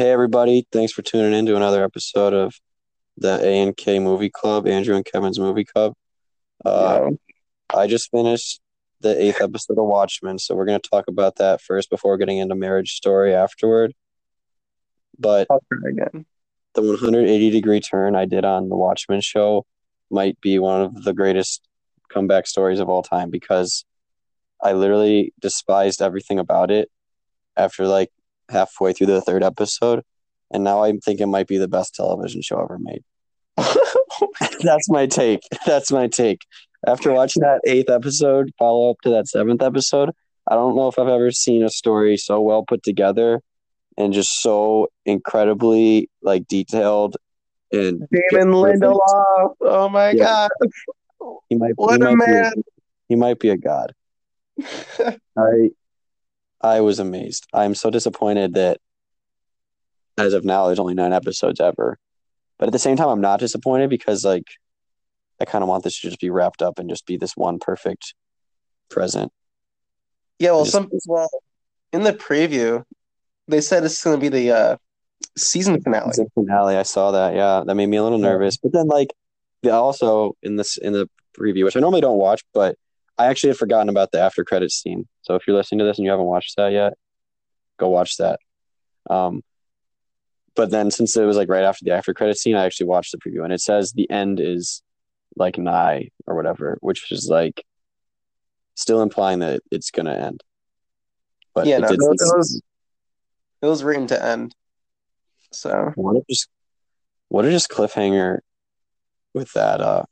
Hey everybody, thanks for tuning in to another episode of the A and K Movie Club, Andrew and Kevin's Movie Club. Uh, I just finished the eighth episode of Watchmen, so we're going to talk about that first before getting into Marriage Story afterward. But again. the 180 degree turn I did on the Watchmen show might be one of the greatest comeback stories of all time because I literally despised everything about it after like halfway through the third episode, and now I think it might be the best television show ever made. That's my take. That's my take. After watching that eighth episode, follow up to that seventh episode, I don't know if I've ever seen a story so well put together and just so incredibly like detailed and Damon Lindelof. Oh my Yeah. god. he might What he a might be man. he might be a god. I I was amazed. I'm so disappointed that as of now there's only nine episodes ever. But at the same time I'm not disappointed because like I kind of want this to just be wrapped up and just be this one perfect present. Yeah, well Just- some well in the preview they said it's gonna be the uh season finale. Season finale. I saw that. Yeah, that made me a little nervous. But then, like, also in this in the preview, which I normally don't watch, but I actually had forgotten about the after credits scene. So if you're listening to this and you haven't watched that yet, go watch that. Um, but then since it was like right after the after credits scene, I actually watched the preview, and it says the end is like nigh or whatever, which is like still implying that it's gonna end. But Yeah, it no, did- it was- it was- written to end. So What a just what a just cliffhanger with that uh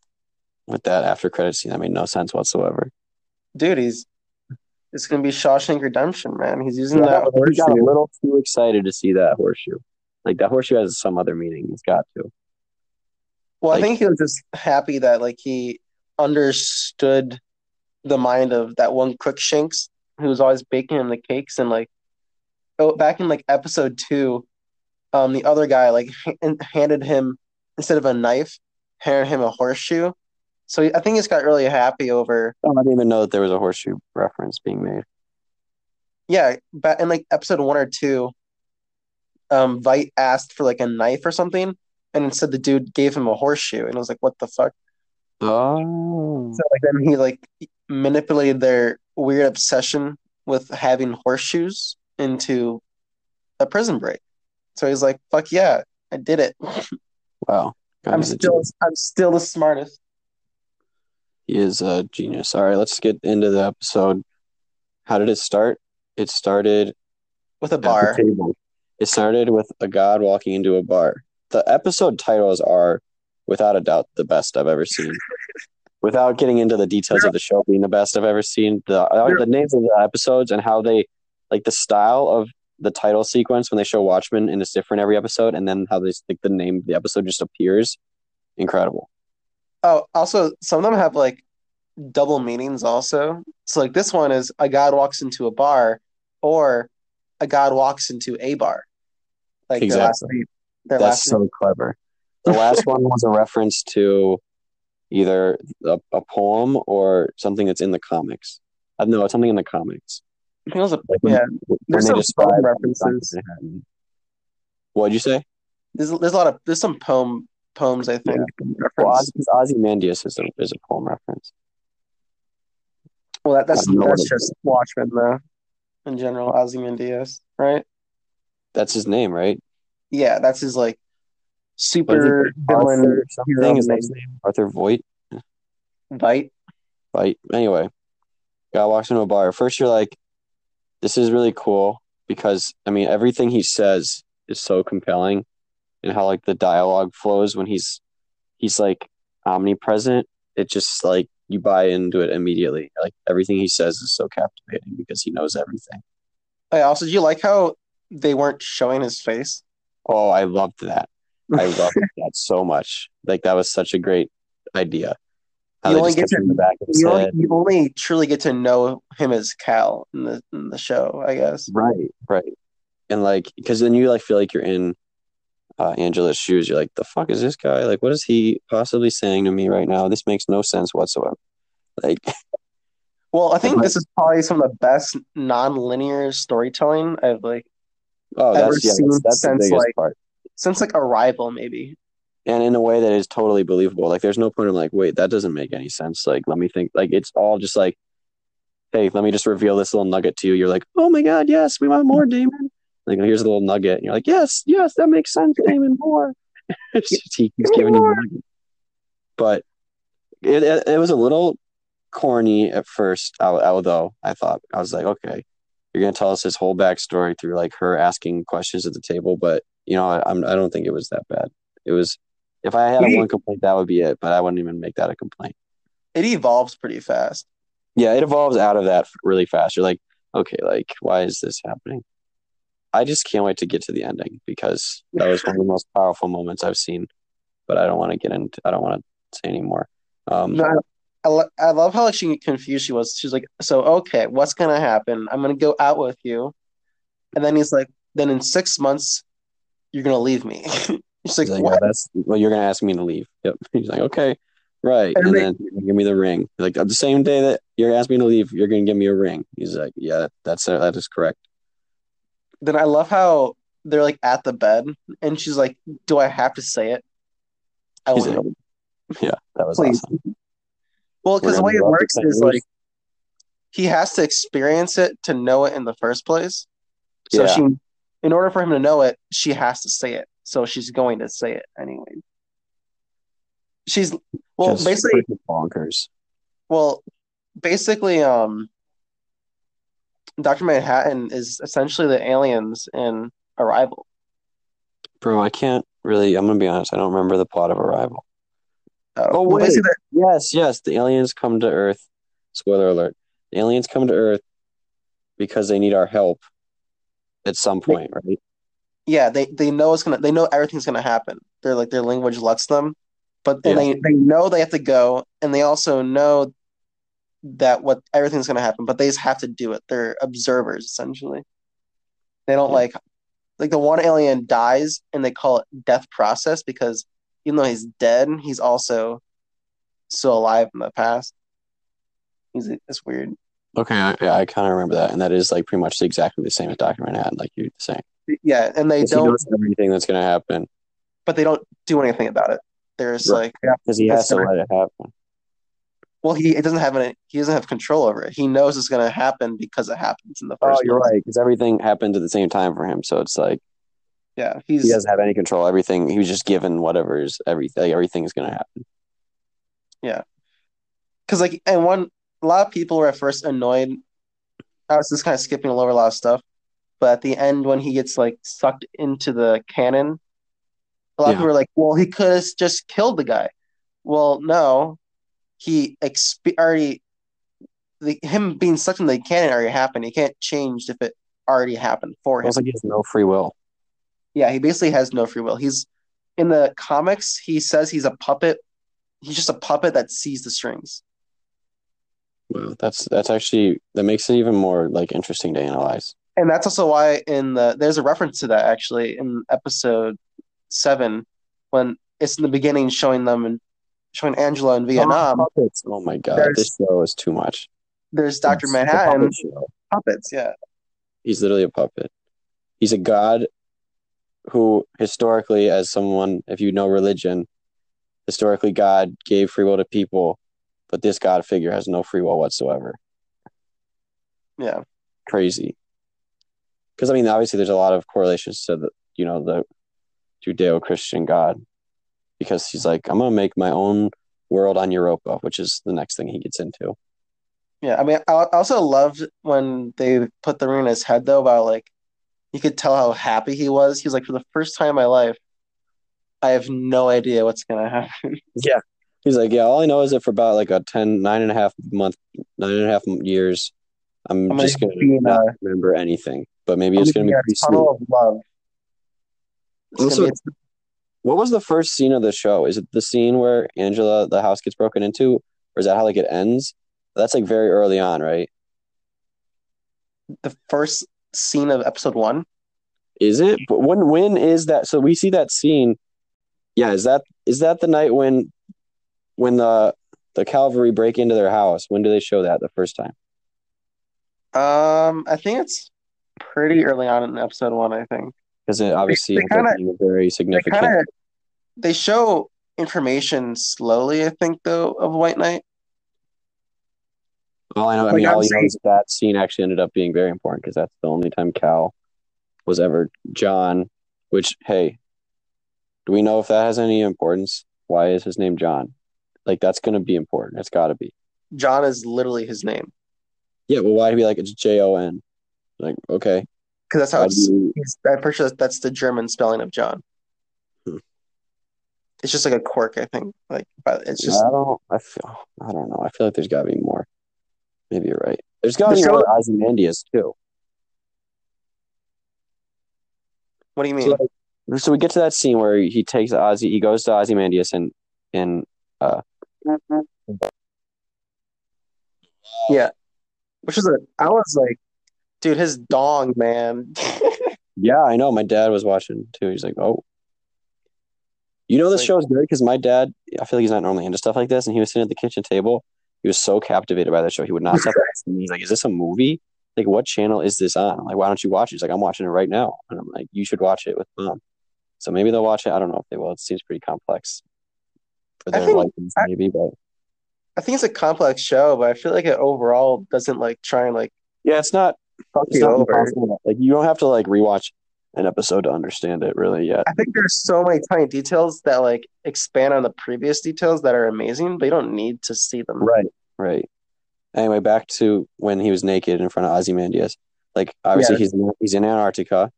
with that after credit scene that made no sense whatsoever. dude, he's it's gonna be Shawshank Redemption, man. He's using Yeah, that I got a little too excited to see that horseshoe. Like that horseshoe has some other meaning. He's got to. Well, like- I think he was just happy that like he understood the mind of that one Crookshanks who was always baking him the cakes and like oh back in like episode two, um the other guy like ha- handed him instead of a knife, handed him a horseshoe. So I think he's got really happy over Oh, I didn't even know that there was a horseshoe reference being made. yeah, but in like episode one or two, um Veidt asked for like a knife or something, and instead the dude gave him a horseshoe, and I was like, what the fuck? Oh. So like then he like manipulated their weird obsession with having horseshoes into a prison break. So he's like, "Fuck yeah, I did it. Wow. I'm still. I'm still the smartest." He is a genius. All right, let's get into the episode. How did it start? It started With a bar. It started with a god walking into a bar. The episode titles are, without a doubt, the best I've ever seen. without getting into the details of the show being the best I've ever seen, the uh, the names of the episodes and how they like the style of the title sequence when they show Watchmen and it's different every episode, and then how they like the name of the episode just appears. Incredible. Oh, also some of them have like double meanings also. So like this one is a god walks into a bar or a god walks into a bar. Like their last Exactly. name. Their That's last name. so clever. The last one was a reference to either a, a poem or something that's in the comics. Uh, no, it's something in the comics. I think it was a, Like when, yeah. when There's some poem references. What'd you say? There's there's a lot of there's some poem poems I think. Well, reference. Oz- Ozymandias is a, is a poem reference. Well, that, that's I don't know that's just Watchmen though. In general, Ozymandias, right? That's his name, right? Yeah, that's his like super villain Arthur something is name. his name? Arthur Voight. Veidt. Right. Anyway, guy walks into a bar. First, you're like, this is really cool because I mean everything he says is so compelling, and how like the dialogue flows when he's he's like omnipresent. It just like you buy into it immediately. Like everything he says is so captivating because he knows everything. I also do you like how they weren't showing his face? Oh, I loved that. I loved that so much. Like that was such a great idea. How You only get to- the back You only, you only truly get to know him as Cal in the in the show, I guess. Right, right. And like, because then you like feel like you're in uh, Angela's shoes. You're like, the fuck is this guy? Like, what is he possibly saying to me right now? This makes no sense whatsoever. Like, Well, I think Right. this is probably some of the best non-linear storytelling I've like Oh, ever that's yeah, seen that's, that's since, like- part. since like Arrival, maybe. and in a way that is totally believable. Like, there's no point in like, wait, that doesn't make any sense. Like, let me think. Like, it's all just like, hey, let me just reveal this little nugget to you. You're like, oh my god, yes, we want more, Damon. Like, here's a little nugget, and you're like, yes, yes, that makes sense, Damon. More. It's just- he keeps giving you. But it, it it was a little corny at first. Although I thought I was like, okay, you're gonna tell us his whole backstory through like her asking questions at the table, but you know, I, I'm I don't think it was that bad. It was if I had one complaint, that would be it. But I wouldn't even make that a complaint. It evolves pretty fast. Yeah, it evolves out of that really fast. You're like, okay, like why is this happening? I just can't wait to get to the ending because that was one of the most powerful moments I've seen. But I don't want to get into. I don't want to say anymore. Um, No, I, I, lo- I love how like she confused she was. She's like, so okay, what's gonna happen? I'm gonna go out with you, and then he's like, then in six months, you're gonna leave me. She's like, like, what? "Yeah, that's well, you're gonna ask me to leave. Yep. He's like, okay, right. And And, they- then give me the ring. Like the same day that you're asking me to leave, you're gonna give me a ring. He's like, yeah, that's that is correct. Then I love how they're like at the bed, and she's like, do I have to say it? I He's want like, yeah, that was Please. awesome. Well, because the way it go up to works is like he has to experience it to know it in the first place. So Yeah. she, in order for him to know it, she has to say it. So she's going to say it anyway. She's well, Just basically, bonkers. well, basically, um, Doctor Manhattan is essentially the aliens in Arrival. Bro, I can't really. I'm gonna be honest. I don't remember the plot of Arrival. Oh, oh well, wait. Yes, yes. The aliens come to Earth. Spoiler alert. The aliens come to Earth because they need our help at some point, right? yeah, they they know it's gonna they know everything's gonna happen. They're like their language lets them, but Yeah. they they know they have to go, and they also know that what everything's gonna happen, but they just have to do it. They're observers essentially. They don't Yeah. like like the one alien dies, and they call it death process because even though he's dead, he's also still alive in the past. He's it's weird. Okay, I, yeah, I kind of remember that, and that is like pretty much exactly the same as Doctor Manhattan, like you're saying. Yeah, and they don't, knows everything that's gonna happen but they don't do anything about it. There's Right. like, yeah, because he has to let it happen. Well, he it doesn't have any. He doesn't have control over it. He knows it's going to happen because it happens in the oh, first. Oh, you're place. right, because everything happened at the same time for him, so it's like Yeah, he doesn't have any control. Everything he was just given whatever is everything. Everything is gonna happen. Yeah, because like and one a lot of people were at first annoyed. I was just kind of skipping over a lot of stuff, but at the end when he gets like sucked into the cannon, a lot of people were like, "Well, he could have just killed the guy." Well, no, he exp- already the him being sucked into the cannon already happened. He can't change if it already happened for him. It's like he has no free will. Yeah, he basically has no free will. He's in the comics, he says he's a puppet. He's just a puppet that sees the strings. Wow, that's that's actually that makes it even more like interesting to analyze. And that's also why in the there's a reference to that actually in episode seven when it's in the beginning showing them and showing Angela in Vietnam. Puppets. Oh my god, There's- this show is too much. There's the Manhattan puppet puppets, yeah. He's literally a puppet. He's a god who historically, as someone, if you know religion, historically God gave free will to people, but this God figure has no free will whatsoever. Yeah. Crazy. Because I mean, obviously, there's a lot of correlations to the you know the Judeo-Christian God, because he's like, I'm gonna make my own world on Europa, which is the next thing he gets into. Yeah. I mean I also loved when they put the ring in his head though about like you could tell how happy he was. He was like, for the first time in my life, I have no idea what's gonna happen. Yeah. He's like, yeah, all I know is that for about like a 10, nine and a half month, nine and a half years, I'm, I'm just gonna going to not a- remember anything. But maybe I'm it's going to be gonna a tunnel of love. It's Also, gonna be- What was the first scene of the show? Is it the scene where Angela, the house gets broken into? Or is that how like it ends? That's like very early on, right? the first scene of episode one. Is it? But when when is that? So we see that scene. Yeah, is that is that the night when when the the cavalry break into their house? When do they show that the first time? Um, I think it's pretty early on in episode one, I think. Because it obviously they ends kinda- being a very They significant. kind of they show information slowly, I think, though, of White Night. All I know, I mean, all you know is that scene actually ended up being very important because that's the only time Cal was ever John. Which, hey, do we know if that has any importance? Why is his name John? Like, that's going to be important. It's got to be. John is literally his name Yeah, but why be like it's J O N? Like, okay, because that's how why it's. you- I'm pretty sure that's the German spelling of John. It's just like a quirk, I think. Like, but it's just I don't. I feel. I don't know. I feel like there's got to be more. Maybe you're right. There's got to be more Ozymandias too. what do you mean? So, like, so we get to that scene where he takes Ozzy. He goes to Ozymandias and and uh, Yeah, Which is a, I was like, dude, his dong, man. Yeah, I know. My dad was watching too. He's like, "Oh, you know this Like- show is good because my dad. I feel like he's not normally into stuff like this, and he was sitting at the kitchen table. He was so captivated by the show, he would not stop asking me. He's like, "Is this a movie? Like, what channel is this on? I'm like, why don't you watch it?" He's like, "I'm watching it right now," and I'm like, "You should watch it with mom." So maybe they'll watch it. I don't know if they will. It seems pretty complex for I their license, maybe. But I think it's a complex show, but I feel like it overall doesn't like try and like yeah, it's not. It's not over. impossible. Like you don't have to like rewatch an episode to understand it really yet. I think there's so many tiny details that like expand on the previous details that are amazing, but you don't need to see them. Right, right. Anyway, back to when he was naked in front of Ozymandias. Like, obviously, Yeah. he's in, he's in Antarctica.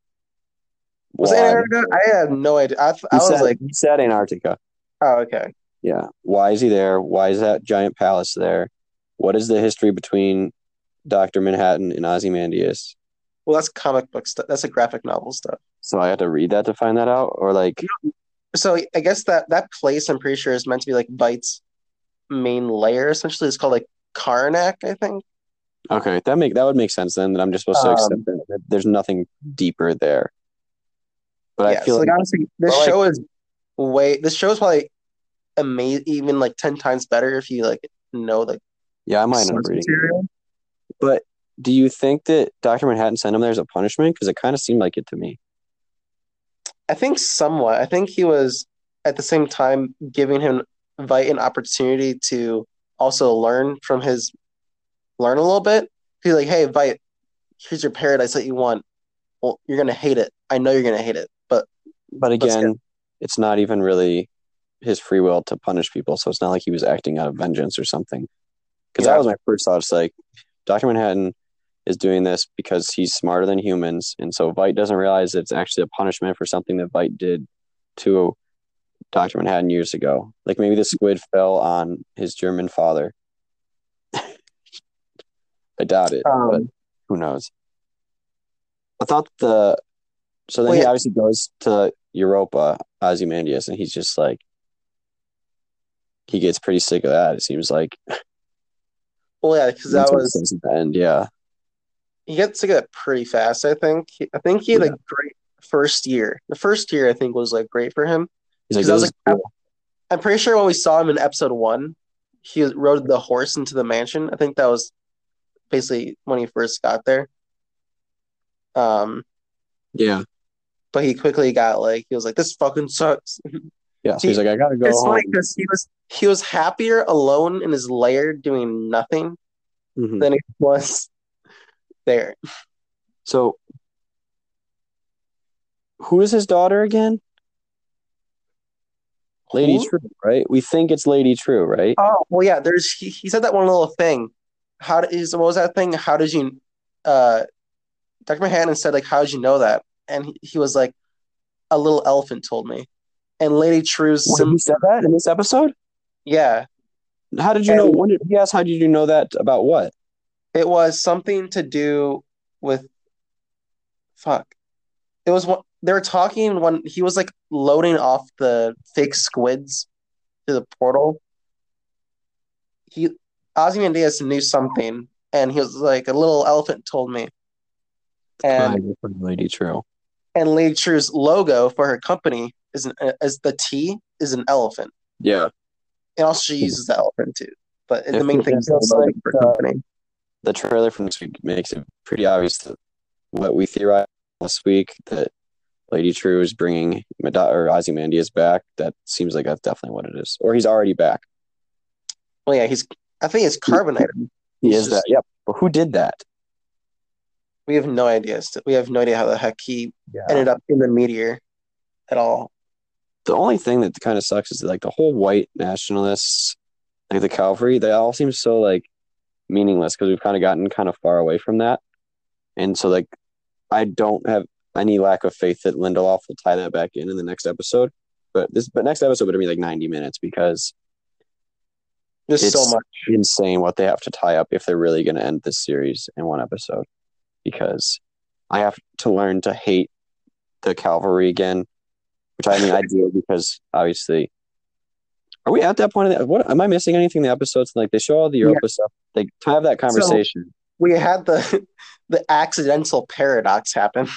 Was Why? Antarctica? I have no idea. I, I was said, like, he said Antarctica. oh, okay. Yeah. Why is he there? Why is that giant palace there? What is the history between Doctor Manhattan and Ozymandias? Well, that's comic book stuff. That's a graphic novel stuff. So I had to read that to find that out, or like, So I guess that that place, I'm pretty sure, is meant to be like Veidt's main layer. Essentially, it's called like Karnak, I think. okay, that make that would make sense then. That I'm just supposed to Um, accept that, that there's nothing deeper there. But yeah. I feel so like like honestly, this like- show is way. This show is probably amazing, even like ten times better if you like know the yeah, I might end up reading. material. But do you think that Doctor Manhattan sent him there as a punishment? Because it kind of seemed like it to me. I think somewhat. I think he was at the same time giving him Veidt an opportunity to also learn from his learn a little bit. He's like, "Hey, Veidt, here's your paradise that you want. Well, you're gonna hate it. I know you're gonna hate it, but But again, it's not even really his free will to punish people. So it's not like he was acting out of vengeance or something. Because Yeah. that was my first thought. It's like Dr. Manhattan is doing this because he's smarter than humans. And so Veidt doesn't realize it's actually a punishment for something that Veidt did to Dr. Manhattan years ago. Like maybe the squid fell on his German father. I doubt it, but um, who knows? I thought the so then Well, he obviously goes to Europa, Ozymandias, and he's just like he gets pretty sick of that. It seems like well, yeah, because that That's what it was the end. Yeah, he gets to get pretty fast. I think. I think he had a great first year. The first year, I think, was like great for him. like, I was like, cool. I'm pretty sure when we saw him in episode one, he rode the horse into the mansion. I think that was basically when he first got there. Um, yeah, but he quickly got like he was like, "This fucking sucks." yeah. So he's like, I gotta go it's home. funny because he was he was happier alone in his lair doing nothing Mhm. than he was there. So, who is his daughter again? Lady? True, right? We think it's Lady Trieu, right? Oh well, yeah. There's he, he said that one little thing. How is what was that thing? How did you? Uh, Dr. Manhattan said like, "How did you know that?" And he, he was like, "A little elephant told me." And Lady Trieu's Wait, sim- he said that in this episode. yeah, How did you know? When did he ask? How did you know that about what? It was something to do with fuck. It was what they were talking when he was like loading off the fake squids to the portal. He Ozymandias knew something, and he was like, "A little elephant told me." And Lady Trieu. and Lady Trieu's logo for her company is an is the T is an elephant, Yeah. and also she uses the elephant too. But the main thing is like, for her company. The trailer from this week makes it pretty obvious that what we theorized last week that Lady Trieu is bringing Mad- or Ozymandias back. That seems like that's definitely what it is, or he's already back. Well, yeah, he's. I think it's carbonated. He is that. Yep. But who did that? We have no idea. We have no idea how the heck he Yeah. ended up in the meteor at all. the only thing that kind of sucks is that, like the whole white nationalists, like the cavalry, they all seem so like meaningless because we've kind of gotten kind of far away from that, and so like I don't have any lack of faith that Lindelof will tie that back in in the next episode. But this, but next episode would be like ninety minutes because There's so much. insane what they have to tie up if they're really going to end this series in one episode. Because I have to learn to hate the cavalry again, which I mean I do because obviously. Are we at that point? Of the, what am I missing? Anything in the episodes? Like they show all the Europa stuff. They have that conversation. We had the the accidental paradox happen.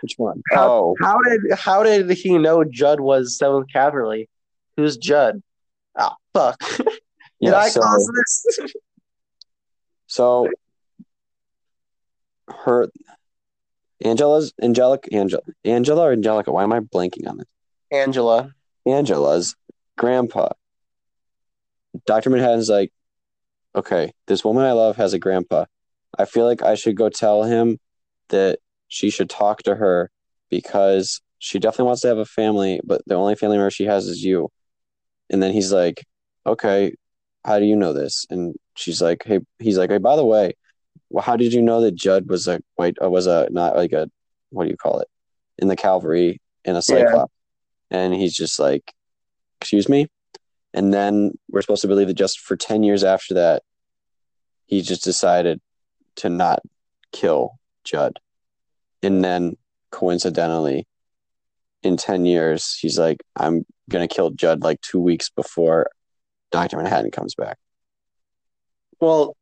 Which one? How- oh, How did how did he know Judd was Seventh Kavalry? Who's Judd? Oh fuck! did yeah. I so, cause this? so her Angela's Angelic Angela Angela or Angelica. Why am I blanking on this? Angela. Angela's grandpa. Dr. Manhattan's like, okay, this woman I love has a grandpa. I feel like I should go tell him that she should talk to her because she definitely wants to have a family, but the only family member she has is you. And then he's like, okay, how do you know this? And she's like, hey, he's like, hey, by the way, well, how did you know that Judd was a white, uh, was a not like a, what do you call it, in the cavalry in a cyclops? And he's just like, excuse me. And then we're supposed to believe that just for 10 years after that, he just decided to not kill Judd. And then coincidentally, in 10 years, he's like, I'm going to kill Judd like two weeks before Dr. Manhattan comes back. Well,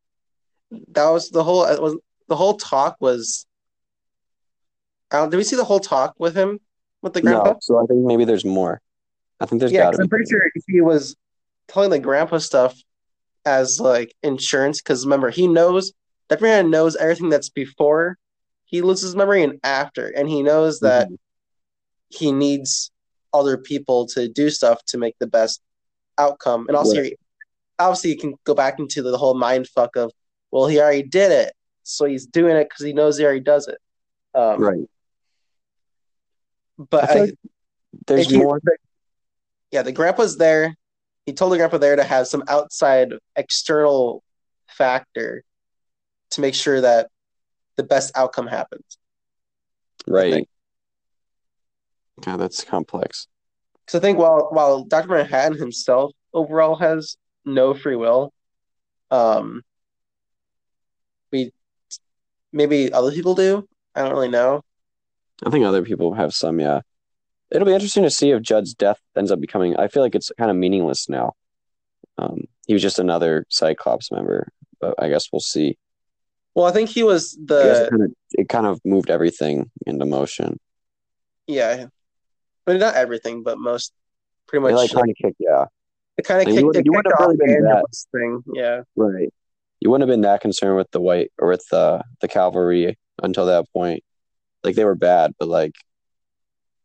that was the whole. It was the whole talk was. Uh, did we see the whole talk with him with the grandpa? No, so I think maybe there's more. I think there's yeah, got to I'm pretty sure he was telling the grandpa stuff as like insurance. Because remember, he knows Dr. Manhattan knows everything that's before he loses memory and after, and he knows that Mhm. he needs other people to do stuff to make the best outcome. And also, Right. obviously, you can go back into the whole mind fuck of, well, he already did it, so he's doing it because he knows he already does it. Um, Right. But I I, like There's more. Yeah, the grandpa's there. He told the grandpa there to have some outside external factor to make sure that the best outcome happens. Right. Yeah, that's complex. Because I think while while Dr. Manhattan himself overall has no free will, um, we maybe other people do. I don't really know. I think other people have some, yeah. It'll be interesting to see if Judd's death ends up becoming. I feel like it's kind of meaningless now. Um, he was just another Cyclops member, but I guess we'll see. Well, I think he was the it, kind of, it kind of moved everything into motion. yeah, but not everything, but most pretty It much. like kind of kicked, yeah, it kind of you kicked, it you have off really been that- thing. Yeah, right. You wouldn't have been that concerned with the white or with the the cavalry until that point. Like they were bad, but like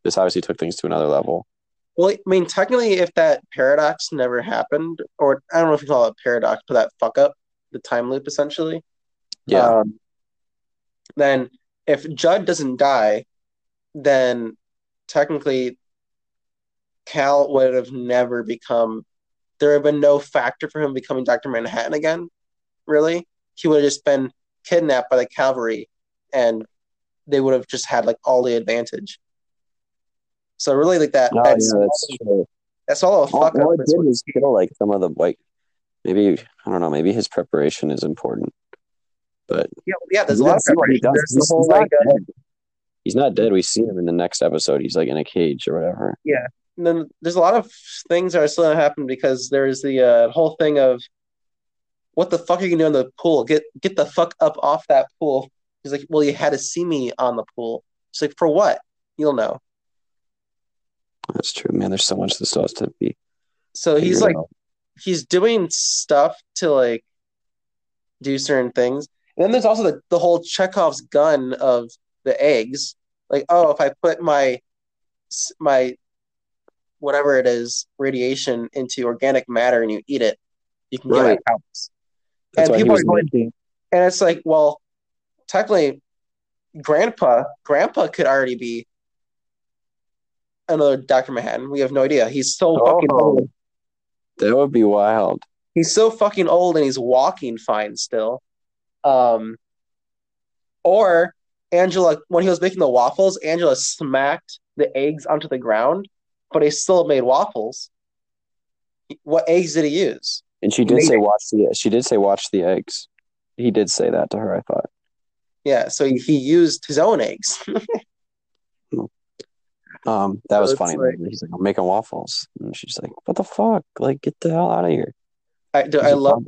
this obviously took things to another level. Well, I mean, technically, if that paradox never happened, or I don't know if you call it paradox, but that fuck up, the time loop, essentially. Yeah, Um, then, if Judd doesn't die, then technically, Cal would have never become. There would have been no factor for him becoming Doctor Manhattan again. Really, he would have just been kidnapped by the cavalry, and they would have just had like all the advantage. So really, like that. no, that's, yeah, that's true. that's all a All, fuck all up. it is did was kill like some of the white. Maybe I don't know. Maybe his preparation is important, but Yeah, yeah. There's a lot of preparation. There's the He's, whole not like. Uh, dead. He's not dead. We see him in the next episode. He's like in a cage or whatever. Yeah. And then there's a lot of things that are still gonna happen because there's the uh, whole thing of what the fuck are you gonna do in the pool? Get get the fuck up off that pool. He's like, well, you had to see me on the pool. It's like, for what? You'll know. That's true, man. There's so much that still has to be. So he's like, out. he's doing stuff to like do certain things, And then there's also the, the whole Chekhov's gun of the eggs. Like, oh, if I put my my whatever it is radiation into organic matter and you eat it, you can Right. get. That's and people are going, making- and it's like, well, technically, Grandpa, Grandpa could already be another Doctor Manhattan. We have no idea. He's so fucking Oh. old. That would be wild. He's so fucking old, and he's walking fine still. Um, or Angela, when he was making the waffles, Angela smacked the eggs onto the ground, but he still made waffles. What eggs did he use? And she did say watch the she did say watch the eggs. He did say that to her, I thought. Yeah, so he used his own eggs. Um, that So was funny. like- He's like, I'm making waffles. And she's like, What the fuck? Like, get the hell out of here. I, He's I love.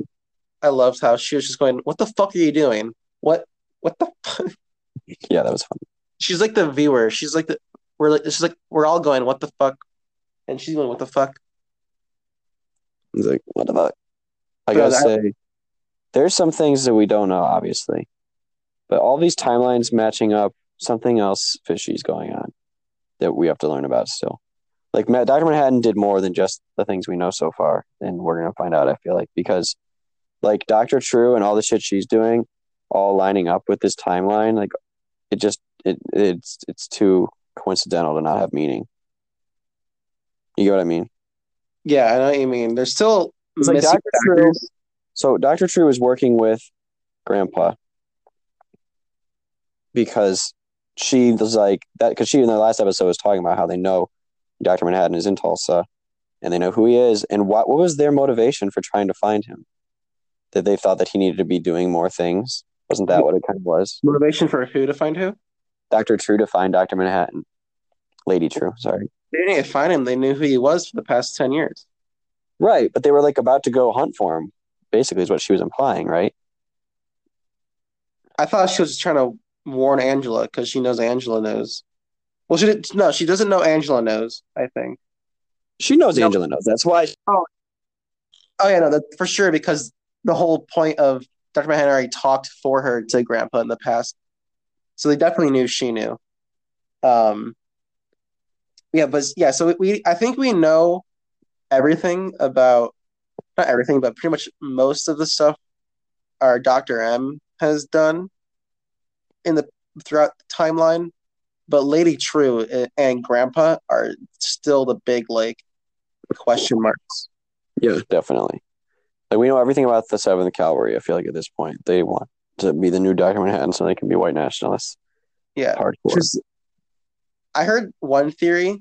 I loved how she was just going, "What the fuck are you doing? What what the?" Fuck? Yeah, that was funny. She's like the viewer. She's like the we're like she's like we're all going, "What the fuck?" And she's going, "What the fuck?" He's like, What the fuck? I gotta that- say, there's some things that we don't know, obviously. But all these timelines matching up, something else fishy is going on that we have to learn about still. Like Dr. Manhattan did more than just the things we know so far, and we're gonna find out. I feel like because, like Doctor Trieu and all the shit she's doing, all lining up with this timeline, like it just it it's it's too coincidental to not have meaning. You get what I mean? Yeah, I know what you mean. There's still It's like Dr. Trieu- So Dr. Trieu is working with Grandpa because she was like that because she in the last episode was talking about how they know Dr. Manhattan is in Tulsa and they know who he is and what what was their motivation for trying to find him? That they thought that he needed to be doing more things. Wasn't that what it kind of was? Motivation for who to find who? Dr. Trieu to find Dr. Manhattan. Lady Trieu, sorry. They didn't find him. They knew who he was for the past ten years. Right, but they were like about to go hunt for him. Basically, is what she was implying, right? I thought she was just trying to warn Angela because she knows Angela knows. Well, she didn't. no, she doesn't know Angela knows. I think. She knows No. Angela knows. That's why Oh yeah, no, that for sure because the whole point of Dr. Manhattan already talked for her to Grandpa in the past, so they definitely knew she knew. Um, yeah, but yeah, so we I think we know everything about not everything, but pretty much most of the stuff our Doctor M has done in the throughout the timeline. But Lady Trieu and- and Grandpa are still the big like question marks. Yeah, definitely. Like we know everything about the Seventh Kavalry. I feel like at this point they want to be the new Doctor Manhattan, so they can be white nationalists. Yeah. Hardcore. I heard one theory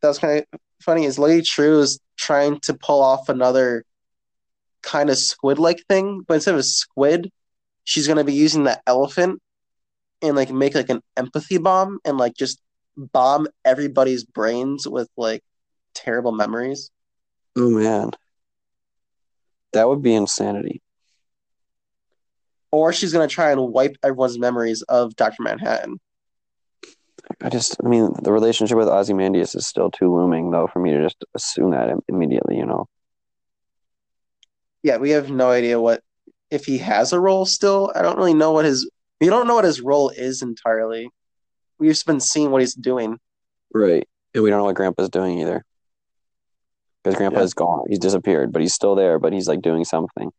that was kind of funny is Lady Trieu is trying to pull off another kind of squid like thing, but instead of a squid, she's gonna be using that elephant and like make like an empathy bomb and like just bomb everybody's brains with like terrible memories. Oh man, that would be insanity. Or she's gonna try and wipe everyone's memories of Dr. Manhattan. I just, I mean, the relationship with Ozymandias is still too looming, though, for me to just assume that immediately. You know, yeah, we have no idea what if he has a role still. I don't really know what his we don't know what his role is entirely. We've just been seeing what he's doing. right? And we don't know what Grandpa's doing either, because Grandpa's gone. He's disappeared, but he's still there. But he's like doing something,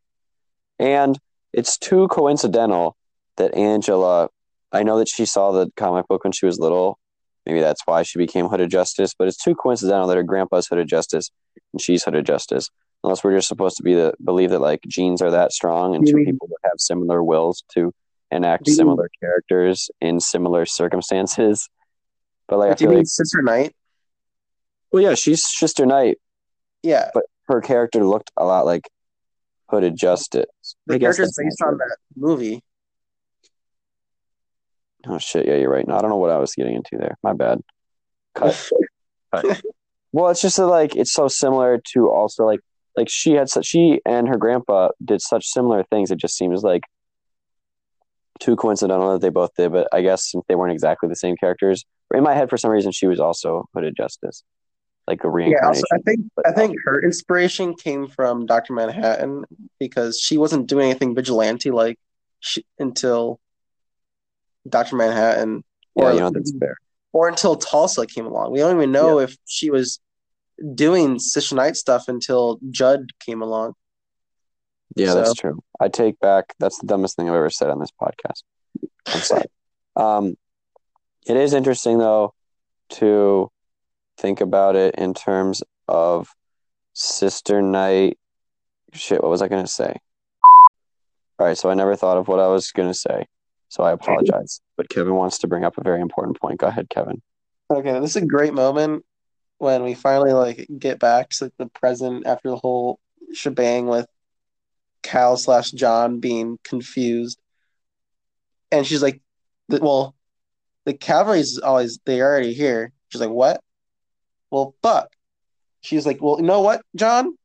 and it's too coincidental that Angela. I know that she saw the comic book when she was little. Maybe that's why she became Hooded Justice. But it's too coincidental that her grandpa's Hooded Justice and she's Hooded Justice. Unless we're just supposed to be the believe that like genes are that strong and two mean- people would have similar wills to enact similar characters in similar circumstances. But like I Do you feel mean like, Sister Night? well, yeah, she's Sister Night. Yeah, but Her character looked a lot like Hooded Justice. the I character's based on that movie. Oh shit! Yeah, you're right. No, I don't know what I was getting into there. My bad. Cut. Cut. Well, it's just that, like it's so similar to also like like she had such she and her grandpa did such similar things. It just seems like too coincidental that they both did. But I guess since they weren't exactly the same characters, in my head for some reason she was also Hooded Justice, like a Yeah, reincarnation. also, I think but I think her inspiration came from Doctor Manhattan because she wasn't doing anything vigilante like until Doctor Manhattan, Yeah, or you know that's fair. or until Tulsa came along. We don't even know if she was doing Sister Night stuff until Judd came along. Yeah, So- that's true. I take back that's the dumbest thing I've ever said on this podcast. I'm sorry. um, it is interesting though to think about it in terms of Sister Night. Shit, what was I gonna say? All right, so I never thought of what I was gonna say, so I apologize. But Kevin wants to bring up a very important point. Go ahead, Kevin. Okay, this is a great moment when we finally like get back to like, the present after the whole shebang with Cal slash John being confused, and she's like, "Well, the cavalry's always they already here." She's like, "What?" Well, fuck. She's like, "Well, you know what, John?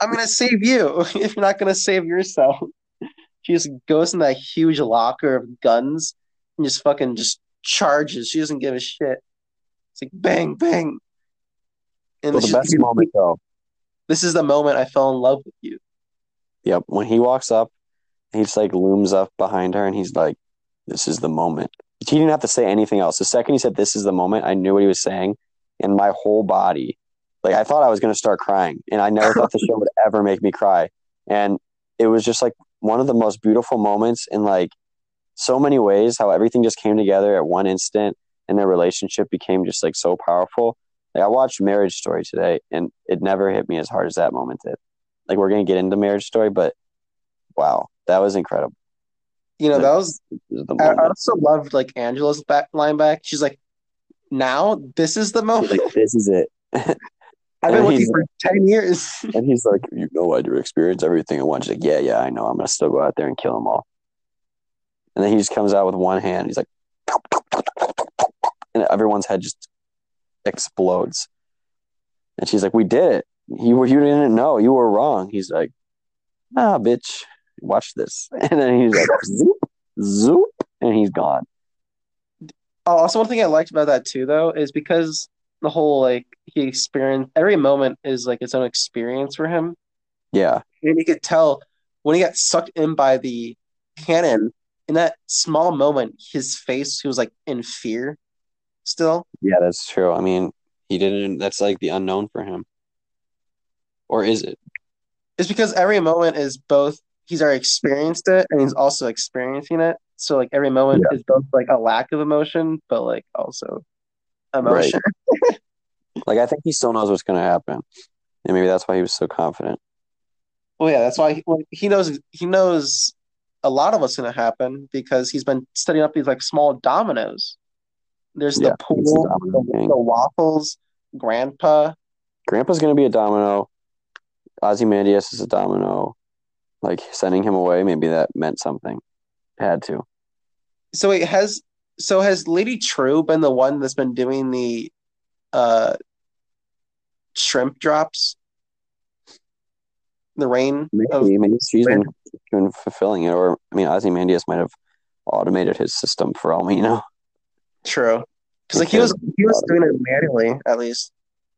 I'm gonna save you if you're not gonna save yourself." She just goes in that huge locker of guns and just fucking just charges. She doesn't give a shit. It's like bang, bang. And Well, the best like, moment though. This is the moment I fell in love with you. Yep, when he walks up, he just like looms up behind her, and he's like, "This is the moment." He didn't have to say anything else. The second he said, "This is the moment," I knew what he was saying, and my whole body, like I thought I was going to start crying, and I never thought the show would ever make me cry, and it was just like one of the most beautiful moments in like so many ways. How everything just came together at one instant, and their relationship became just like so powerful. Like I watched Marriage Story today, and it never hit me as hard as that moment did. Like we're gonna get into Marriage Story, but wow, that was incredible. You know, that was I, I also loved like Angela's back line back. She's like, now this is the moment. Like, this is it. I've been with you for ten years. And he's like, you know, I do experience everything at once. She's like, yeah, yeah, I know. I'm gonna still go out there and kill them all. And then he just comes out with one hand. He's like, and everyone's head just explodes. And she's like, we did it. You were, you didn't know. You were wrong. He's like, ah, bitch, watch this. And then he's like, zoop, zoop, and he's gone. Oh, also, one thing I liked about that too, though, is because the whole like he experienced every moment is like its own experience for him, Yeah, and you could tell when he got sucked in by the cannon in that small moment, his face he was like in fear still. yeah, that's true. I mean, he didn't. That's like the unknown for him. Or is it? It's because every moment is both he's already experienced it and he's also experiencing it. So like every moment is both like a lack of emotion, but like also emotion. Like I think he still knows what's going to happen, and maybe that's why he was so confident. Well, yeah, that's why he, well, he knows he knows a lot of what's going to happen because he's been setting up these like small dominoes. There's Yeah, the pool, the, the waffles, Grandpa. Grandpa's going to be a domino. Ozymandias is a domino. Like sending him away, maybe that meant something. Had to. So wait, has so has Lady Trieu been the one that's been doing the uh shrimp drops? The rain Maybe, of maybe she's been, been fulfilling it, or I mean, Ozymandias might have automated his system for all we know. True, because like he was he was doing it manually at least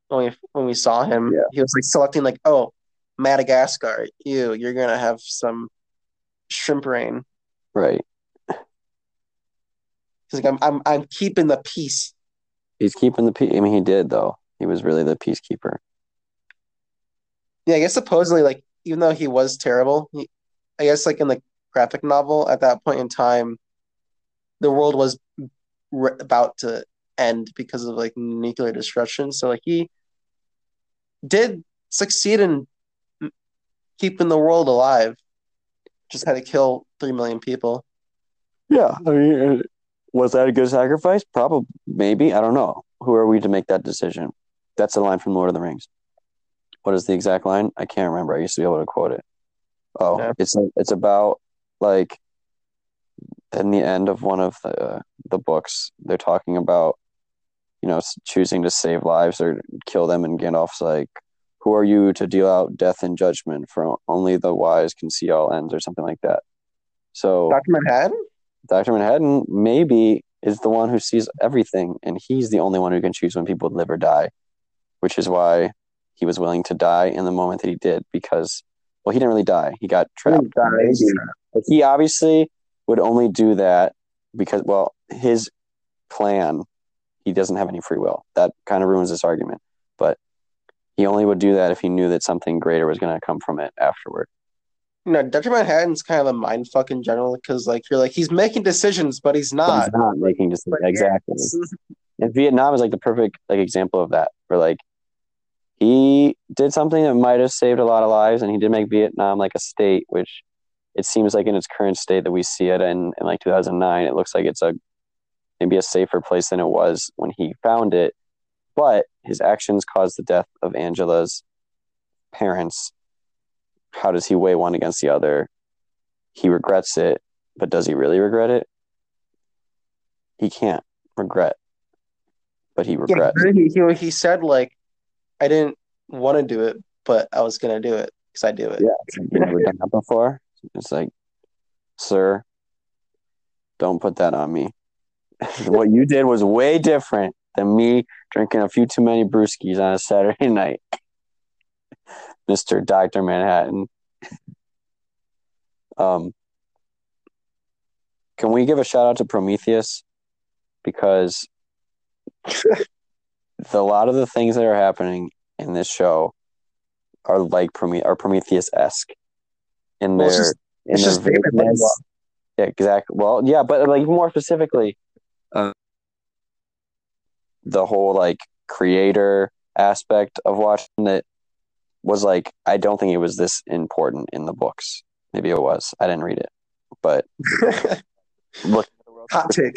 when we when we saw him. Yeah. He was like selecting like, oh, Madagascar, you you're gonna have some shrimp rain. Right. He's like, I'm I'm I'm keeping the peace. He's keeping the peace. I mean, he did though. He was really the peacekeeper. Yeah, I guess supposedly like even though he was terrible, he, I guess like in the graphic novel at that point in time, the world was r- about to end because of like nuclear destruction. So like he did succeed in keeping the world alive. Just had to kill three million people. Yeah. I mean, uh, was that a good sacrifice? Probably. Maybe. I don't know. Who are we to make that decision? That's a line from Lord of the Rings. What is the exact line? I can't remember. I used to be able to quote it. Oh, Yeah. it's it's about like in the end of one of the the books, they're talking about you know choosing to save lives or kill them, and Gandalf's like, "Who are you to deal out death and judgment? For only the wise can see all ends," or something like that. So Doctor Manhattan. Dr. Manhattan maybe is the one who sees everything, and he's the only one who can choose when people live or die, which is why he was willing to die in the moment that he did because, well, he didn't really die. He got trapped. Like, he obviously would only do that because, well, his plan, he doesn't have any free will. That kind of ruins this argument. But he only would do that if he knew that something greater was going to come from it afterward. You know, Dr. Manhattan's kind of a mind fuck in general because, like, you're like, he's making decisions, but he's But not. he's not making decisions. But Exactly. And Vietnam is like the perfect like example of that. Where like he did something that might have saved a lot of lives, and he did make Vietnam like a state, which it seems like in its current state that we see it in in like 2009, it looks like it's a maybe a safer place than it was when he found it. But his actions caused the death of Angela's parents. How does he weigh one against the other? He regrets it, but does he really regret it? He can't regret, but he Yeah, regrets. he, he, he said, like, I didn't want to do it, but I was going to do it because I do it. Yeah, it's like, you never done that before. It's like, sir, don't put that on me. what you did was way different than me drinking a few too many brewskis on a Saturday night, Mister Doctor Manhattan. Um, can we give a shout out to Prometheus because the, a lot of the things that are happening in this show are like Prome- are Prometheus esque in Well, it's their just- in it's their just vagueness. Yeah, exactly. Well, yeah, but like more specifically, uh, the whole like creator aspect of watching it was like I don't think it was this important in the books. Maybe it was. I didn't read it, but look. Hot take.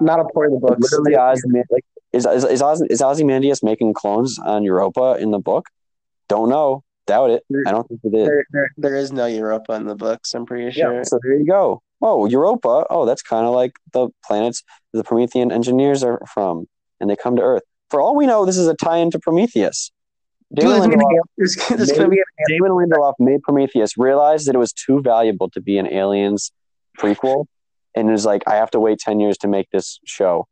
Not a part of the book. Literally, Ozyman- like is is is, Oz, is Ozymandias making clones on Europa in the book? Don't know. Doubt it. I don't think it is. There, there, there is no Europa in the books, I'm pretty Yeah, sure. so there you go. Oh, Europa. Oh, that's kind of like the planets the Promethean engineers are from, and they come to Earth. For all we know, this is a tie-in to Prometheus. Damon there's gonna be Lindelof, an- there's, there's gonna Damon Lindelof made Prometheus, realized that it was too valuable to be an Aliens prequel, and was like, I have to wait ten years to make this show,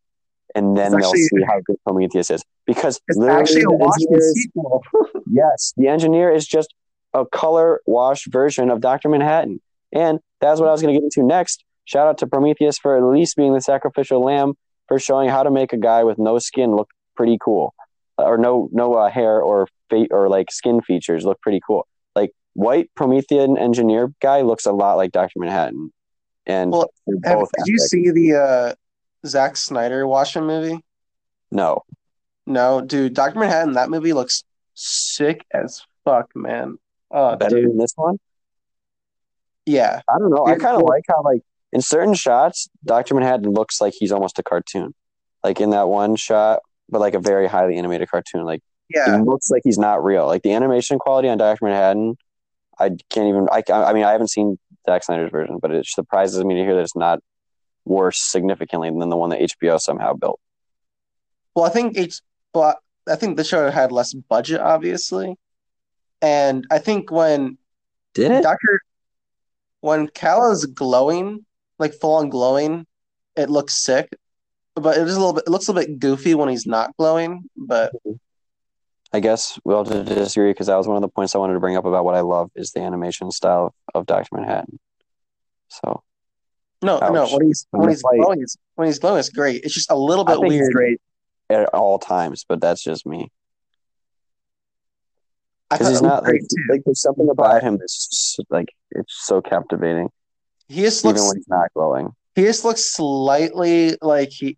and then It's they'll see how good Prometheus is. Because It's literally actually a Watchmen sequel. Yes, the engineer is just a color wash version of Dr. Manhattan. And that's what I was going to get into next. Shout out to Prometheus for at least being the sacrificial lamb for showing how to make a guy with no skin look pretty cool. Or no no uh, hair or fa- or like skin features look pretty cool. Like white Promethean engineer guy looks a lot like Dr. Manhattan. And Well, Have- both did you see the uh, Zack Snyder Watchmen movie? No. No, dude. Doctor Manhattan. That movie looks sick as fuck, man. Oh, Better dude. than this one? Yeah, I don't know. I kind of well- like how like in certain shots, Doctor Manhattan looks like he's almost a cartoon. Like in that one shot, but like a very highly animated cartoon. Like yeah. he looks like he's not real. Like the animation quality on Doctor Manhattan, I can't even. I I mean, I haven't seen Zack Snyder's version, but it surprises me to hear that it's not worse significantly than the one that HBO somehow built. Well, I think it's, but I think the show had less budget, obviously, and I think when Did it? Doctor, when Cal is glowing, like full on glowing, it looks sick. But it is a little bit. It looks a little bit goofy when he's not glowing. But I guess we all to disagree because that was one of the points I wanted to bring up about what I love is the animation style of Doctor Manhattan. So no, no. When he's when he's like- glowing, it's, when he's glowing, it's great. It's just a little bit weird. great at all times, but that's just me. Because he's not like, like there's something about him that's s- like it's so captivating He just even looks. when he's not glowing He just looks slightly like he.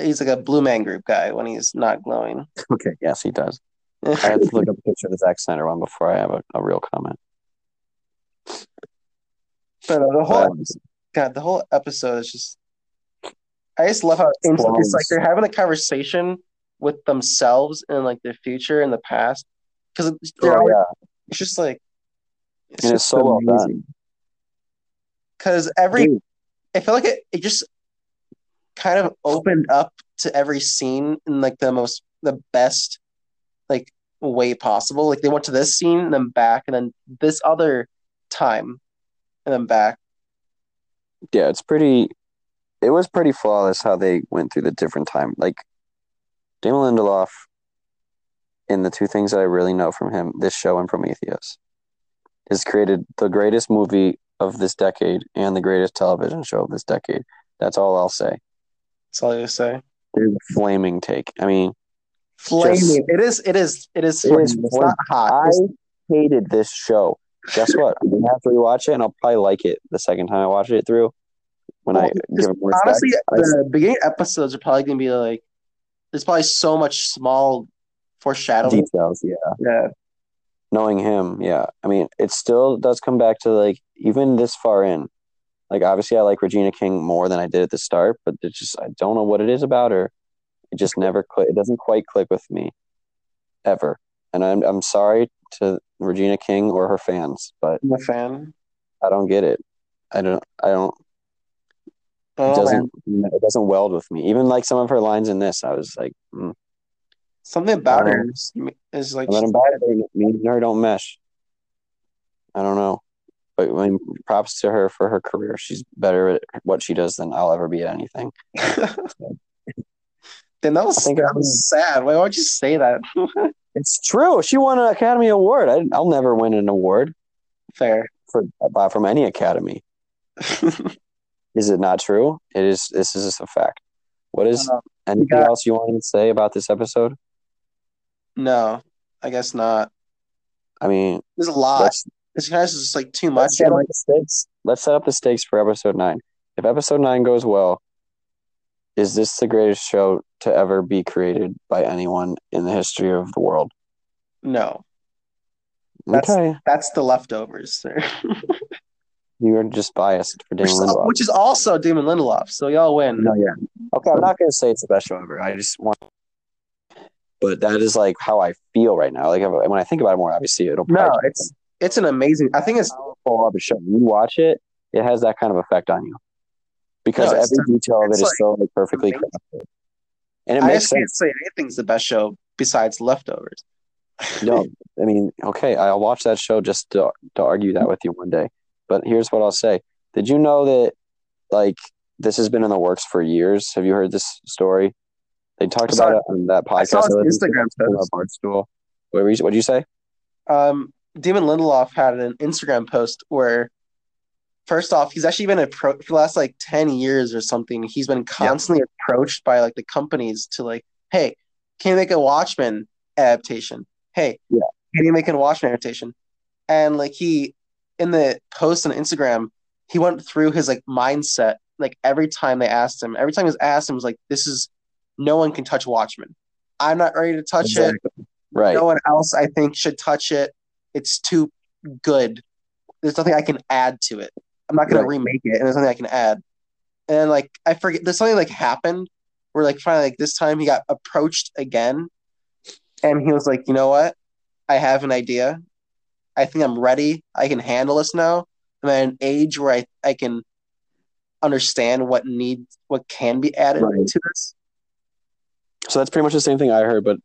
He's like a Blue Man Group guy when he's not glowing. okay yes he does i have to look up a picture of the Zack Snyder one before i have a, a real comment But uh, the whole God, the whole episode is just. I just love how it's, it's like they're having a conversation with themselves in like their future and the past because oh, yeah it's just like it's And it's just so well done. Because every Dude, I feel like it, it just kind of opened up to every scene in like the most the best like way possible. Like they went to this scene and then back and then this other time and then back. Yeah it's pretty it was pretty flawless how they went through the different time like Damon Lindelof in the two things that I really know from him this show and Prometheus has created the greatest movie of this decade and the greatest television show of this decade. That's all I'll say. That's all you say. There's a flaming take. I mean, Flaming. Just- it is. It is. It is. It is It's not hot. I hated this show. Guess what? I'm gonna have to rewatch it, and I'll probably like it the second time I watch it through. When I give it more respect. honestly, I- the beginning episodes are probably gonna be like. There's probably so much small foreshadowing. details, yeah. Yeah. Knowing him, yeah. I mean, it still does come back to like even this far in. Like obviously, I like Regina King more than I did at the start, but it's just I don't know what it is about her. It just never click. It doesn't quite click with me, ever. And I'm I'm sorry to Regina King or her fans, but I'm a fan. I don't get it. I don't. I don't. I It don't man. doesn't. It doesn't weld with me. Even like some of her lines in this, I was like, mm. Something about her is, like then about it, me and her don't mesh. I don't know, but I mean, props to her for her career. She's better at what she does than I'll ever be at anything. then that was, that I- was sad. Why would you say that? It's true. She won an Academy Award. I, I'll never win an award Fair. for uh, from any Academy. Is it not true? It is. This is just a fact. What is Um, anything got- else you wanted to say about this episode? no, I guess not. I mean, There's a lot. let's This guy's just like too let's much. set like. Let's set up the stakes for episode nine. If episode nine goes well, is this the greatest show to ever be created by anyone in the history of the world? no, That's- okay, that's the leftovers, sir. you are just biased for Damon Lindelof. which is also Damon Lindelof. So y'all win. No, yeah. Okay, I'm not gonna say it's the best show ever. I just want, but that is like how I feel right now. Like when I think about it more, obviously it'll. No, it's it's an amazing. I think it's powerful of a show. You watch it, it has that kind of effect on you because No, every detail of it's like so like, perfectly amazing. crafted, and it I makes just can't sense. say anything's the best show besides Leftovers. No, I mean, okay, I'll watch that show just to to argue that with you one day. But here's what I'll say: Did you know that like this has been in the works for years? Have you heard this story? They talked about it- it on that I saw podcast. I listened Instagram post. What were you, say? Um, Damon Lindelof had an Instagram post where, first off, he's actually been approached for the last like ten years or something. He's been constantly approached by like the companies to like, hey, can you make a Watchmen adaptation? Hey, Yeah. can you make a Watchmen adaptation? And like he, in the post on Instagram, he went through his like mindset. Like every time they asked him, every time he was asked him, was like, "This is no one can touch Watchmen. I'm not ready to touch it. Right. No one else, I think, should touch it. It's too good. There's nothing I can add to it. I'm not gonna Right. remake it, and there's nothing I can add. And then, like I forget, there's something like happened where like finally like this time he got approached again, and he was like, you know what? I have an idea. I think I'm ready. I can handle this now. I'm at an age where I I can understand what needs what can be added Right. to this. So that's pretty much the same thing I heard, but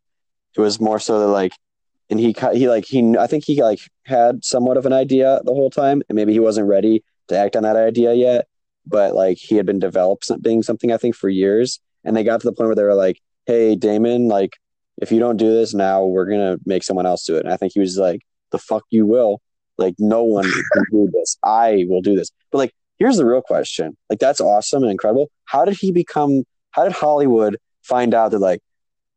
it was more so that like, and he he like he I think he like had somewhat of an idea the whole time, and maybe he wasn't ready to act on that idea yet, but like he had been developing something I think for years, and they got to the point where they were like, "Hey, Damon, like if you don't do this now, we're gonna make someone else do it." And I think he was like, "The fuck you will." Like no one can do this. I will do this. But like, here's the real question. Like that's awesome and incredible. How did he become? How did Hollywood find out that like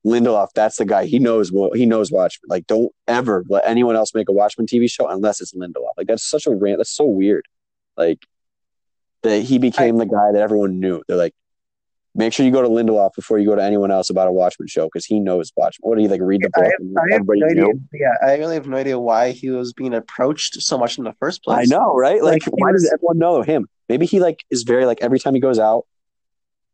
Lindelof, that's the guy. He knows what he knows Watchmen. Like, don't ever let anyone else make a Watchmen TV show unless it's Lindelof. Like, that's such a rant. That's so weird. Like that he became the guy that everyone knew. They're like, make sure you go to Lindelof before you go to anyone else about a Watchmen show because he knows Watchmen. What do you like? Read the I book. have, and I have no idea. knew? Yeah, I really have no idea why he was being approached so much in the first place. I know, right? Like, Like, why was- does everyone know him? Maybe he like is very like every time he goes out,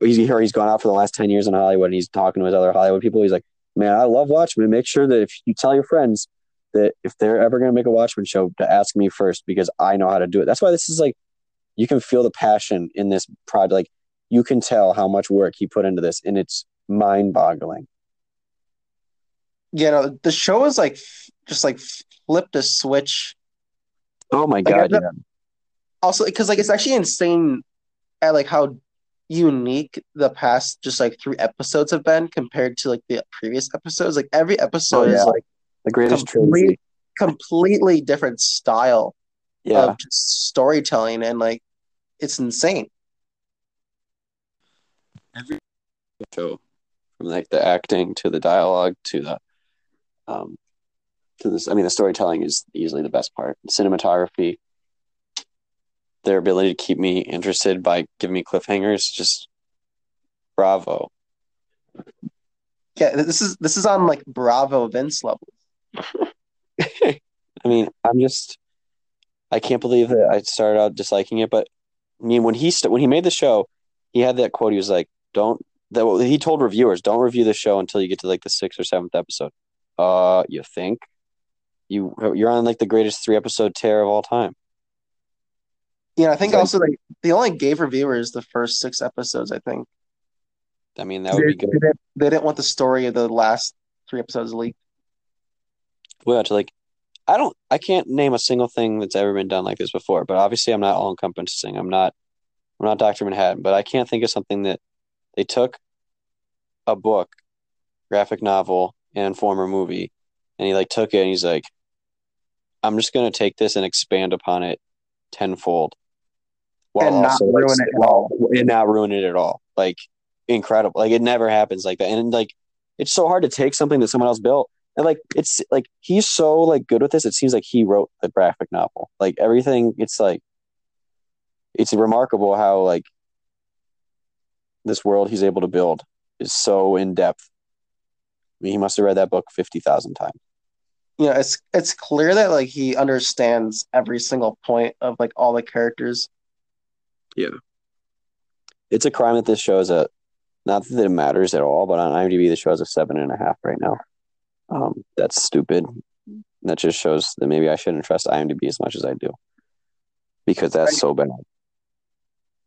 he's here. He's gone out for the last ten years in Hollywood, and he's talking to his other Hollywood people. He's like, "Man, I love Watchmen. Make sure that if you tell your friends that if they're ever going to make a Watchmen show, to ask me first because I know how to do it." That's why this is like, you can feel the passion in this project. Like, you can tell how much work he put into this, and it's mind-boggling. Yeah, no, the show is like just like flipped a switch. Oh my I god! got Yeah. Also, because like it's actually insane at like how unique the past just like three episodes have been compared to like the previous episodes. Like every episode Oh, is like The greatest Complete- completely different style. Yeah, of storytelling and like it's insane. every show, from like the acting to the dialogue to the um to this. I mean, the storytelling is easily the best part. Cinematography, their ability to keep me interested by giving me cliffhangers, just bravo. Yeah, this is this is on like Bravo Vince level. I mean, I'm just, I can't believe that I started out disliking it, but I mean, when he st- when he made the show, he had that quote. He was like, "Don't." That he told reviewers, "Don't review the show until you get to like the sixth or seventh episode." Uh, you think you you're on like the greatest three episode tear of all time? Know, I think also like they only gave reviewers the first six episodes. I think I mean, that would be good. they didn't, they didn't want the story of the last three episodes leaked. Well, to like, I don't, I can't name a single thing that's ever been done like this before. But obviously, I'm not all encompassing. I'm not, I'm not Doctor Manhattan. But I can't think of something that they took a book, graphic novel, and former movie, and he like took it and he's like, I'm just gonna take this and expand upon it tenfold, And not like, ruin it at all. and not ruin it at all. Like incredible. Like it never happens like that. And like it's so hard to take something that someone else built. And like it's like he's so like good with this. It seems like he wrote the graphic novel. Like everything. It's like it's remarkable how like this world he's able to build is so in depth. I mean, he must have read that book fifty thousand times. You know, it's it's clear that like he understands every single point of like all the characters. Yeah, it's a crime that this show is a not that it matters at all, but on IMDb the show has a seven and a half right now. Um, that's stupid. That just shows that maybe I shouldn't trust IMDb as much as I do, because that's so bad.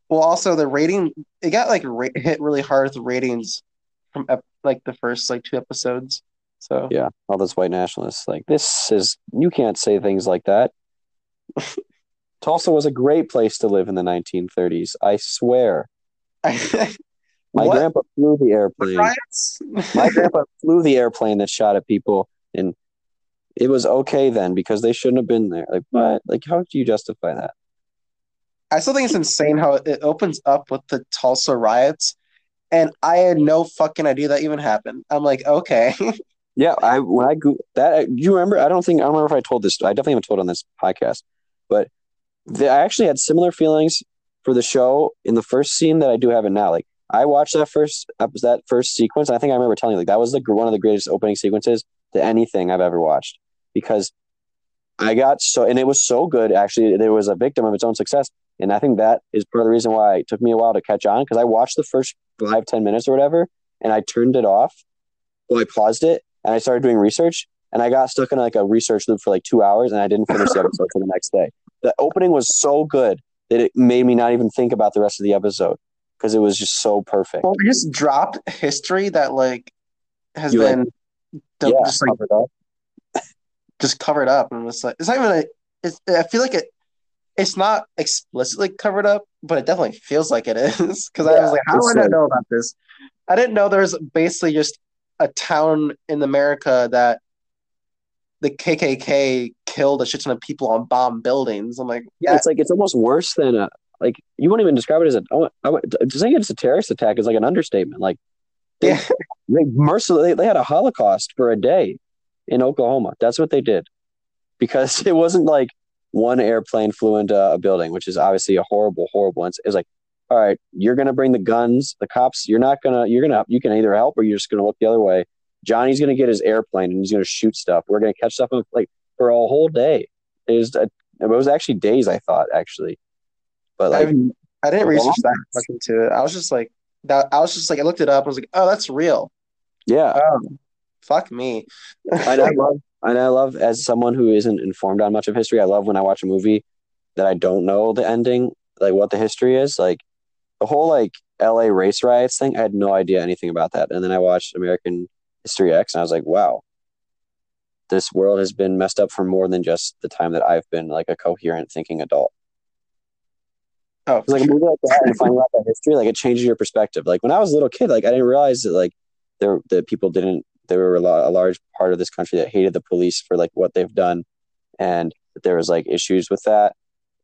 Well, also the rating it got like ra- hit really hard with the ratings from ep- like the first like two episodes. So Yeah, all those white nationalists like this is you can't say things like that. Tulsa was a great place to live in the 1930s. I swear. My What? grandpa flew the airplane. My grandpa flew the airplane that shot at people, and it was okay then because they shouldn't have been there. Like what? Like how do you justify that? I still think it's insane how it opens up with the Tulsa riots, and I had no fucking idea that even happened. I'm like, okay, Yeah, I when I go that you remember? I don't think I don't remember if I told this. I definitely haven't told on this podcast, but the, I actually had similar feelings for the show in the first scene that I do have it now. Like I watched that first that first sequence. I think I remember telling you like that was the one of the greatest opening sequences to anything I've ever watched because I got so and it was so good. Actually, it was a victim of its own success, and I think that is part of the reason why it took me a while to catch on because I watched the first five ten minutes or whatever, and I turned it off. Well, I paused it and I started doing research, and I got stuck in like a research loop for like two hours, and I didn't finish the episode for the next day. The opening was so good that it made me not even think about the rest of the episode because it was just so perfect. well, we just dropped history that like has You, like- been done- yeah, just like covered up. just covered up, and it's like it's not even. A, it's, I feel like it. It's not explicitly covered up, but it definitely feels like it is. Because I was like, how did I not know about this? I didn't know there was basically just a town in America that the KKK killed a shit ton of people on bomb buildings. I'm like, Yeah, it's like it's almost worse than a like you wouldn't even describe it as a. Oh, I, would- I, would- to say it's a terrorist attack is like an understatement. Like they, yeah, they mercilessly they, they had a Holocaust for a day in Oklahoma. That's what they did because it wasn't like one airplane flew into a building, which is obviously a horrible, horrible. It's, it's like, all right, you're gonna bring the guns, the cops. You're not gonna. You're gonna. You can either help or you're just gonna look the other way. Johnny's gonna get his airplane and he's gonna shoot stuff. We're gonna catch stuff like for a whole day. It was. A, it was actually days. I thought actually, but like I, I didn't research that much into it. I was just like that. I was just like, I looked it up. I was like, oh, that's real. yeah, Oh, fuck me. and I love and I love as someone who isn't informed on much of history, I love when I watch a movie that I don't know the ending, like what the history is. Like the whole like LA race riots thing, I had no idea anything about that. And then I watched American History X and I was like, wow. This world has been messed up for more than just the time that I've been like a coherent thinking adult. Oh, It's like a movie like that and finding out that history, like it changes your perspective. Like when I was a little kid, like I didn't realize that like there that people didn't there were a, lot, a large part of this country that hated the police for like what they've done, and that there was like issues with that.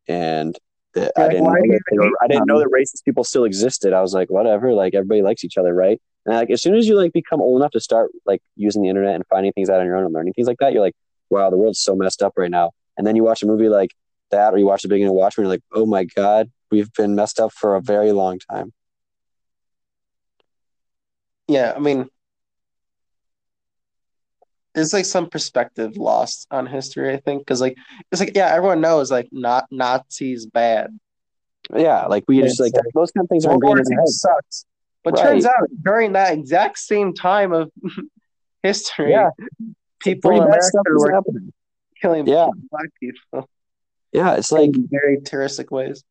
and that You're I didn't know that were, I didn't know that racist people still existed. I was like, whatever, like everybody likes each other, right? And like as soon as you like become old enough to start like using the internet and finding things out on your own and learning things like that, you're like, wow, the world's so messed up right now. And then you watch a movie like that, or you watch the beginning of Watchmen, you're like, oh my god, we've been messed up for a very long time. Yeah, I mean, there's like some perspective lost on history, I think, because like it's like yeah, everyone knows like not Nazis bad. Yeah, like we just like those kind of things are World War ingrained in II your head. sucks. But Right. turns out during that exact same time of history, Yeah. people in America stuff were happening. killing Yeah. black people Yeah, it's like very terroristic ways.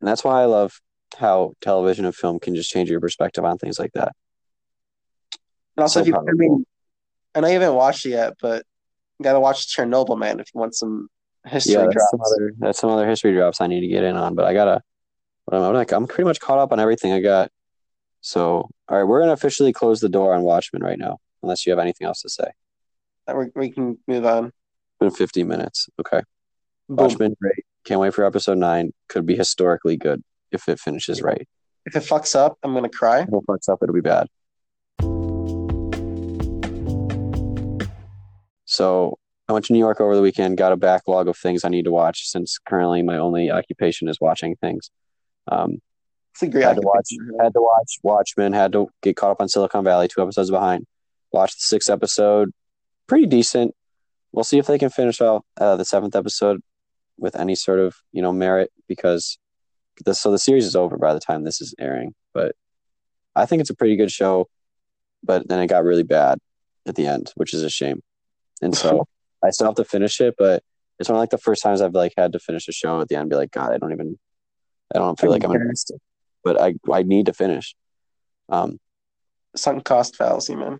And that's why I love how television and film can just change your perspective on things like that. And also, So if you, I mean, I know you haven't watched it yet, but you gotta watch Chernobyl, man, if you want some history yeah, that's drops. some other that's some other history drops I need to get in on, but I gotta. I'm, I'm like I'm pretty much caught up on everything I got. So all right, we're gonna officially close the door on Watchmen right now, unless you have anything else to say. We, we can move on. It's been 50 minutes. Okay, Boom. Watchmen, great. Can't wait for episode nine. Could be historically good if it finishes right. If it fucks up, I'm gonna cry. If it fucks up, it'll be bad. So I went to New York over the weekend, got a backlog of things I need to watch since currently my only occupation is watching things. Um, It's a great had to watch had to watch Watchmen, had to get caught up on Silicon Valley, two episodes behind. Watched the sixth episode, pretty decent. We'll see if they can finish off uh, the seventh episode with any sort of you know merit because the so the series is over by the time this is airing. But I think it's a pretty good show. But then it got really bad at the end, which is a shame. And so I still have to finish it, but it's one of like the first times I've like had to finish a show at the end and be like, God, I don't even I don't feel like I'm invested. But I I need to finish. Um Sunk cost fallacy, man.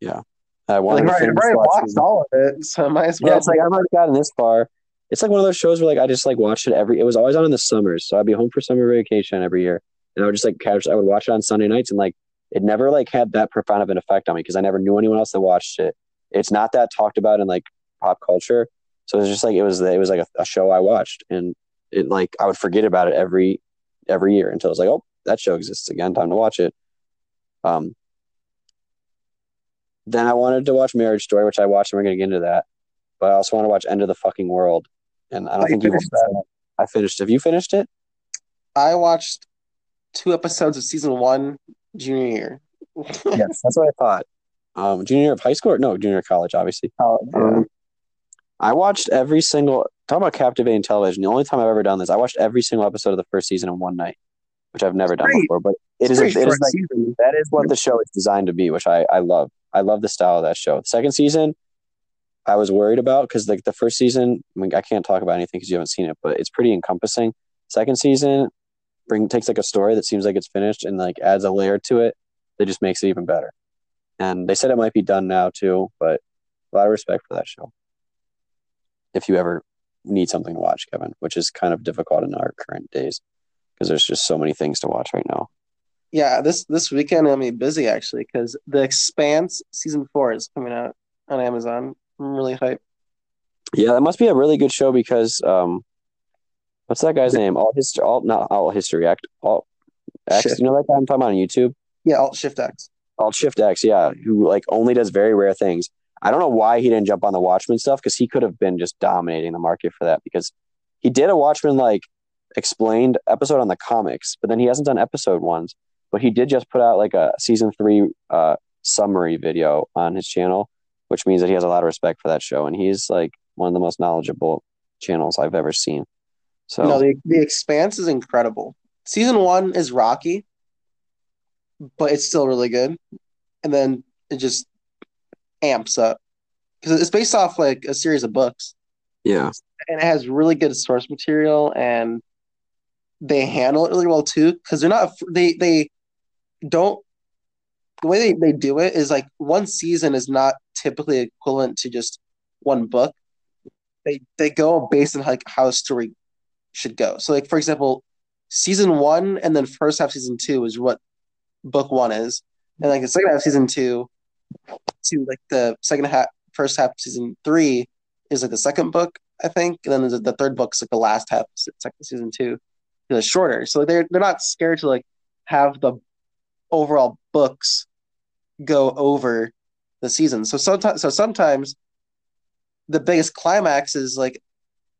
Yeah I Like, wanted to right, already watching- watched all of it, so I might as well. Yeah, it's like I've already gotten this far. It's like one of those shows where like I just like watched it every. It was always on in the summers, so I'd be home for summer vacation every year, and I would just like catch. I would watch it on Sunday nights, and like it never like had that profound of an effect on me because I never knew anyone else that watched it. It's not that talked about in like pop culture, so it was just like it was. It was like a, a show I watched, and it like I would forget about it every every year until it's like, oh, that show exists again. Time to watch it. Um. Then I wanted to watch Marriage Story, which I watched, and we're gonna get into that but I also want to watch End of the Fucking World. And I don't Oh, think you finished that. I finished. Have you finished it? I watched two episodes of season one junior year. Yes, that's what I thought. Um, junior year of high school? Or, no, junior college, obviously. Um, I watched every single. Talk about captivating television. The only time I've ever done this, I watched every single episode of the first season in one night, which I've never done Great. before. But it It's is. A, it is like that is what the show is designed to be, which I I love. I love the style of that show. The second season, I was worried about because like the first season, I mean, I can't talk about anything because you haven't seen it, but it's pretty encompassing. Second season, bring takes like a story that seems like it's finished and like adds a layer to it that just makes it even better. And they said it might be done now too, but a lot of respect for that show. If you ever need something to watch, Kevin, which is kind of difficult in our current days because there's just so many things to watch right now. Yeah, this this weekend I'm busy actually because The Expanse season four is coming out on Amazon. I'm really hyped. Yeah, that must be a really good show because um, what's that guy's name? All history, all not all history act, all X. Shift. You know that guy I'm talking about on YouTube? Yeah, Alt Shift X. Alt Shift X, yeah, who like only does very rare things. I don't know why he didn't jump on the Watchmen stuff because he could have been just dominating the market for that because he did a Watchmen like explained episode on the comics, but then he hasn't done episode ones. But he did just put out like a season three uh, summary video on his channel, which means that he has a lot of respect for that show, and he's like one of the most knowledgeable channels I've ever seen. So No, the the Expanse is incredible. Season one is rocky, but it's still really good. And then it just amps up because it's based off like a series of books, yeah, and it has really good source material, and they handle it really well too. Because they're not they they don't the way they, they do it is like one season is not typically equivalent to just one book. They they go based on like how a story should go. So like for example, season one and then first half season two is what book one is. And like the second half season two to like the second half first half season three is like the second book. I think. And then the third book's like the last half, second season two, is shorter. So they're they're not scared to like have the overall books go over the season. So sometimes, so sometimes the biggest climaxes like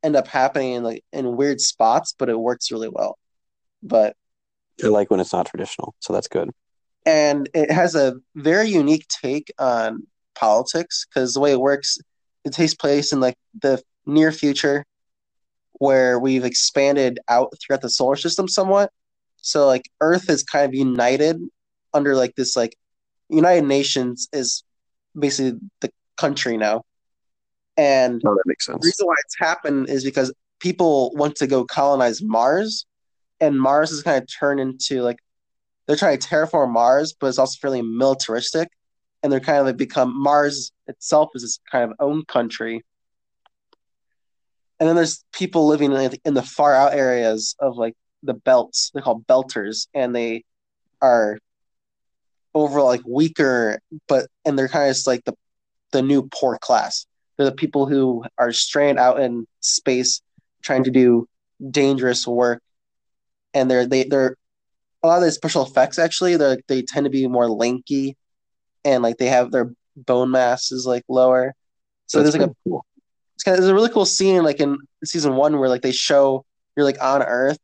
end up happening in like in weird spots, but it works really well. But I like when it's not traditional, so that's good. And it has a very unique take on politics because the way it works, it takes place in like the near future where we've expanded out throughout the solar system somewhat. So like Earth is kind of united under like this like United Nations is basically the country now. And oh, that makes sense. The reason why it's happened is because people want to go colonize Mars, and Mars is kind of turned into like they're trying to terraform Mars, but it's also fairly militaristic, and they're kind of like become Mars itself is this kind of own country. And then there's people living in, in the far out areas of like the belts. They're called belters, and they are overall like weaker, but and they're kind of just like the the new poor class. They're the people who are stranded out in space trying to do dangerous work, and they're they they're a lot of the special effects actually they they tend to be more lanky, and like they have their bone mass is like lower. So That's there's like a cool. it's kind of there's a really cool scene like in season one where like they show you're like on Earth,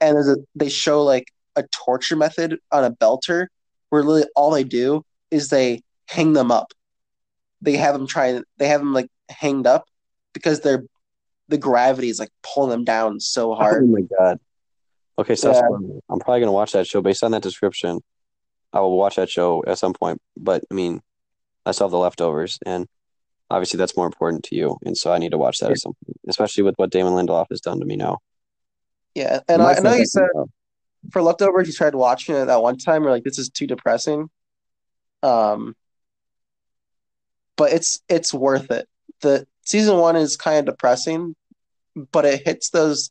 and there's a they show like a torture method on a belter where literally all they do is they hang them up. They have them try. They have them like hanged up because they're the gravity is like pulling them down so oh hard. Oh my god. Okay, so yeah. I'm probably gonna watch that show based on that description. I will watch that show at some point, but I mean, I still have the leftovers, and obviously that's more important to you, and so I need to watch that yeah. at some point, especially with what Damon Lindelof has done to me now. Yeah, and I, I know you said for leftovers, you tried watching it that one time. You're like, this is too depressing. Um, but it's it's worth it. The season one is kind of depressing, but it hits those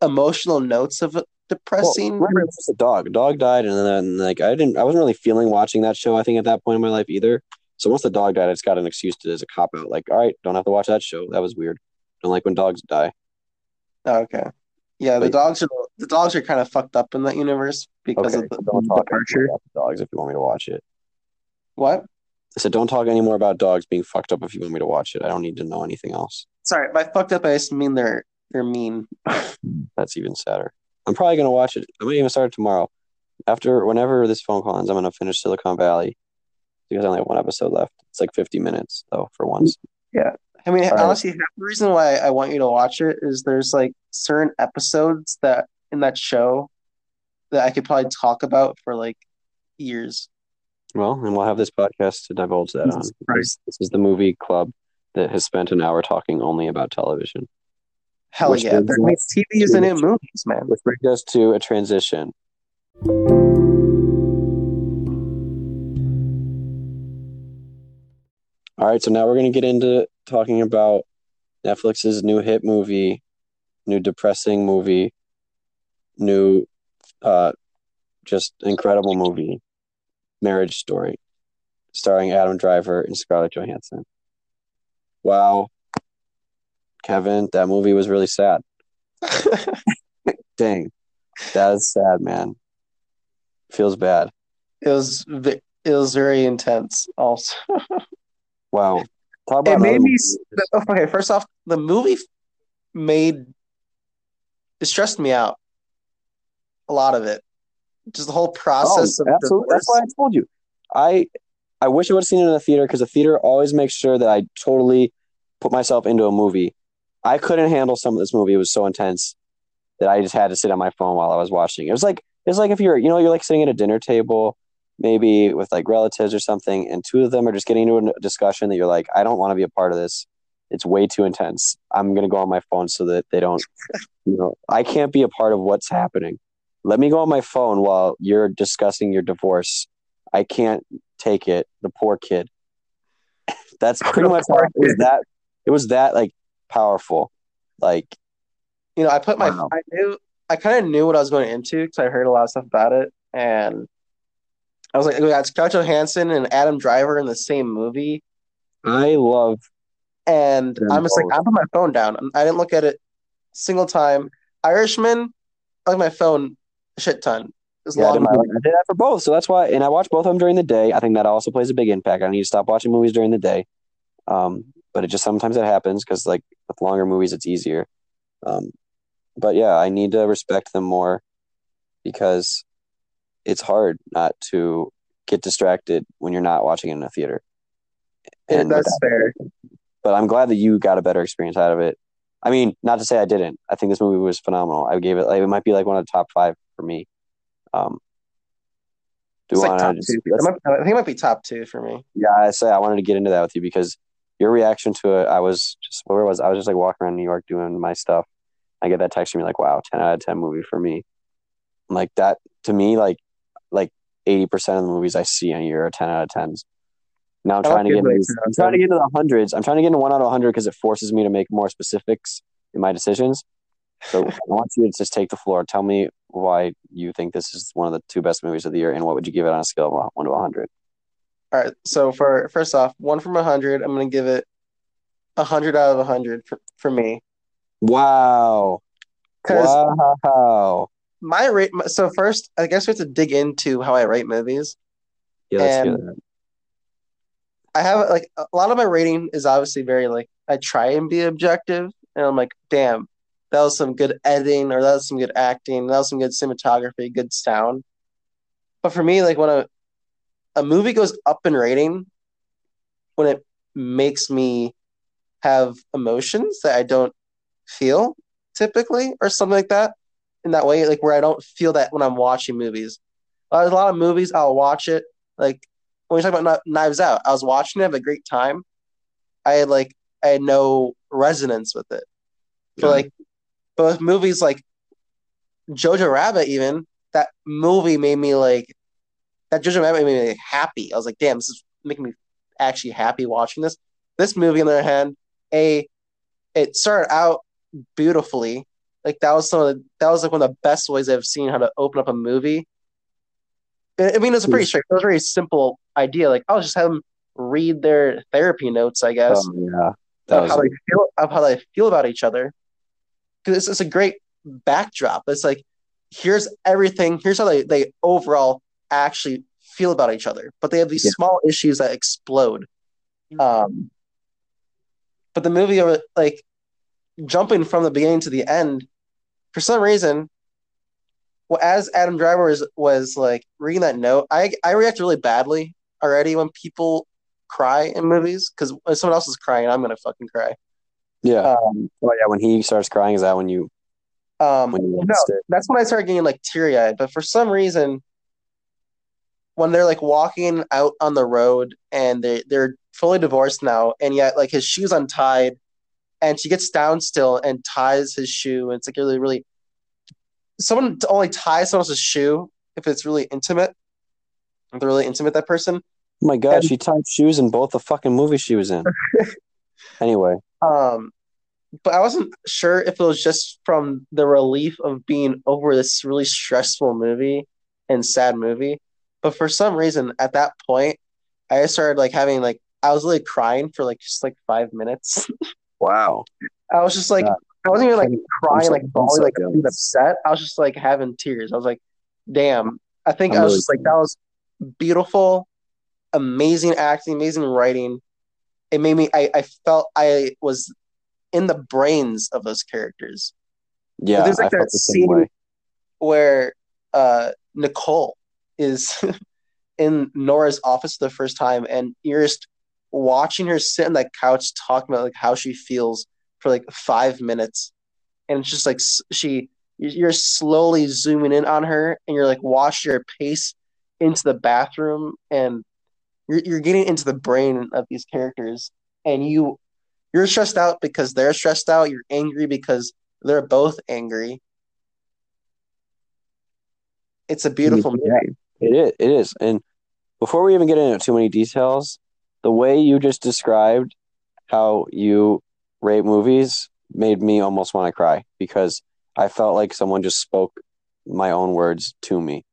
emotional notes of depressing. Well, the dog. Dog died, and then like I didn't. I wasn't really feeling watching that show. I think at that point in my life either. So once the dog died, I just got an excuse to as a cop out. Like, all right, don't have to watch that show. That was weird. Don't like when dogs die. Okay. Yeah, the dogs are the dogs are kind of fucked up in that universe because okay, of the, don't talk departure. About the dogs if you want me to watch it. What? I said, don't talk anymore about dogs being fucked up if you want me to watch it. I don't need to know anything else. Sorry, by fucked up I just mean they're they're mean. That's even sadder. I'm probably gonna watch it. I might even start it tomorrow. After whenever this phone call ends, I'm gonna finish Silicon Valley because I only have one episode left. It's like 50 minutes though for once. Yeah, I mean, All honestly, right. the reason why I want you to watch it is there's like certain episodes that in that show that I could probably talk about for like years. Well, and we'll have this podcast to divulge that on. This, this is the movie club that has spent an hour talking only about television. Hell yeah, there makes TVs and movies, man. Which brings us to a transition. All right, so now we're going to get into talking about Netflix's new hit movie, new depressing movie, new uh just incredible movie, Marriage Story, starring Adam Driver and Scarlett Johansson. Wow. Kevin, that movie was really sad. Dang. That is sad, man. Feels bad. It was it was very intense also. wow. Talk about it made me okay, first off, the movie made it stressed me out. A lot of it. Just the whole process oh, absolutely. That's why I told you. I I wish I would have seen it in the theater because the theater always makes sure that I totally put myself into a movie. I couldn't handle some of this movie. It was so intense that I just had to sit on my phone while I was watching. It was like it's like if you're you know you're like sitting at a dinner table, maybe with like relatives or something, and two of them are just getting into a discussion that you're like, I don't want to be a part of this. It's way too intense. I'm gonna go on my phone so that they don't, you know, I can't be a part of what's happening. Let me go on my phone while you're discussing your divorce. I can't take it. The poor kid. That's pretty much how it was that. It was that like powerful. Like, you know, I put my. I knew, I kind of knew what I was going into because I heard a lot of stuff about it, and I was like, we got Scarlett Johansson and Adam Driver in the same movie. I love and I'm just like. I put my phone down. I didn't look at it single time. Irishman, I like my phone a shit ton. Yeah, I did, my, I did that for both. So that's why, and I watch both of them during the day. I think that also plays a big impact. I need to stop watching movies during the day. Um, but it just sometimes it happens because like with longer movies, it's easier. Um, but yeah, I need to respect them more because it's hard not to get distracted when you're not watching it in a theater. Yeah, that's that- fair. but I'm glad that you got a better experience out of it. I mean, not to say I didn't. I think this movie was phenomenal. I gave it like it might be like one of the top five for me. Um, do It's you like top two. just? Might- I think it might be top two for me. yeah, I say I wanted to get into that with you because your reaction to it. I was just where was I was just like walking around New York doing my stuff. I get that text from you like, "Wow, ten out of ten movie for me." I'm like that to me, like like eighty percent of the movies I see in a year are ten out of tens. Now I'm trying to get good into, I'm trying to get into the hundreds. I'm trying to get into one out of hundred because it forces me to make more specifics in my decisions. So I want you to just take the floor. Tell me why you think this is one of the two best movies of the year, and what would you give it on a scale of one to hundred? All right. So for first off, one from a hundred, I'm gonna give it a hundred out of a hundred for, for me. Wow! Wow! My rate. So first, I guess we have to dig into how I rate movies. Yeah, let's And- that. I have like a lot of my rating is obviously very like I try and be objective, and I'm like, damn, that was some good editing, or that was some good acting, that was some good cinematography, good sound. But for me, like when a a movie goes up in rating, when it makes me have emotions that I don't feel typically, or something like that, in that way, like where I don't feel that when I'm watching movies. Uh, There's a lot of movies I'll watch it like when we talk about Knives Out, I was watching it, have a great time. I had like I had no resonance with it. But Yeah. like both movies like Jojo Rabbit, even that movie made me like that Jojo Rabbit made me like, happy. I was like, damn, this is making me actually happy watching this. This movie, on the other hand, a it started out beautifully. Like that was some of the, that was like one of the best ways I've seen how to open up a movie. I I mean, it's a pretty straight. It was a very simple idea. Like, I'll just have them read their therapy notes, I guess, Oh yeah, that of was how they feel of how they feel about each other. Because it's, it's a great backdrop. It's like here's everything. Here's how they they overall actually feel about each other. But they have these Yeah. small issues that explode. Um, but the movie, over like jumping from the beginning to the end, for some reason, well, as Adam Driver was was like reading that note, I I react really badly already when people cry in movies because when someone else is crying, I'm gonna fucking cry. yeah. Um, oh yeah, when he starts crying, is that when you um, when you no, that's when I started getting like teary eyed. But for some reason, when they're like walking out on the road and they they're fully divorced now, and yet like his shoes untied, and she gets down still and ties his shoe, and it's like really really. Someone to only ties someone else's shoe if it's really intimate. If they're really intimate, that person. Oh my god, And- she tied shoes in both the fucking movies she was in. anyway, Um, but I wasn't sure if it was just from the relief of being over this really stressful movie and sad movie. But for some reason, at that point, I started like having like I was really crying for like just like five minutes. wow. I was just like. I wasn't even like crying, like bawling, like being upset. I was just like having tears. I was like, damn. I think I'm I was really just like that was beautiful, amazing acting, amazing writing. It made me I, I felt I was in the brains of those characters. Yeah, there's, like, I that the scene-. Where uh Nicole is in Nora's office for the first time and just watching her sit on that couch talking about like how she feels for like five minutes. And it's just like she you're slowly zooming in on her and you're like watching your pace into the bathroom and you're you're getting into the brain of these characters and you you're stressed out because they're stressed out, you're angry because they're both angry. It's a beautiful Yeah. movie. It is. It is. And before we even get into too many details, the way you just described how you rate movies made me almost want to cry because I felt like someone just spoke my own words to me.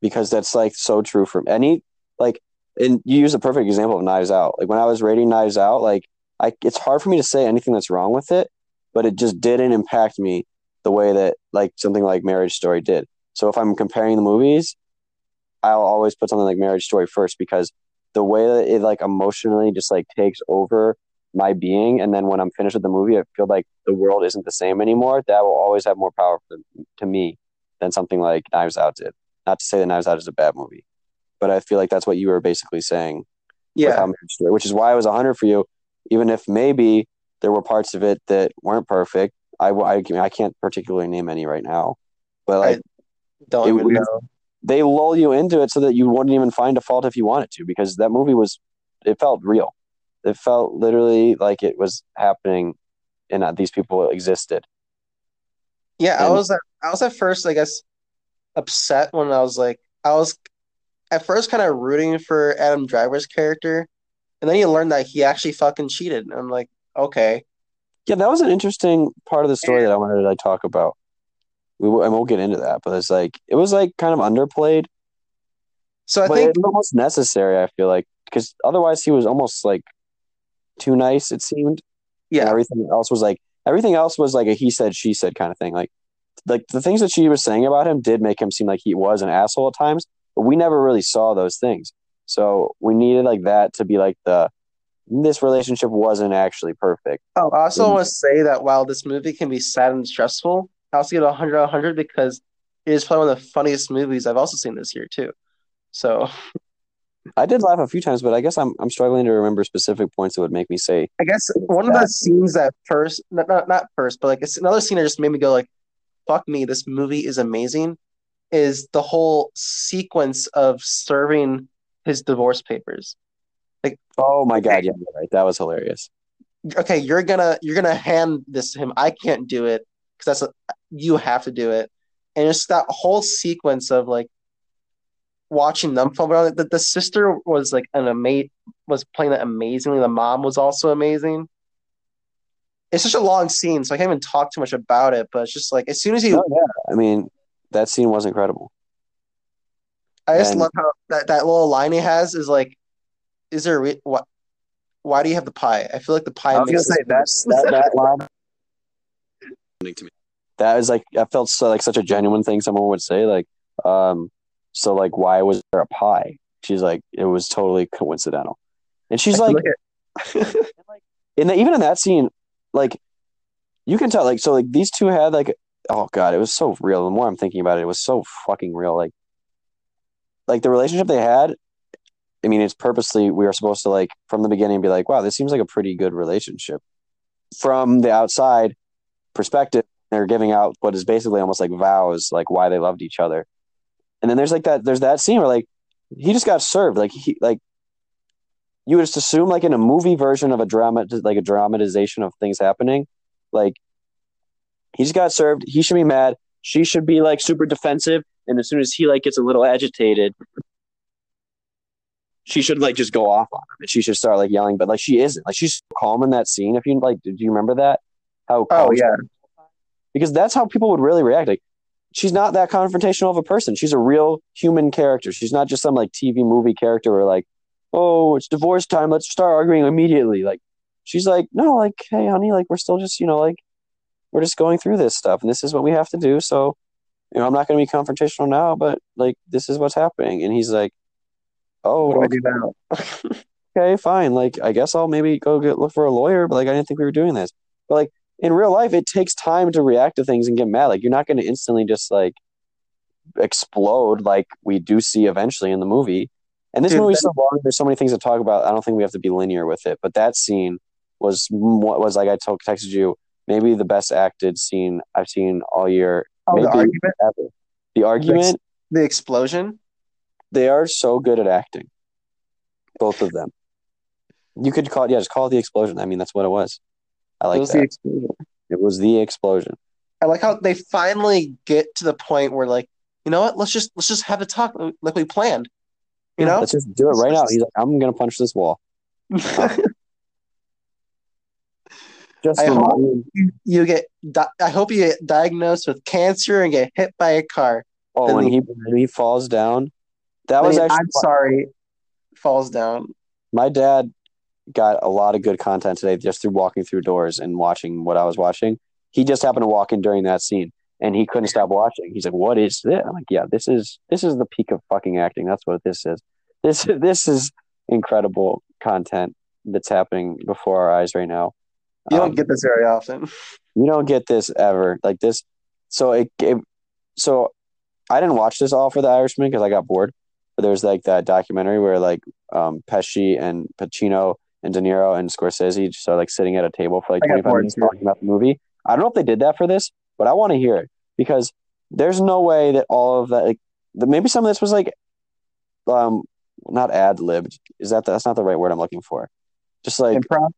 Because that's like so true for any like and you use a perfect example of Knives Out. Like when I was rating Knives Out, like I it's hard for me to say anything that's wrong with it, but it just didn't impact me the way that like something like Marriage Story did. So if I'm comparing the movies, I'll always put something like Marriage Story first because the way that it like emotionally just like takes over my being, and then when I'm finished with the movie, I feel like the world isn't the same anymore. That will always have more power for, to me than something like Knives Out did. Not to say that Knives Out is a bad movie, but I feel like that's what you were basically saying. Yeah, which is why i was 100 for you, even if maybe there were parts of it that weren't perfect. I, I, I can't particularly name any right now, but like, I don't it, know. They lull you into it so that you wouldn't even find a fault if you wanted to, because that movie was, it felt real. It felt literally like it was happening, and that these people existed. Yeah, and, I was at, I was at first, I guess, upset when I was like, I was at first kind of rooting for Adam Driver's character, and then you learn that he actually fucking cheated. And I'm like, okay. Yeah, that was an interesting part of the story that I wanted to like, talk about. We will, and we'll get into that, but it's like it was like kind of underplayed. So I think it was almost necessary. I feel like because otherwise he was almost like too nice. It seemed. Yeah. And everything else was like everything else was like a he said she said kind of thing. Like like the things that she was saying about him did make him seem like he was an asshole at times, but we never really saw those things. So we needed like that to be like the this relationship wasn't actually perfect. Oh, I also mm. and, want to say that while this movie can be sad and stressful, I also get 100 out 100 because it is probably one of the funniest movies I've also seen this year too. So I did laugh a few times, but I guess I'm I'm struggling to remember specific points that would make me say. I guess one of the scenes that first, not not, not first, but like it's another scene that just made me go like, "Fuck me, this movie is amazing." Is the whole sequence of serving his divorce papers. Like, oh my god, yeah, right. That was hilarious. Okay, you're gonna you're gonna hand this to him. I can't do it because that's a, you have to do it, and it's that whole sequence of like watching them fall around. The, the sister was like an amazing was playing that amazingly. The mom was also amazing. It's such a long scene, so I can't even talk too much about it. But it's just like as soon as he, oh, yeah, I mean, that scene was incredible. I just and, love how that, that little line he has is like is there re- what? Why do you have the pie? I feel like the pie. I was gonna say that's that that line. to me. That is like I felt so like such a genuine thing someone would say like um so like why was there a pie? She's like it was totally coincidental, and she's like, and like in the, even in that scene like you can tell like so like these two had like oh god it was so real. The more I'm thinking about it, it was so fucking real. Like like the relationship they had I mean, it's purposely we are supposed to like from the beginning be like, wow, this seems like a pretty good relationship. From the outside perspective, they're giving out what is basically almost like vows, like why they loved each other. And then there's like that there's that scene where like he just got served, like he like you would just assume like in a movie version of a drama like a dramatization of things happening, like he just got served. He should be mad. She should be like super defensive. And as soon as he like gets a little agitated, she should like just go off on him and she should start like yelling, but like she isn't. Like she's calm in that scene. If you like, do you remember that? How oh yeah, because that's how people would really react. Like she's not that confrontational of a person. She's a real human character. She's not just some like TV movie character where like, oh, it's divorce time. Let's start arguing immediately. Like she's like, no, like, hey, honey, like we're still just you know like we're just going through this stuff and this is what we have to do. So you know, I'm not going to be confrontational now, but like this is what's happening. And he's like, oh, what do I do now? okay, fine. Like, I guess I'll maybe go get look for a lawyer, but like, I didn't think we were doing this. But like, in real life, it takes time to react to things and get mad. Like, you're not going to instantly just like explode like we do see eventually in the movie. And this Dude, movie's so long. There's so many things to talk about. I don't think we have to be linear with it. But that scene was what was like I told texted you maybe the best acted scene I've seen all year. Oh, maybe the argument. Ever. The argument. The explosion. They are so good at acting. Both of them. You could call it, yeah, just call it the explosion. I mean, that's what it was. I like it was that. The explosion. It was the explosion. I like how they finally get to the point where, like, you know what? Let's just let's just have a talk like we planned. You know, let's just do it right now. He's like, I'm gonna punch this wall. just I hope you, you get. Di- I hope you get diagnosed with cancer and get hit by a car. Oh, when he when he falls down, that was actually. I'm sorry. Falls down. My dad got a lot of good content today just through walking through doors and watching what I was watching. He just happened to walk in during that scene and he couldn't stop watching. He's like, "What is this?" I'm like, "Yeah, this is this is the peak of fucking acting. That's what this is. This this is incredible content that's happening before our eyes right now. You don't Um, get this very often. you don't get this ever like this. So it, it so I didn't watch this all for The Irishman because I got bored. But there's like that documentary where like um, Pesci and Pacino and De Niro and Scorsese just are like sitting at a table for like 25 minutes talking about the movie. I don't know if they did that for this, but I want to hear it because there's no way that all of that like the, maybe some of this was like um not ad libbed. Is that that's not the right word I'm looking for? Just like Improv.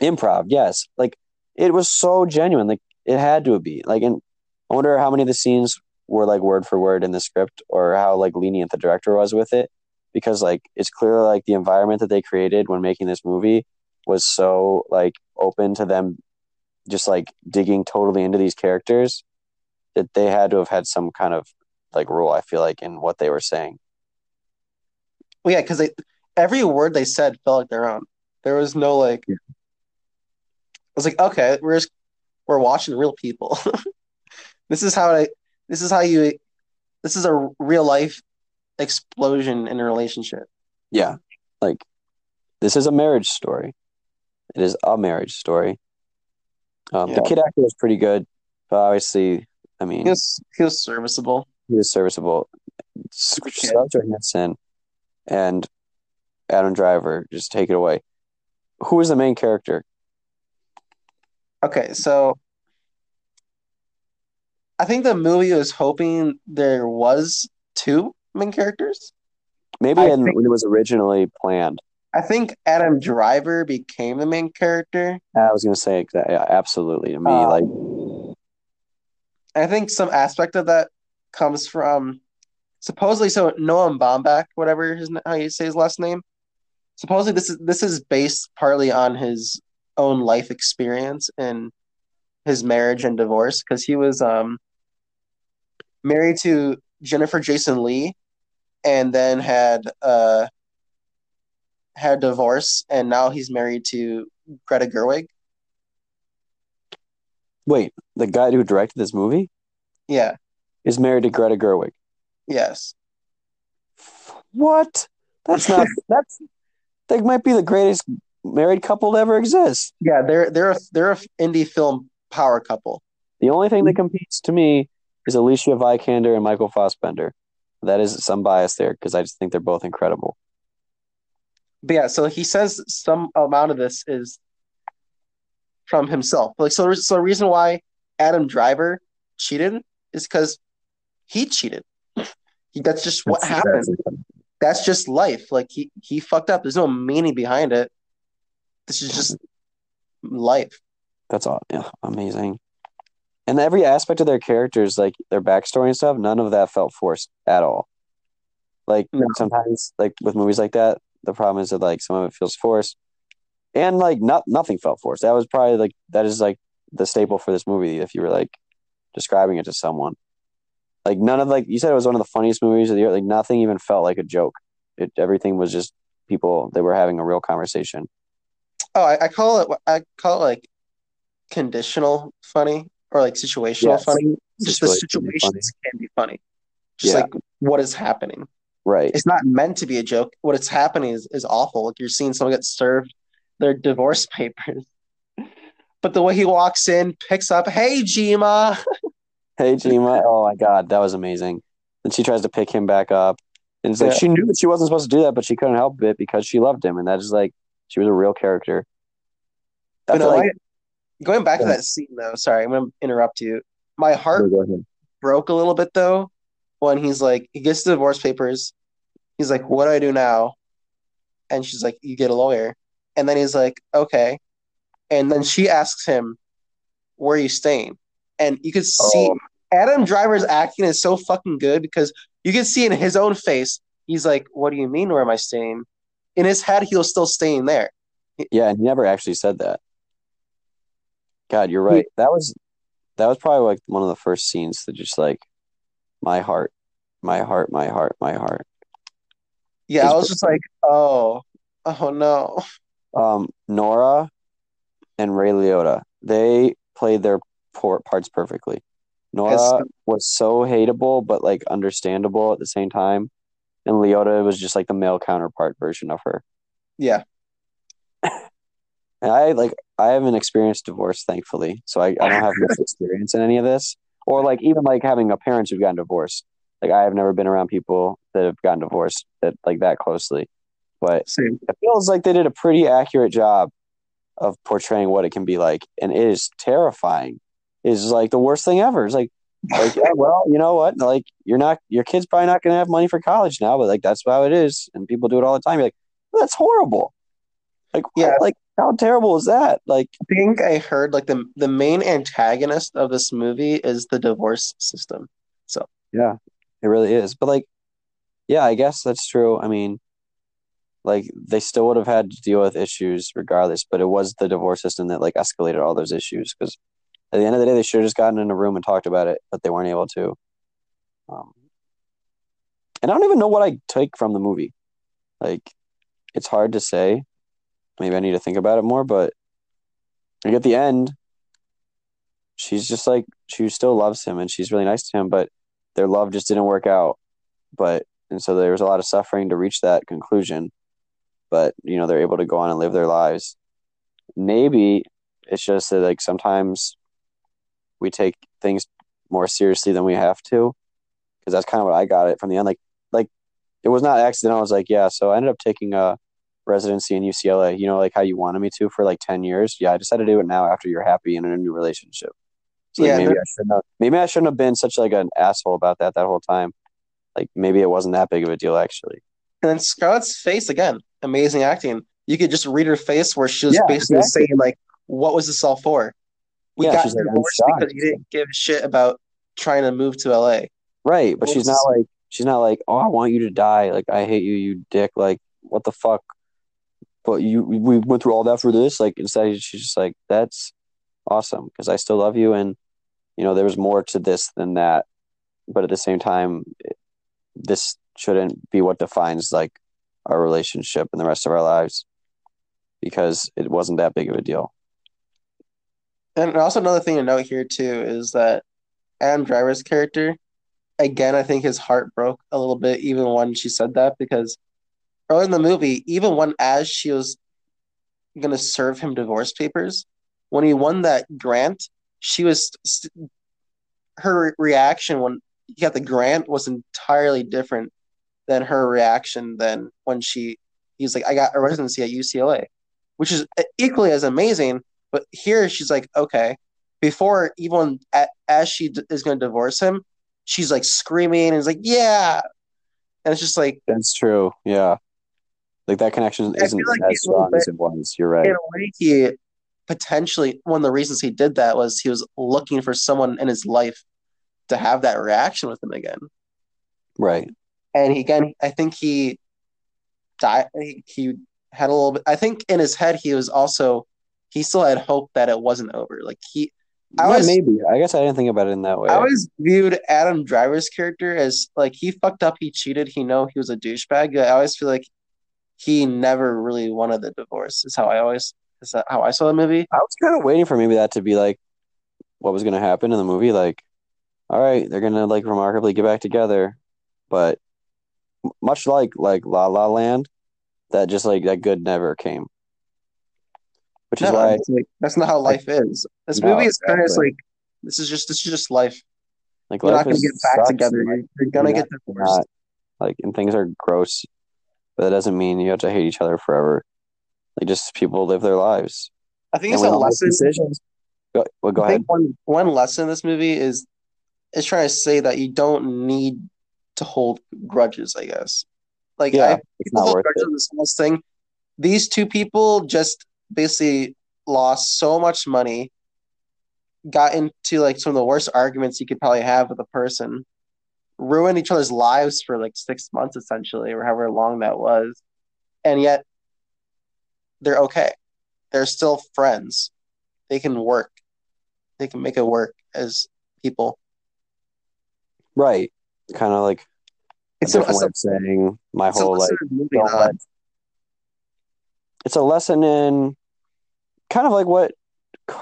improv yes like it was so genuine like it had to be like and i wonder how many of the scenes were like word for word in the script or how like lenient the director was with it because like it's clear like the environment that they created when making this movie was so like open to them just like digging totally into these characters that they had to have had some kind of like rule i feel like in what they were saying Well, yeah, because every word they said felt like their own. There was no like. Yeah. I was like, okay, we're just we're watching real people. this is how I. This is how you. This is a real life explosion in a relationship. yeah. Like this is a marriage story. It is a marriage story. Um, the kid actor was pretty good but obviously i mean He was he was serviceable. he was serviceable. Scarlett Johansson and Adam Driver just take it away. Who is the main character? Okay, so I think the movie was hoping there was two main characters. maybe I in, think- when it was originally planned I think Adam Driver became the main character. i was going to say yeah, absolutely to me Uh, like I think some aspect of that comes from supposedly so Noah Baumbach, whatever his how you say his last name. Supposedly this is this is based partly on his own life experience and his marriage and divorce because he was um married to Jennifer Jason Lee and then had uh had divorce and now he's married to Greta Gerwig. wait the guy who directed this movie Yeah, is married to Greta Gerwig yes. what that's not that's they might be the greatest married couple to ever exist Yeah, they're they're a, they're a indie film power couple. The only thing that competes to me is Alicia Vikander and Michael Fassbender. That is some bias there because I just think they're both incredible. But yeah, so he says some amount of this is from himself. Like so, so the reason why Adam Driver cheated is because he cheated. He, that's just what That's- happened. that's. That's just life. Like he he fucked up. There's no meaning behind it. This is just life. That's all. Yeah, amazing. And every aspect of their characters, like their backstory and stuff, none of that felt forced at all. Like No. sometimes, like with movies like that, the problem is that like some of it feels forced, and like not nothing felt forced. That was probably like that is like the staple for this movie. If you were like describing it to someone, like none of like you said, it was one of the funniest movies of the year. Like nothing even felt like a joke. It everything was just people. They were having a real conversation. Oh, I, I call it I call it like conditional funny or like situational Yes. funny. Just the situations can be funny. Just Yeah. like what is happening. Right. it's not meant to be a joke. What is happening is, is awful. Like you're seeing someone get served their divorce papers. But the way he walks in, picks up, hey Jima. Hey, Jima. Oh my God, that was amazing. And she tries to pick him back up, and it's like she knew that she wasn't supposed to do that, but she couldn't help it because she loved him, and that is like she was a real character. I feel like going back to that scene though, sorry, I'm gonna interrupt you. My heart ahead. broke a little bit though when he's like he gets the divorce papers. He's like, What do I do now? And she's like, You get a lawyer. And then he's like, Okay. And then she asks him, Where are you staying? And you could see Oh. Adam Driver's acting is so fucking good because you can see in his own face, he's like, What do you mean where am I staying? In his head, he was still staying there. Yeah, and he never actually said that. God, you're right. That was that was probably like one of the first scenes that just like my heart, my heart, my heart, my heart. Yeah, I was just like, Oh, oh no. Um, Nora and Ray Liotta, they played their parts perfectly. Nora was so hateable, but like understandable at the same time. And Liotta was just like the male counterpart version of her. Yeah. And I like I haven't experienced divorce, thankfully, so I, I don't have much experience in any of this, or like even like having a parents who've gotten divorced. Like I have never been around people that have gotten divorced that like that closely, but Same. it feels like they did a pretty accurate job of portraying what it can be like, and it is terrifying. It is like the worst thing ever. It's like like yeah, well, you know what? Like you're not your kid's probably not gonna have money for college now, but like that's how it is, and people do it all the time. You're like, well, that's horrible. Like Yeah. like how terrible is that? Like I think I heard like the the main antagonist of this movie is the divorce system. So yeah, it really is. But like, yeah, I guess that's true. I mean, like they still would have had to deal with issues regardless, but it was the divorce system that like escalated all those issues because at the end of the day, they should have just gotten in a room and talked about it, but they weren't able to. Um, and I don't even know what I take from the movie. Like, it's hard to say. Maybe I need to think about it more, but like at the end, she's just like she still loves him and she's really nice to him, but their love just didn't work out. But and so there was a lot of suffering to reach that conclusion. But you know, they're able to go on and live their lives. Maybe it's just that like sometimes we take things more seriously than we have to. Because that's kind of what I got it from the end. Like like it was not accidental. I was like, yeah, so I ended up taking a residency in UCLA, you know, like how you wanted me to for like ten years. Yeah, I decided to do it now after you're happy and in a new relationship. So like, Yeah, maybe I shouldn't have maybe I shouldn't have been such like an asshole about that that whole time. Like maybe it wasn't that big of a deal actually. And then Scarlett's face again, amazing acting. You could just read her face where she was Yeah, basically exactly. saying like, "What was this all for? We Yeah, got she's like, divorced because you didn't give a shit about trying to move to LA." Right, but Well, she's not like she's not like, oh, I want you to die. Like I hate you, you dick. Like what the fuck? But you, we went through all that for this. Like instead, she's just like, that's awesome because I still love you, and you know, there was more to this than that. But at the same time, this shouldn't be what defines like our relationship and the rest of our lives because it wasn't that big of a deal. And also another thing to note here too is that Adam Driver's character, again, I think his heart broke a little bit even when she said that because early in the movie, even when as she was gonna serve him divorce papers, when he won that grant, she was st- her re- reaction when he got the grant was entirely different than her reaction than when she he's like, I got a residency at UCLA, which is equally as amazing. But here she's like, okay. Before even a- as she d- is going to divorce him, she's like screaming and is like, yeah. And it's just like, That's true. Yeah, like that connection isn't like as strong as it was. You're right. in a way, he potentially one of the reasons he did that was he was looking for someone in his life to have that reaction with him again. Right. And he again, I think he died. He, he had a little bit. I think in his head, he was also he still had hope that it wasn't over. Like he, I yeah, was- maybe. I guess I didn't think about it in that way. I always viewed Adam Driver's character as like he fucked up, he cheated, he know he was a douchebag. I always feel like he never really wanted the divorce. Is how I always is that how I saw the movie. I was kind of waiting for maybe that to be like what was going to happen in the movie. Like, all right, they're going to like remarkably get back together, but much like like La La Land, that just like that good never came. Which is why like, that's not how life is. This No, movie is kind of exactly. like this is just this is just life. like You're life not gonna get back together. Like, you're gonna get divorced. not- like and things are gross, but that doesn't mean you have to hate each other forever. Like just people live their lives. I think And it's a lesson. decisions. Go, well, go I ahead. think one one lesson in this movie is is trying to say that you don't need to hold grudges. I guess. Like Yeah, I it's not worth it. this whole thing. These two people just basically lost so much money, got into like some of the worst arguments you could probably have with a person, ruined each other's lives for like six months essentially, or however long that was, and yet they're okay. They're still friends. They can work. They can make it work as people. Right. Kind of like It's a a, different it's way a, of saying my whole like lesson in moving don't on. let it's a lesson in kind of like what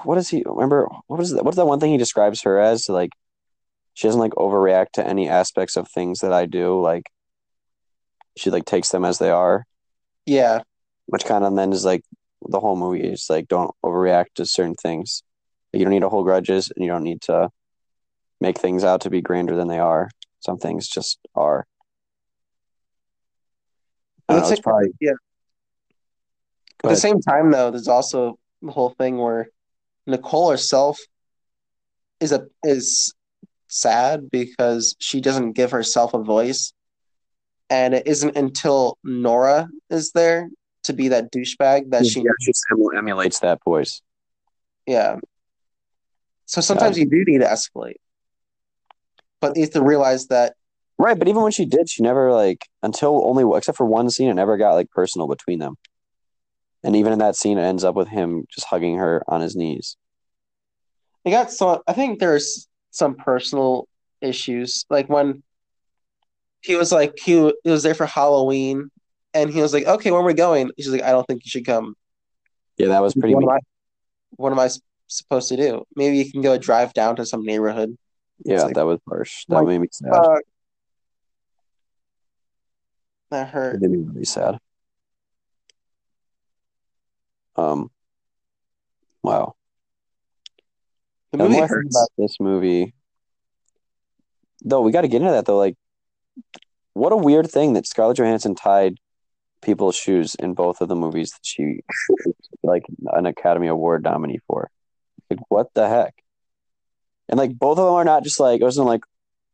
what is he remember what was that what's that one thing he describes her as like she doesn't like overreact to any aspects of things that I do like she like takes them as they are. Yeah, which kind of then is like the whole movie is like don't overreact to certain things. You don't need to hold grudges and you don't need to make things out to be grander than they are. Some things just are. Know, it's probably yeah. At the same time, though, there's also the whole thing where Nicole herself is a is sad because she doesn't give herself a voice, and it isn't until Nora is there to be that douchebag that she yeah, she emu- emulates that voice yeah. So sometimes you do need to escalate, but you have to realize that Right, but even when she did, she never like until only except for one scene, it never got like personal between them. And even in that scene, it ends up with him just hugging her on his knees. They got so. I think there's some personal issues, like when he was like he, he was there for Halloween, and he was like, "Okay, where are we going?" She's like, "I don't think you should come." Yeah, that was pretty. What am I, what am I supposed to do? Maybe you can go drive down to some neighborhood. Yeah, like- that was harsh. That Like, made me sad. Uh, that It hurt. made me really sad. Um. Wow. The movie hurts. about this movie. Though we got to get into that though. Like, what a weird thing that Scarlett Johansson tied people's shoes in both of the movies that she like an Academy Award nominee for. Like, what the heck? And like both of them are not just like it wasn't like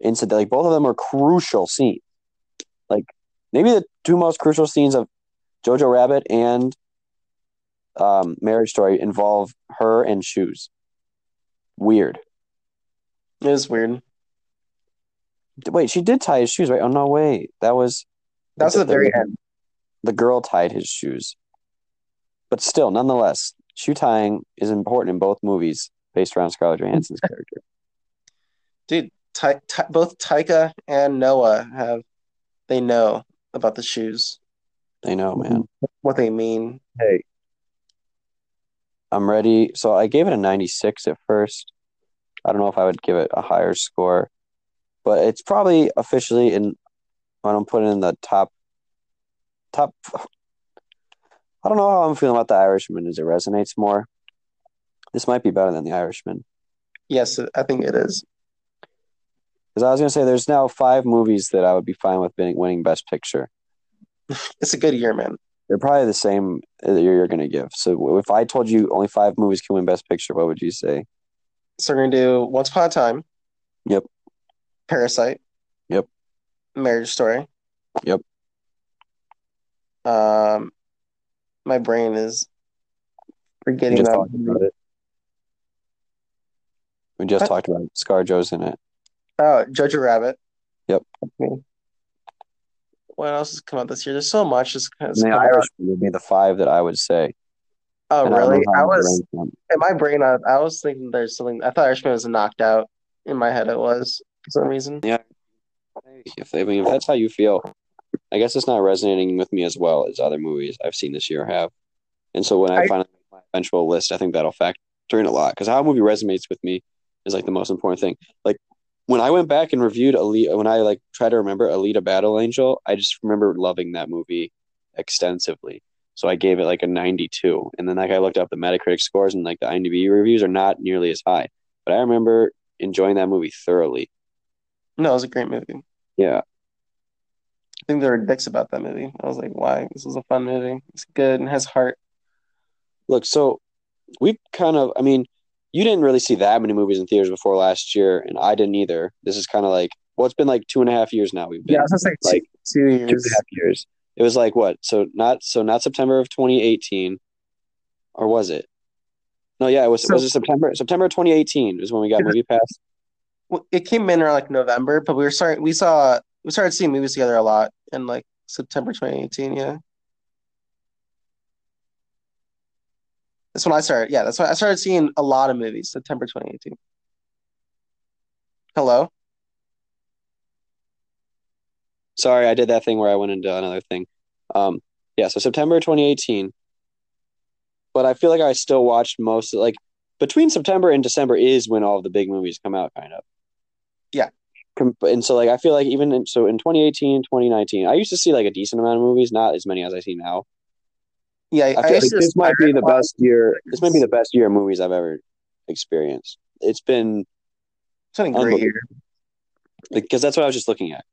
incident. Like both of them are crucial scenes. Like maybe the two most crucial scenes of Jojo Rabbit and um, Marriage Story involve her and shoes. Weird. It was weird. Wait, she did tie his shoes, right? Oh no, wait, that was That was the, at the very end. the girl tied his shoes. But still, nonetheless, shoe tying is important in both movies based around Scarlett Johansson's character. Dude, Ty, Ty, both Taika and Noah have they know about the shoes, They know, man. what they mean. Hey, I'm ready. So I gave it a 96 at first. I don't know if I would give it a higher score, but it's probably officially in. I don't put it in the top. Top. I don't know how I'm feeling about the Irishman. As it resonates more. This might be better than the Irishman. Yes, I think it is. Because I was gonna say, there's now five movies that I would be fine with being, winning Best Picture. It's a good year, man. They're probably the same that you're, you're gonna give. So if I told you only five movies can win Best Picture, what would you say? So we're gonna do Once Upon a Time. Yep. Parasite. Yep. Marriage Story. Yep. Um, my brain is forgetting that. about it. We just What? talked about it. ScarJo's in it. Oh, Jojo Rabbit. Yep. Okay. What else has come out this year? There's so much that's the. Irishman would be the five that I would say. Oh, And really? how I was in my brain. I, I was thinking there's something. I thought Irishman was knocked out. In my head, it was for some reason. Yeah. If I mean, if that's how you feel, I guess it's not resonating with me as well as other movies I've seen this year have. And so when I, I- finally make my eventual list, I think that'll factor in a lot because how a movie resonates with me is like the most important thing. Like when I went back and reviewed Alita, when I like try to remember Alita Battle Angel, I just remember loving that movie extensively. So I gave it like a 92. And then like I looked up the Metacritic scores and like the IMDb reviews are not nearly as high. But I remember enjoying that movie thoroughly. No, it was a great movie. Yeah. I think there were dicks about that movie. I was like, why? This was a fun movie. It's good and has heart. Look, so we kind of, I mean, you didn't really see that many movies in theaters before last year, and I didn't either. This is kind of like, well, it's been like two and a half years now. We've been Yeah, I was gonna say like two, two two and years. a half years. It was like what? So not so not September of 2018, or was it? No, yeah, it was. So- was it September? September 2018 is when we got. Movie Pass. Well, It came in around like November, but we were starting. We saw we started seeing movies together a lot in like September 2018. Yeah, that's when I started. Yeah, that's when I started seeing a lot of movies. September 2018. Hello. Sorry, I did that thing where I went into another thing. Um, yeah, so September 2018 but I feel like I still watched most of like between September and December is when all of the big movies come out, kind of. Yeah. And so, like, I feel like even in, so in 2018, 2019, I used to see like a decent amount of movies, not as many as I see now. Yeah, I feel like this might be the best year. This might be the best year of movies I've ever experienced. It's been It's been a great year. because that's what I was just looking at.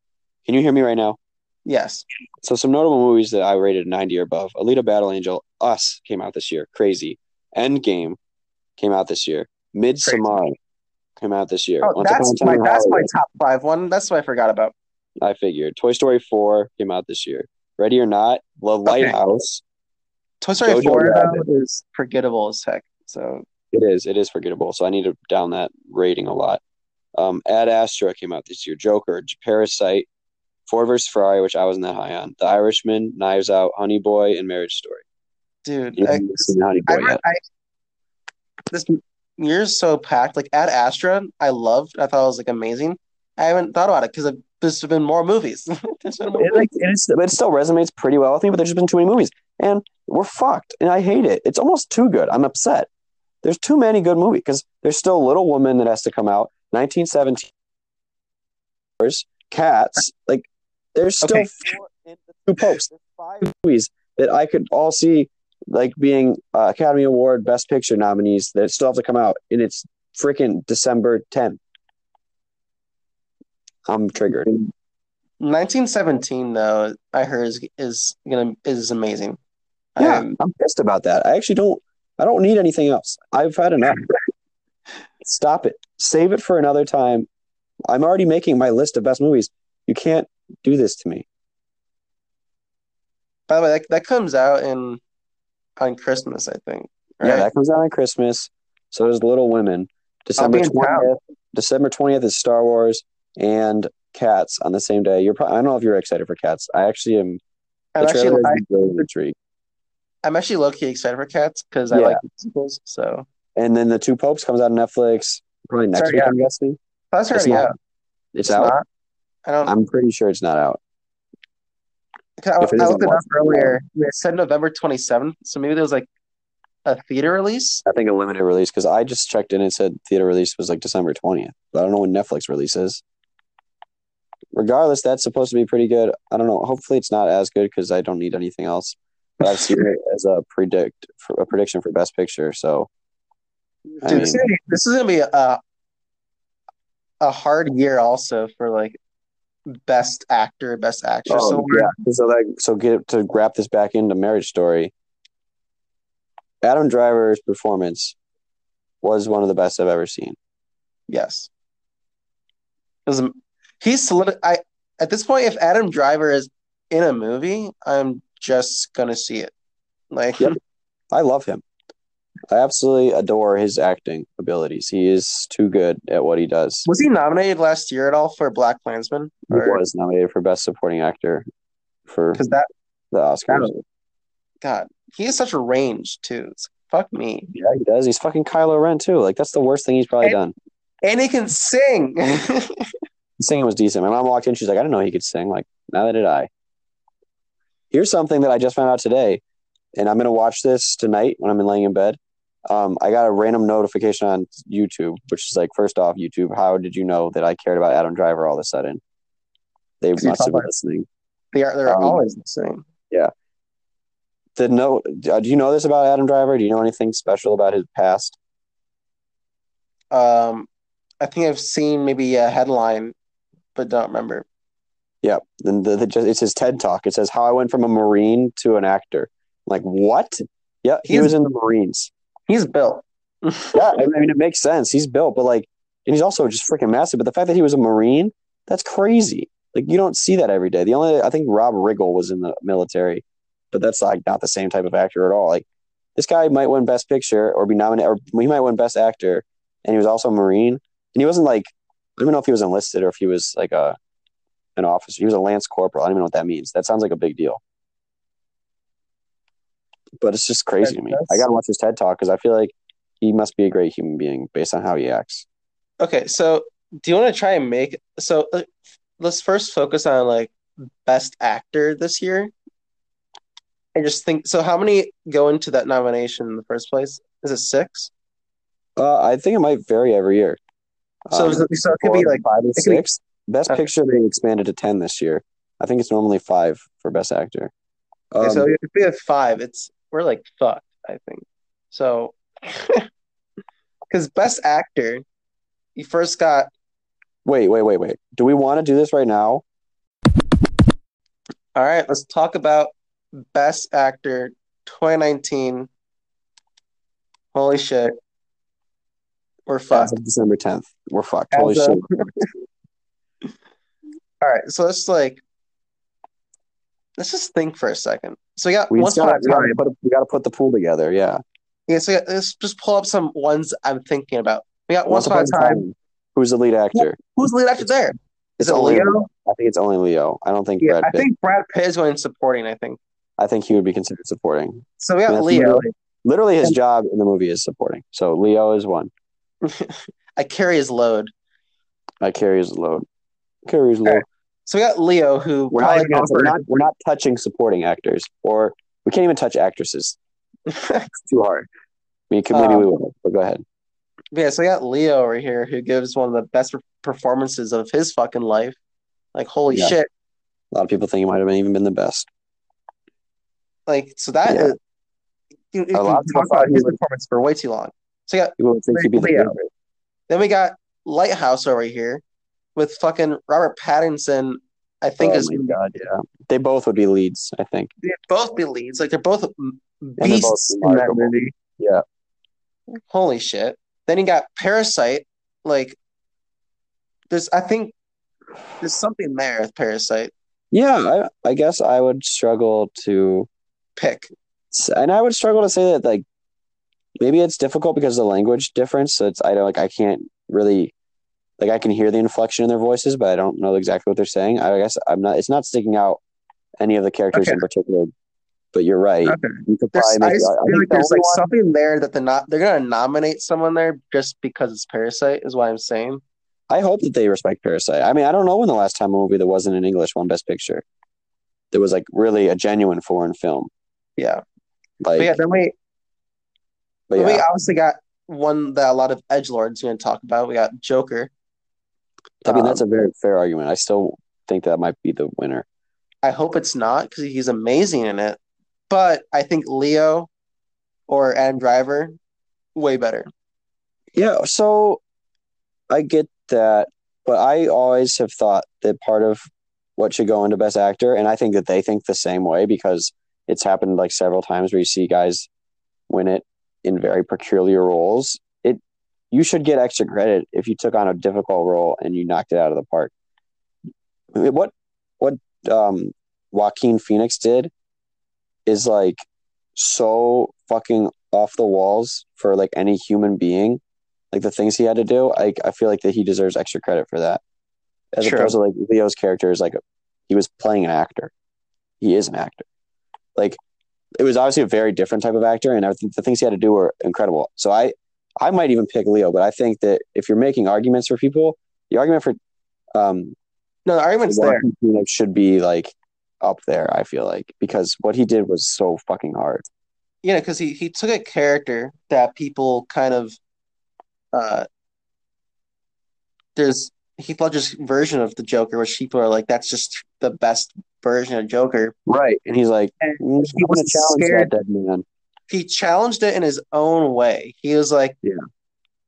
Can you hear me right now? Yes. So some notable movies that I rated 90 or above. Alita Battle Angel, Us came out this year. Crazy. Endgame came out this year. Midsommar came out this year. Oh, Once that's my that's my top five one. That's what I forgot about. I figured. Toy Story 4 came out this year. Ready or Not, The Lighthouse. Toy Story Jojo four Rabbit. is forgettable as heck. So It is. It is forgettable. So I need to down that rating a lot. Um, Ad Astra came out this year. Joker, Parasite, Ford vs. Ferrari, which I wasn't that high on. The Irishman, Knives Out, Honey Boy, and Marriage Story. dude, I, Honey I, Boy yet. I, this year's so packed. Like Ad Astra, I loved. I thought it was like amazing. I haven't thought about it because there's been more movies. there's been more It, like, it, is, it still resonates pretty well with me, but there's just been too many movies. And we're fucked. And I hate it. It's almost too good. I'm upset. There's too many good movies because there's still Little Woman that has to come out. 1917. Cats. Like, there's still Okay. four and the two popes. There's five movies that I could all see like being uh, Academy Award Best Picture nominees that still have to come out. And it's freaking December 10th. I'm triggered. 1917 though. I heard is is gonna is amazing. Yeah, Um, I'm pissed about that. I actually don't. I don't need anything else. I've had enough. Stop it. Save it for another time. I'm already making my list of best movies. You can't do this to me. by the way, that, that comes out in on Christmas, I think. Right? Yeah, that comes out on Christmas. So does Little Women. December be in town. twentieth. December twentieth is Star Wars and Cats on the same day. You're. Probably, I don't know if you're excited for Cats. I actually am. I'm actually I, really intrigued. I'm actually low key excited for Cats because I Yeah. like musicals. So And then the Two Popes comes out on Netflix probably next Sorry, week. yeah. I'm guessing oh, that's It's already not- out. it's, It's out. not. I don't. I'm pretty sure it's not out. I, I looked it up earlier. It said November 27th, so maybe there was like a theater release. I think a limited release because I just checked in and it said theater release was like December 20th. But I don't know when Netflix releases. Regardless, that's supposed to be pretty good. I don't know. Hopefully, it's not as good because I don't need anything else. But I've seen it as a predict for a prediction for Best Picture. So, Dude, this, is mean, gonna be, this is gonna be a a hard year also for like best actor, best actress. oh, so yeah. So like, so get to wrap this back into Marriage Story. Adam Driver's performance was one of the best I've ever seen. yes, 'Cause he's solid. I at this point, if Adam Driver is in a movie, I'm just gonna see it. Like, Yep. I love him. I absolutely adore his acting abilities. He is too good at what he does. was he nominated last year at all for BlacKkKlansman? He was nominated for Best Supporting Actor for because that the Oscars. God, he has such a range too. It's, fuck me, Yeah, he does. He's fucking Kylo Ren too. Like that's the worst thing he's probably And- done. and he can sing. Singing was decent. My mom walked in. She's like, I didn't know he could sing. Like, neither did I. Here's something that I just found out today, and I'm gonna watch this tonight when I'm laying in bed. Um, I got a random notification on YouTube, which is like, first off, YouTube, how did you know that I cared about Adam Driver all of a sudden? They must have been listening. They are. they're Um, always the same. Did know? uh, Do you know this about Adam Driver? Do you know anything special about his past? Um, I think I've seen maybe a headline, but don't remember. Yeah, then the, the, it's his TED talk. It says how I went from a Marine to an actor. like what? Yeah, he He's- was in the Marines. He's built. Yeah, I mean it makes sense. He's built, but like, and he's also just freaking massive. But the fact that he was a Marine, that's crazy. Like you don't see that every day. The only I think Rob Riggle was in the military, but that's like not the same type of actor at all. Like this guy might win Best Picture or be nominated, or he might win Best Actor, and he was also a Marine, and he wasn't like I don't even know if he was enlisted or if he was like a an officer. He was a lance corporal. I don't even know what that means. That sounds like a big deal. But it's just crazy to me. I gotta watch his TED talk because I feel like he must be a great human being based on how he acts. Okay, so do you want to try and make so uh, let's first focus on like best actor this year. I just think so. How many go into that nomination in the first place? Is it six? Uh, I think it might vary every year. So, Um, it- so it could be like five and could be- six. Best Okay. Picture they expanded to ten this year. I think it's normally five for Best Actor. okay, Um, so if we have five, it's we're like fucked. I think so. Because best actor, you first got wait, wait, wait, wait. Do we want to do this right now? all right. Let's talk about best actor 2019. Holy shit, we're fucked. December tenth, we're fucked. As Holy shit! All right, so let's like let's just think for a second. So we got We once gotta, a time. we gotta put the pool together. Yeah. Yeah, so let's just pull up some ones I'm thinking about. We got once, upon a time. Who's the lead actor? Who's the lead actor there? Is It's it only- Leo? I think it's only Leo. I don't think Yeah, Brad I think Brad Pitt is going supporting. I think I think he would be considered supporting. so. We I got mean, Leo. literally, literally his And- job in the movie is supporting. So Leo is one. I carry his load. I carry his load. Carry his load. So we got Leo, who We're not, gonna- we're not we're not touching supporting actors, or we can't even touch actresses. It's too hard. I mean, could- maybe Um, we will, but go ahead. yeah, so we got Leo over here, who gives one of the best performances of his fucking life. Like holy Yeah. shit! A lot of people think he might have even been the best. Like so that Yeah. is. You, you A lot can of people talk thought about his performance for way too long. So yeah, think he'd be the favorite. Then we got Lighthouse over here with fucking Robert Pattinson. I think oh is my god, yeah. They both would be leads, I think. they'd both be leads. Like they're both m- they're beasts both in that movie. Yeah. Holy shit! Then you got Parasite. Like there's, I think there's something there with Parasite. Yeah, I, I guess I would struggle to Pick. and I would struggle to say that like maybe it's difficult because of the language difference. So it's I don't like I can't really like I can hear the inflection in their voices, but I don't know exactly what they're saying. I guess I'm not. It's not sticking out any of the characters Okay. in particular. But you're right. Okay. You could probably I make. just I feel like there's like one- something there that they're not. They're gonna nominate someone there just because it's Parasite. Is what I'm saying. I hope that they respect Parasite. I mean, I don't know when the last time a movie that wasn't in English won Best Picture. There was like really a genuine foreign film. Yeah. Like, But yeah. Then we but But we obviously got one that a lot of edge lords are going to talk about. We got Joker. I mean Um, that's a very fair argument. I still think that might be the winner. I hope it's not because he's amazing in it. But I think Leo or Adam Driver, way better. Yeah, so I get that, but I always have thought that part of what should go into Best Actor, and I think that they think the same way because it's happened like several times where you see guys win it in very peculiar roles. It you should get extra credit if you took on a difficult role and you knocked it out of the park. What what um, Joaquin Phoenix did is like so fucking off the walls for like any human being like the things he had to do, I I feel like that he deserves extra credit for that. As Sure. opposed to like Leo's character is like he was playing an actor. He is an actor. Like it was obviously a very different type of actor, and I think the things he had to do were incredible. So I I might even pick Leo, but I think that if you're making arguments for people, the argument for um No, the argument's there. Phoenix should be like up there. I feel like because what he did was so fucking hard. You know, because he, he took a character that people kind of uh there's Heath Ledger's version of the Joker, which people are like, that's just the best version of Joker. Right, and he's like, And "Mm, he I'm was scared that dead man. he challenged it in his own way. He was like, Yeah.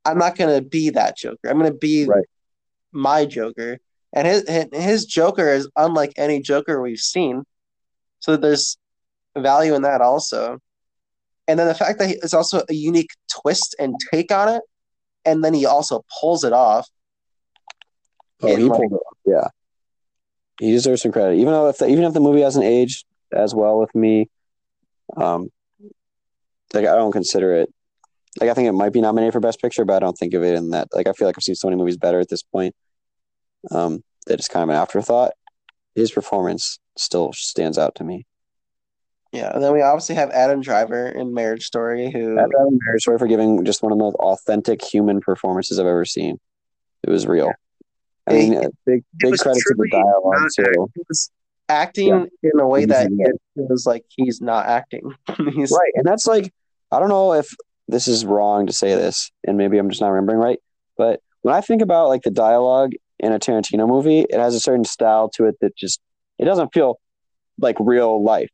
I'm not gonna be that Joker. I'm gonna be Right. my Joker." And his his Joker is unlike any Joker we've seen. So there's value in that also. And then the fact that he- it's also a unique twist and take on it, and then he also pulls it off. Oh, he like- pulled it off. Yeah, he deserves some credit. Even though if the, even if the movie hasn't aged as well with me, um, like I don't consider it. Like I think it might be nominated for Best Picture, but I don't think of it in that. Like I feel like I've seen so many movies better at this point. Um, that it's kind of an afterthought. His performance still stands out to me. Yeah, and then we obviously have Adam Driver in Marriage Story, who rather Marriage Story for giving just one of the most authentic human performances I've ever seen. It was real. I mean, uh, big big credit to the dialogue too. was acting Yeah. in a way that it feels like he's not acting. he's Right. And that's like, I don't know if this is wrong to say this, and maybe I'm just not remembering right. But when I think about like the dialogue in a Tarantino movie, it has a certain style to it that just, it doesn't feel like real life.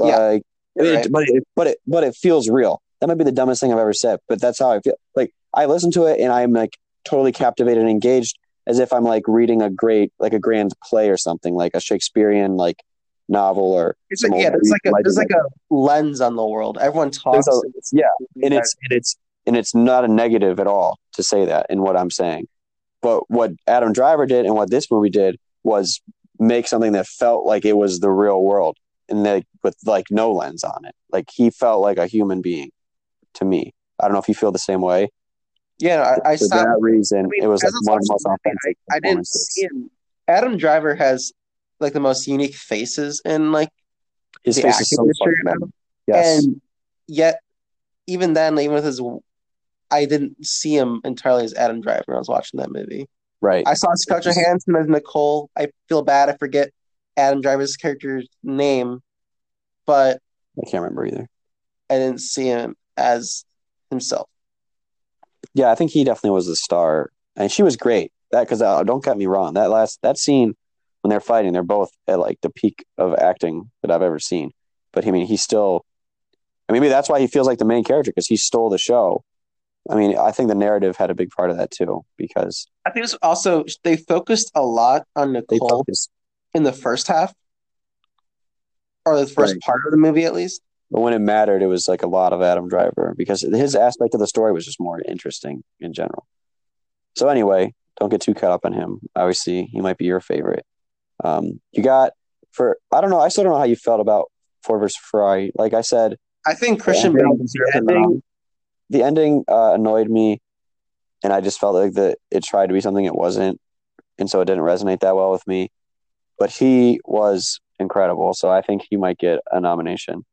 Yeah. Like, I mean, Right. it, but it, but it, but it feels real. That might be the dumbest thing I've ever said, but that's how I feel. Like I listen to it and I'm like totally captivated and engaged, as if I'm like reading a great, like a grand play or something, like a Shakespearean like novel or It's like, yeah, there's like a there's like a lens on the world. Everyone talks. a- it's- yeah, and it's and it's and it's not a negative at all to say that in what I'm saying. But what Adam Driver did and what this movie did was make something that felt like it was the real world and like with like no lens on it. Like he felt like a human being to me. I don't know if you feel the same way. Yeah, I, I For stopped. that reason, I mean, it was like one of the most movie, authentic. I didn't see him. Adam Driver has like the most unique faces in like His face is so fucking now. yes, And yet, even then, even with his, I didn't see him entirely as Adam Driver when I was watching that movie. right. I saw It's- Johansson as Nicole. I feel bad. I forget Adam Driver's character's name, but I can't remember either. I didn't see him as himself. Yeah, I think he definitely was the star, and she was great. That because uh, don't get me wrong, that last that scene when they're fighting, they're both at like the peak of acting that I've ever seen. But I mean, he still, I mean, maybe that's why he feels like the main character because he stole the show. I mean, I think the narrative had a big part of that too because I think it's also they focused a lot on Nicole in the first half, or the first Right. part of the movie at least. But when it mattered, it was like a lot of Adam Driver because his aspect of the story was just more interesting in general. So anyway, don't get too caught up on him. Obviously, he might be your favorite. Um, you got for I don't know. I still don't know how you felt about Ford versus Ferrari. Like I said, I think Christian the Bale ending, the ending, the ending uh, annoyed me, and I just felt like that it tried to be something it wasn't, and so it didn't resonate that well with me. But he was incredible, so I think he might get a nomination.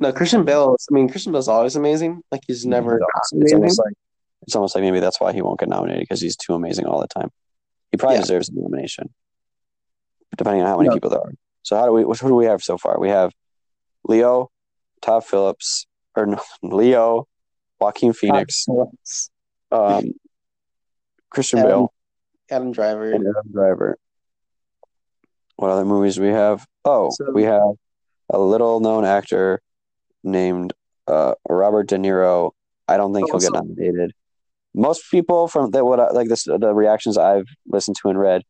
No, Christian Bale. I mean, Christian Bale's always amazing. Like he's never It's almost- amazing. It's almost like it's almost like maybe that's why he won't get nominated because he's too amazing all the time. He probably Yeah. deserves a nomination, depending on how many No. people there are. So how do we? What who do we have so far? We have Leo, Todd Phillips, or no, Leo, Joaquin Phoenix, um, Christian Adam Bale, Adam Driver. and Adam Driver. What other movies do we have? Oh, So- we have a little known actor named uh, Robert De Niro. I don't think he'll get nominated. Most people from that what I, like this the reactions I've listened to and read,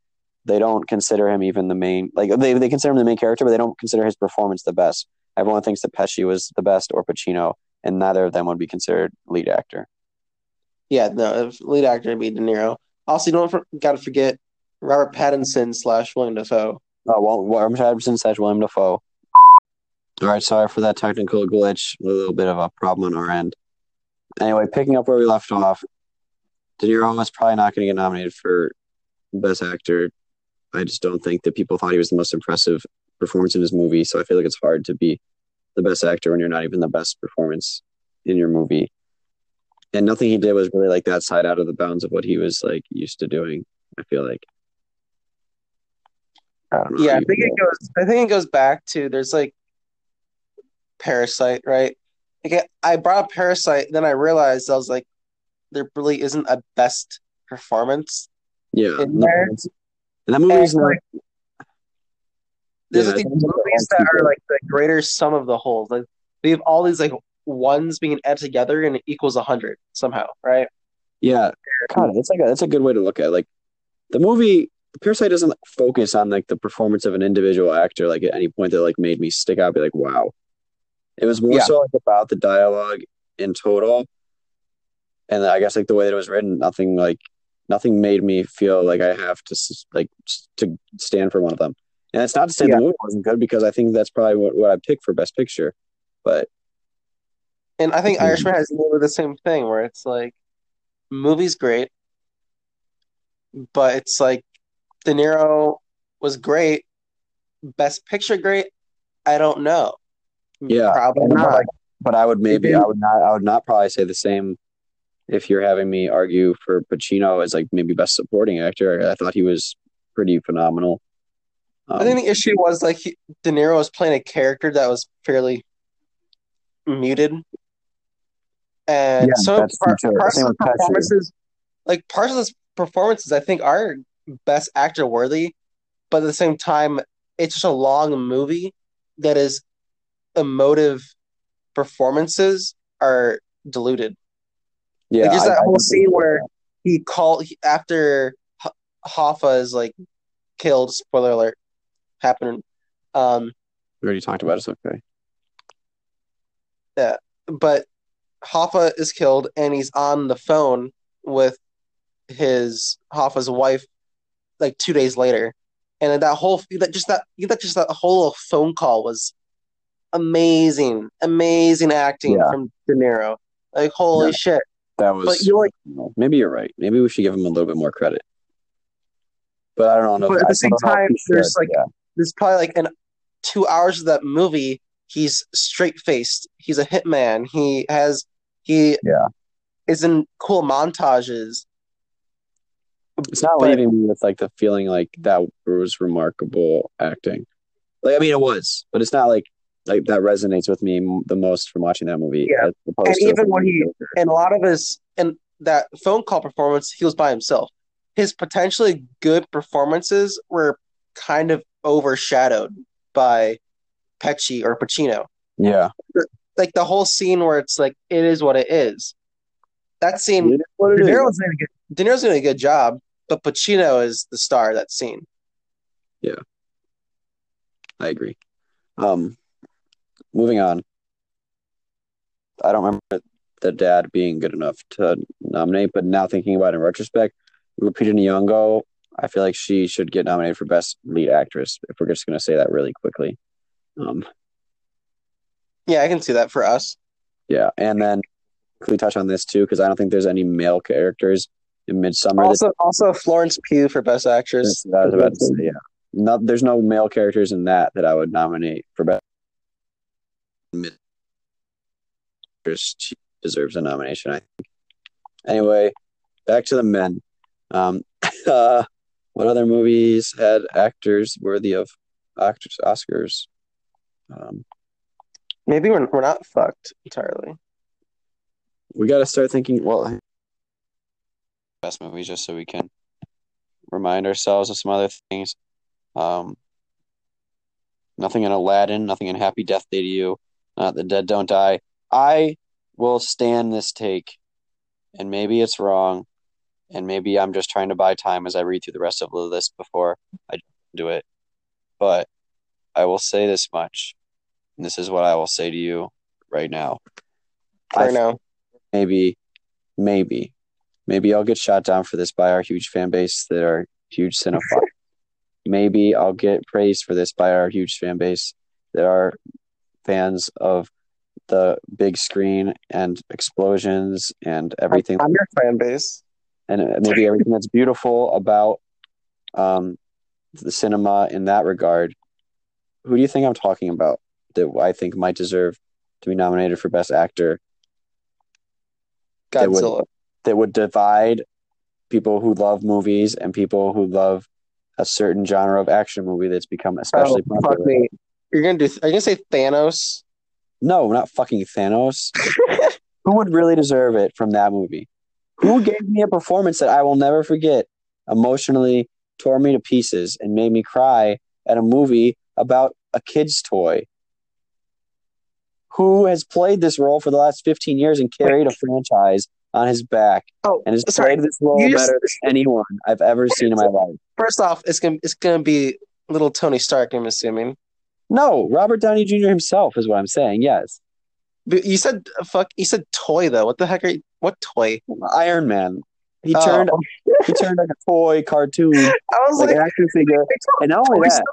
they don't consider him even the main like they they consider him the main character, but they don't consider his performance the best. Everyone thinks that Pesci was the best or Pacino, and neither of them would be considered lead actor. Yeah, no, lead actor would be De Niro. Also, you don't for, got to forget Robert Pattinson slash William Dafoe. Oh, well, Warren Patterson slash William Dafoe. All right, sorry for that technical glitch. A little bit of a problem on our end. Anyway, picking up where we left off, De Niro is probably not going to get nominated for Best Actor. I just don't think that people thought he was the most impressive performance in his movie. So I feel like it's hard to be the best actor when you're not even the best performance in your movie. And nothing he did was really like that side out of the bounds of what he was like used to doing. I feel like. I don't know. Yeah, I think it goes. I think it goes back to there's like Parasite, right? Like I brought up Parasite, then I realized I was like, there really isn't a best performance Yeah, no, there. it's- and that movie's not. like, There's Yeah, like these it's almost like movies that are like the greater sum of the whole. Like we have all these like ones being added together and it equals a hundred somehow, right? Yeah, God, that's like a, that's a good way to look at it. Like the movie, Parasite doesn't focus on like the performance of an individual actor like at any point that like made me stick out, be like, wow. It was more Yeah. so like about the dialogue in total, and I guess like the way that it was written, nothing like nothing made me feel like I have to like to stand for one of them. And it's not to say Yeah. the movie wasn't good because I think that's probably what, what I picked for Best Picture, but And I think. Irishman has the same thing where it's like movie's great, but it's like De Niro was great. Best picture great? I don't know. Yeah, Probably not. like, but I would maybe I would not I would not probably say the same if you're having me argue for Pacino as like maybe best supporting actor. I thought he was pretty phenomenal. Um, I think the issue was like he, De Niro was playing a character that was fairly muted, and Yeah, some par- parts of the performances, like parts of his performances, I think are best actor worthy, but at the same time, it's just a long movie that is emotive performances are diluted. yeah, like, there's that I whole completely scene where he called he, after H- Hoffa is like killed. Spoiler alert, happened. Um, we already talked about it. It's okay. Yeah, but Hoffa is killed, and he's on the phone with his Hoffa's wife, like two days later, and then that whole that just that that just that whole phone call was amazing, amazing acting Yeah. from De Niro. Like holy Yeah. shit! That was. But you're like, maybe you're right. Maybe we should give him a little bit more credit. But I don't know. But at the same don't know if time, there's, like, yeah. there's probably like in two hours of that movie, he's straight faced. He's a hitman. He has he Yeah. is in cool montages. It's not but- leaving me with like the feeling like that was remarkable acting. Like I mean, it was, but it's not like like that resonates with me the most from watching that movie. Yeah. And even when he- And a lot of his and that phone call performance, he was by himself. His potentially good performances were kind of overshadowed by Pesci or Pacino. yeah, Like the whole scene where it's like it is what it is. That scene it De. Niro's doing a good, De Niro's doing a good job, but Pacino is the star of that scene. Yeah, I agree. Um, moving on. I don't remember the dad being good enough to nominate, but now thinking about it in retrospect, Lupita Nyong'o, I feel like she should get nominated for best lead actress. If we're just going to say that really quickly, um, Yeah, I can see that for us. yeah, and then quickly touch on this too because I don't think there's any male characters in Midsommar. that- Also, also Florence Pugh for Best Actress. I was about to say. Yeah, no, there's no male characters in that that I would nominate for best. Mid- She deserves a nomination, I think. Anyway, back to the men. Um, uh, what other movies had actors worthy of actors Oscars? Um, Maybe we're we're not fucked entirely. we got to start thinking. Well, best movies just so we can remind ourselves of some other things. Um, nothing in Aladdin, nothing in Happy Death Day 2U, not The Dead Don't Die. I will stand this take, and maybe it's wrong, and maybe I'm just trying to buy time as I read through the rest of the list before I do it. But I will say this much, and this is what I will say to you right now. I Right now, maybe, maybe, maybe I'll get shot down for this by our huge fan base that are huge cinephiles. maybe I'll get praised for this by our huge fan base that are fans of the big screen and explosions and everything, I'm your fan base. and maybe everything that's beautiful about um, the cinema in that regard. Who do you think I'm talking about that I think might deserve to be nominated for Best Actor? That would- Godzilla. that would divide people who love movies and people who love a certain genre of action movie that's become especially oh, fuck popular. me. You're gonna do? Are you gonna say Thanos? No, not fucking Thanos. who would really deserve it from that movie? Who gave me a performance that I will never forget, emotionally tore me to pieces and made me cry at a movie about a kid's toy? Who has played this role for the last 15 years and carried a franchise on his back Oh, and has sorry. played this role You just- better than anyone I've ever seen in my life? First off, it's gonna it's gonna be little Tony Stark. I'm assuming. No, Robert Downey Jr. himself is what I'm saying. Yes, But you said uh, fuck. You said toy though. What the heck are you? What toy? Iron Man. He Oh. turned he turned like a toy cartoon, I was like like, an action figure, and not only that,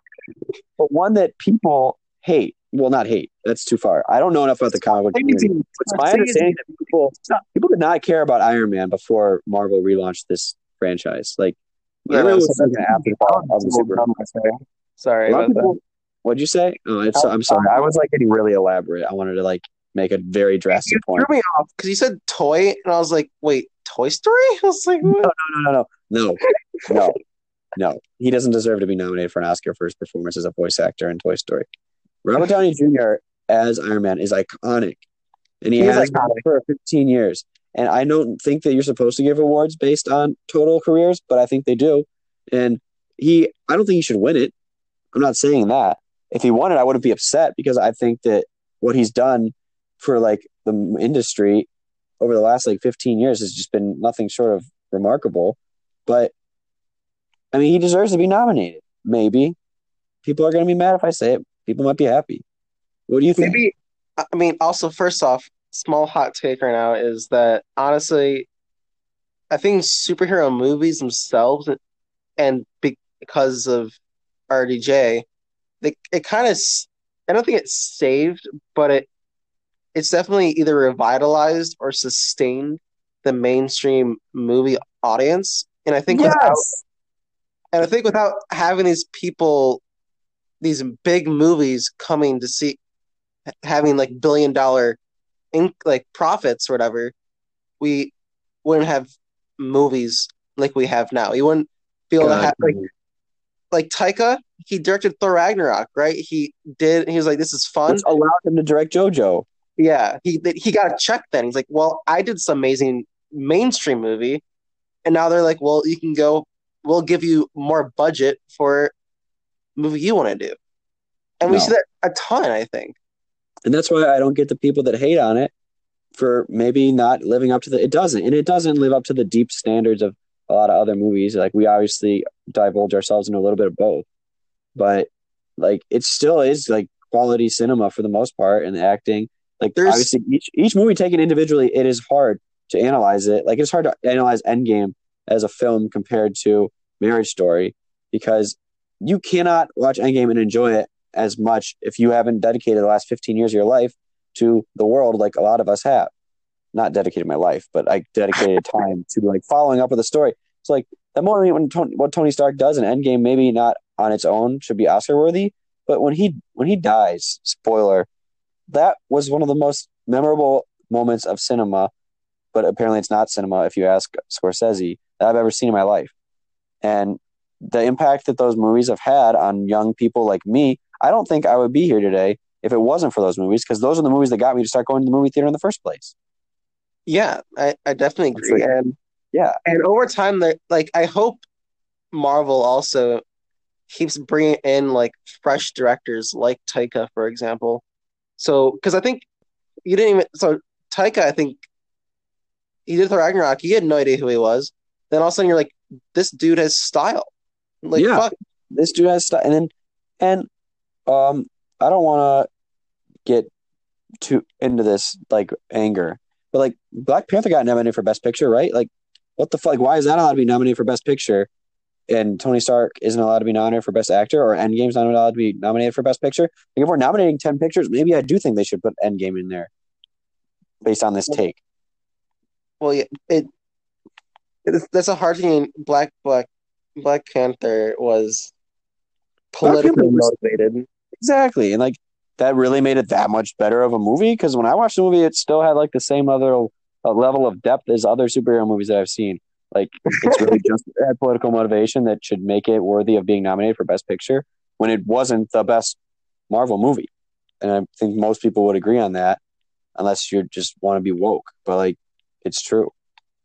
but one that people hate. Well, not hate. That's too far. I don't know enough about the comic book community. It's my understanding that people people did not care about Iron Man before Marvel relaunched this franchise. Like Yeah, was that's an afterthought of the. Sorry A lot people- What'd you say? Oh, it's, oh, I'm sorry. I was like getting really elaborate. I wanted to like make a very drastic You point. threw me off because you said toy, and I was like, wait, Toy Story? I was like, what? No, no, no, no, no, no. no, he doesn't deserve to be nominated for an Oscar for his performance as a voice actor in Toy Story. Robert Downey Jr. as Iron Man is iconic, and he, He has iconic. for 15 years. And I don't think that you're supposed to give awards based on total careers, but I think they do. And he, I don't think he should win it. I'm not saying that. If he won it, I wouldn't be upset because I think that what he's done for like the industry over the last like 15 years has just been nothing short of remarkable. But I mean, he deserves to be nominated. Maybe people are going to be mad if I say it. People might be happy. What do you think? Maybe I mean also first off, small hot take right now is that honestly I think superhero movies themselves and because of RDJ, they it kind of I don't think it's saved, but it it's definitely either revitalized or sustained the mainstream movie audience. And I think without and I think without having these people, these big movies coming to see, having like billion dollar, ink like profits or whatever, we wouldn't have movies like we have now. You wouldn't be able to have like like Taika. He directed Thor Ragnarok, right? He did. He was like, "This is fun." Which allowed him to direct JoJo. Yeah, he he got a check then. He's like, "Well, I did some amazing mainstream movie," and now they're like, "Well, you can go. We'll give you more budget for movie you want to do," and we see that a ton. I think. And that's why I don't get the people that hate on it for maybe not living up to the. It doesn't, and it doesn't live up to the deep standards of a lot of other movies. Like we obviously divulge ourselves into a little bit of both, but like it still is like quality cinema for the most part, and the acting. Like There's- obviously each each movie taken individually, it is hard to analyze it. Like it's hard to analyze Endgame as a film compared to Marriage Story because you cannot watch Endgame and enjoy it as much if you haven't dedicated the last 15 years of your life to the world like a lot of us have. Not dedicated my life, but I dedicated time to like following up with the story. It's like that moment when Tony, what Tony Stark does in Endgame, maybe not on its own should be Oscar worthy, but when he when he dies, spoiler, that was one of the most memorable moments of cinema. But apparently, it's not cinema if you ask Scorsese that I've ever seen in my life. And the impact that those movies have had on young people like me, I don't think I would be here today if it wasn't for those movies because those are the movies that got me to start going to the movie theater in the first place. Yeah, I, I definitely agree. like- and Yeah, and over time, like I hope Marvel also keeps bringing in like fresh directors like Taika, for example. So because I think you didn't even so Taika, I think he did the Ragnarok. You had no idea who he was. Then all of a sudden you're like, this dude has style. Like Yeah. fuck. this dude has style. and then and um, I don't want to get too into this like anger, but like Black Panther got nominated for Best Picture, right? Like, what the fuck? Why is that allowed to be nominated for Best Picture? And Tony Stark isn't allowed to be nominated for Best Actor, or Endgame's not allowed to be nominated for Best Picture. Like, if we're nominating ten pictures, maybe I do think they should put Endgame in there, based on this take. Well, yeah, it, it that's a hard thing. Black Black Black Panther was politically motivated. Exactly, and like that really made it that much better of a movie. Because when I watched the movie, it still had like the same other uh, level of depth as other superhero movies that I've seen. Like it's really just it had political motivation that should make it worthy of being nominated for Best Picture when it wasn't the best Marvel movie. And I think most people would agree on that, unless you just want to be woke. But like, it's true.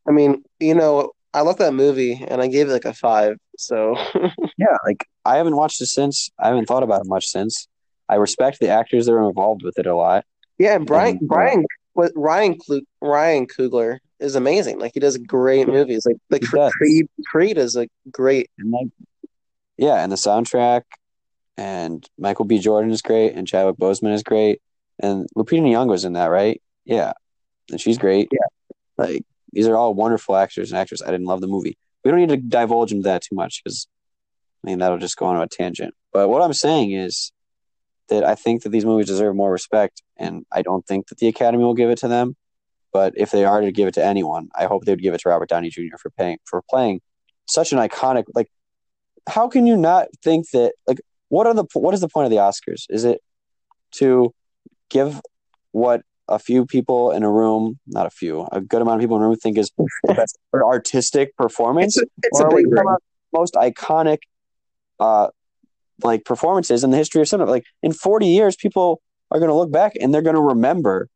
I mean, you know, I love that movie and I gave it like a five. So Yeah, like I haven't watched it since. I haven't thought about it much since. I respect the actors that are involved with it a lot. yeah, and Brian And, uh, Brian what Ryan Klu- Ryan Coogler is amazing. Like he does great movies. Like like He for. Creed Creed is a great. and like yeah and the soundtrack and michael b jordan is great and chadwick boseman is great and lupita nyong'o is in that right yeah and she's great Yeah. like these are all wonderful actors and actresses i didn't love the movie we don't need to divulge into that too much because i mean that'll just go on a tangent but what i'm saying is that i think that these movies deserve more respect and i don't think that the academy will give it to them but if they are to give it to anyone i hope they would give it to robert downey jr for paying for playing such an iconic like how can you not think that like what are the what is the point of the Oscars? Is it to give what a few people in a room, not a few, a good amount of people in a room think is the best artistic performance? It's a, it's a big most iconic, uh, like performances in the history of cinema. Like in 40 years, people are going to look back and they're going to remember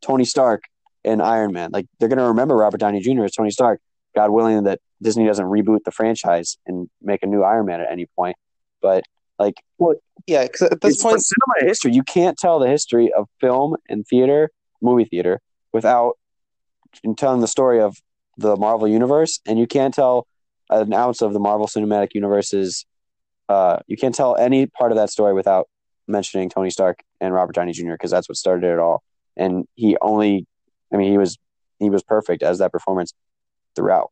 Tony Stark and Iron Man. Like they're going to remember Robert Downey Jr. as Tony Stark. God willing that Disney doesn't reboot the franchise and make a new Iron Man at any point. But like, well, yeah, because at this point, cinema history, you can't tell the history of film and theater, movie theater, without telling the story of the Marvel universe, and you can't tell an ounce of the Marvel Cinematic Universe's. Uh, you can't tell any part of that story without mentioning Tony Stark and Robert Downey Jr. because that's what started it all. And he only, I mean, he was he was perfect as that performance throughout.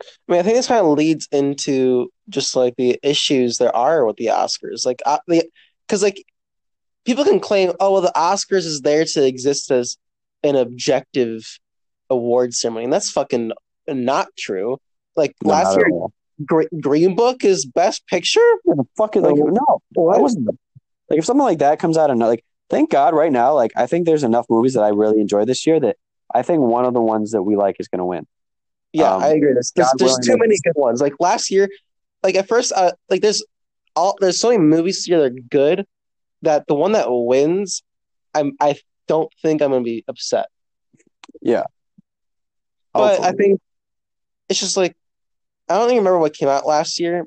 I mean, I think this kind of leads into just like the issues there are with the Oscars, like uh, the because like people can claim, oh well, the Oscars is there to exist as an objective award ceremony, and that's fucking not true. Like no, last year, Green Book is Best Picture. Yeah, the fuck is like no, what? wasn't. Like if something like that comes out and like, thank God, right now, like I think there's enough movies that I really enjoy this year that I think one of the ones that we like is going to win. Yeah, um, I agree. There's, there's, there's too many good ones. Like last year, like at first, uh, like there's all there's so many movies here that are good that the one that wins, I'm I don't think I'm gonna be upset. Yeah, but Hopefully. I think it's just like I don't even remember what came out last year.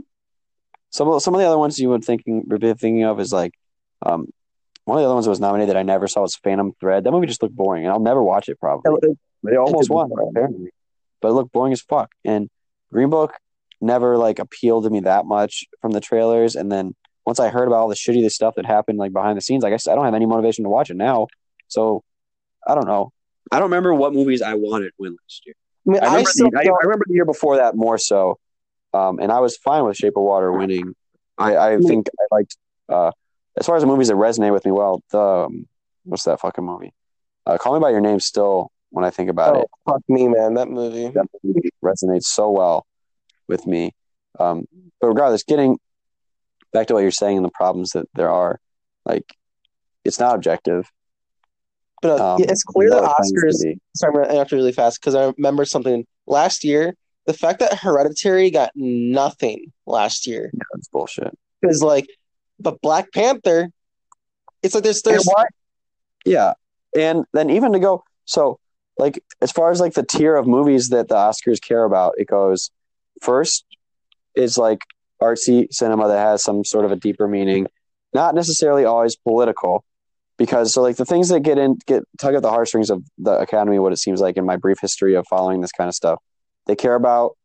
Some of some of the other ones you would thinking would be thinking of is like um, one of the other ones that was nominated that I never saw was Phantom Thread. That movie just looked boring, and I'll never watch it probably. It, they almost won apparently, but it looked boring as fuck. And Green Book never like appealed to me that much from the trailers, and then once I heard about all the shitty stuff that happened like behind the scenes, like I guess I don't have any motivation to watch it now. So I don't know. I don't remember what movies I wanted win last year. I, mean, I, remember, I, the, I, remember, the, year before that more so, um, and I was fine with Shape of Water winning. I, I think I liked uh, as far as the movies that resonate with me well. The um, what's that fucking movie? Uh, Call Me by Your Name. Still, when I think about oh, it, fuck me, man, that movie that movie resonates so well with me. Um, but regardless, getting back to what you're saying and the problems that there are, like it's not objective. But uh, um, it's clear that Oscars. Sorry, I'm going to really fast because I remember something last year. The fact that Hereditary got nothing last year. Yeah, that's bullshit. Because like, but Black Panther, it's like there's there's yeah, and then even to go so like as far as like the tier of movies that the Oscars care about, it goes first is like artsy cinema that has some sort of a deeper meaning, not necessarily always political because so like the things that get in get tug at the heartstrings of the academy what it seems like in my brief history of following this kind of stuff they care about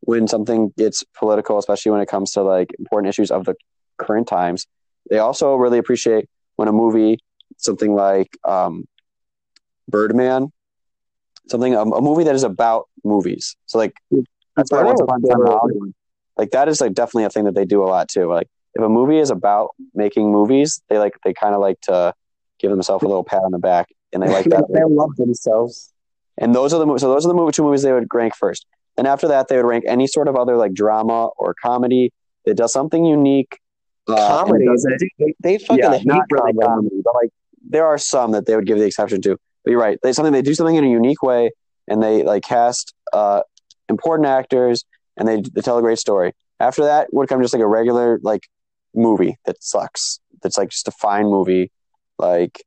when something gets political especially when it comes to like important issues of the current times. They also really appreciate when a movie something like um, birdman something a, a, movie that is about movies. So like that's why once upon a time like that is like definitely a thing that they do a lot too. Like if a movie is about making movies they like they kind of like to give themselves a little pat on the back, and they like that. they love themselves. And those are the so those are the movie, two movies they would rank first. And after that, they would rank any sort of other like drama or comedy that does something unique. Uh, comedy, they, they fucking yeah, hate not really comedy, but like there are some that they would give the exception to. But you're right, they something they do something in a unique way, and they like cast uh, important actors, and they, they tell a great story. After that would come just like a regular like movie that sucks. That's like just a fine movie like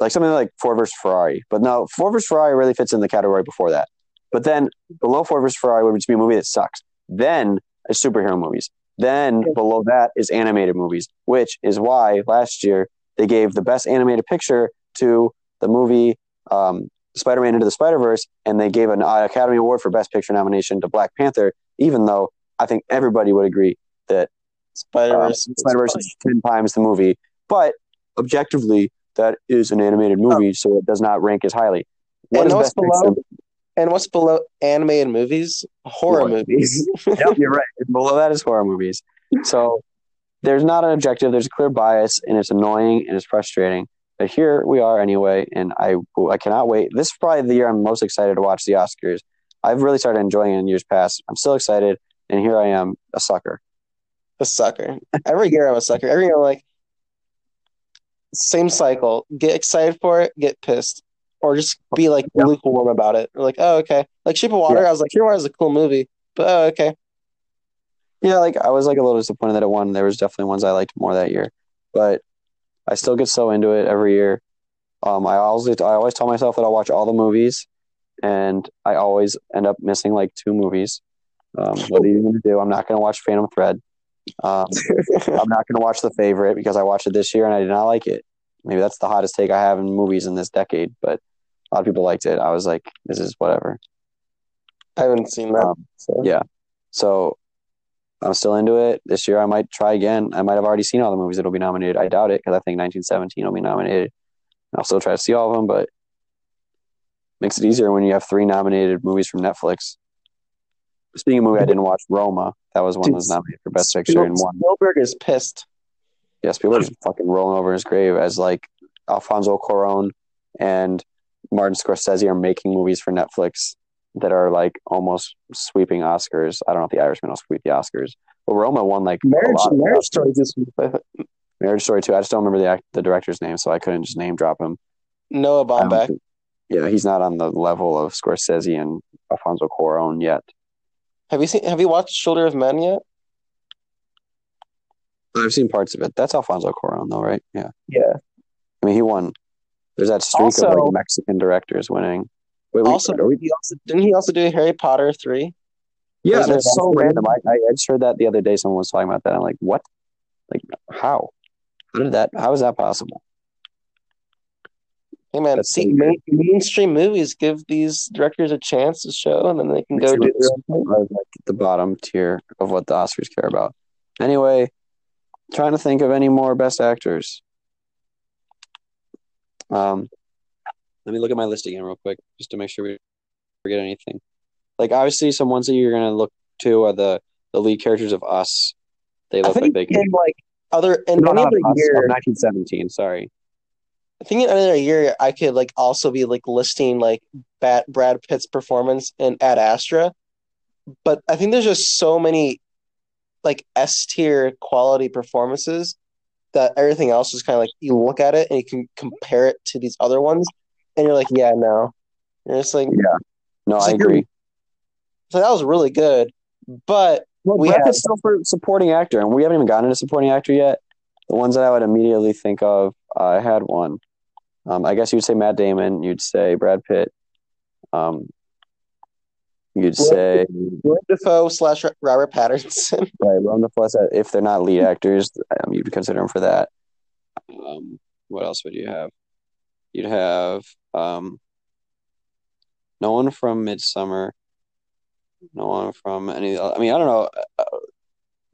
like something like Ford versus Ferrari. But no, Ford versus Ferrari really fits in the category before that. But then below Ford versus Ferrari would just be a movie that sucks. Then is superhero movies. Then below that is animated movies, which is why last year they gave the best animated picture to the movie um, Spider-Man Into the Spider-Verse, and they gave an Academy Award for Best Picture nomination to Black Panther. Even though I think everybody would agree that Spider-Verse, um, Spider-Verse is ten times the movie, but objectively that is an animated oh. movie, oh. so it does not rank as highly. What and what's below? And what's below animated movies? Horror, horror. movies. yep, you're right. Below that is horror movies. So there's not an objective. There's a clear bias, and it's annoying and it's frustrating. But here we are anyway, and I I cannot wait. This is probably the year I'm most excited to watch the Oscars. I've really started enjoying it in years past. I'm still excited, and here I am, a sucker. A sucker. Every year I'm a sucker. Every year I'm like, same cycle. Get excited for it, get pissed, or just be like yeah. lukewarm about it. Or like, oh okay. Like Shape of Water, yeah. I was like, Shape of Water is a cool movie, but oh okay. Yeah, like I was like a little disappointed that it won. There was definitely ones I liked more that year, but I still get so into it every year. Um, I always I always tell myself that I'll watch all the movies, and I always end up missing like two movies. Um, what are you going to do? I'm not going to watch Phantom Thread. Um, I'm not going to watch The Favorite because I watched it this year and I did not like it. Maybe that's the hottest take I have in movies in this decade, but a lot of people liked it. I was like, this is whatever. I haven't seen that. Um, so. yeah. So I'm still into it. This year I might try again. I might have already seen all the movies that'll be nominated. I doubt it because I think 1917 will be nominated. I'll still try to see all of them, but makes it easier when you have three nominated movies from Netflix. Speaking of movie, I didn't watch Roma. That was one that was nominated for Best Picture and one. Spielberg is pissed. Yes, people are just fucking rolling over his grave as like Alfonso Cuarón and Martin Scorsese are making movies for Netflix that are like almost sweeping Oscars. I don't know if the Irishman will sweep the Oscars, but Roma won like Marriage, marriage story this week. Marriage Story too. I just don't remember the act, the director's name, so I couldn't just name drop him. Noah Baumbach. Yeah, he's not on the level of Scorsese and Alfonso Cuarón yet. Have you seen? Have you watched Children of Men yet? I've seen parts of it. That's Alfonso Cuarón, though, right? Yeah. Yeah. I mean, he won. There's that streak of like Mexican directors winning. Wait, wait, Also, we- he also didn't he also do Harry Potter three? yeah, Wasn't that's so random. I, I just heard that the other day. Someone was talking about that. I'm like, what? Like, how? How did that? How is that possible? Hey man, see, main, mainstream movies give these directors a chance to show, and then they can go do their own thing. Like the bottom tier of what the Oscars care about. Anyway, trying to think of any more best actors. Um, let me look at my list again real quick, just to make sure we forget anything. Like obviously, some ones that you're gonna look to are the the lead characters of Us. They look like they can. like other in No, any not other Us, year, 1917. Sorry. I think in another year I could like also be like listing like Bat, Brad Pitt's performance in Ad Astra, but I think there's just so many like S tier quality performances that everything else is kind of like you look at it and you can compare it to these other ones, and you're like, yeah, no, you're just like, yeah, No, I like agree. so that was really good, but Well, we Brad have- Pitt's still for supporting actor, and we haven't even gotten into supporting actor yet. The ones that I would immediately think of, I had one. Um, I guess you'd say Matt Damon. You'd say Brad Pitt. Um, you'd say Willem Dafoe slash Robert Pattinson. right, Willem Dafoe. If they're not lead actors, um, you'd consider them for that. Um, what else would you have? You'd have um, no one from Midsommar. No one from any. I mean, I don't know. Uh,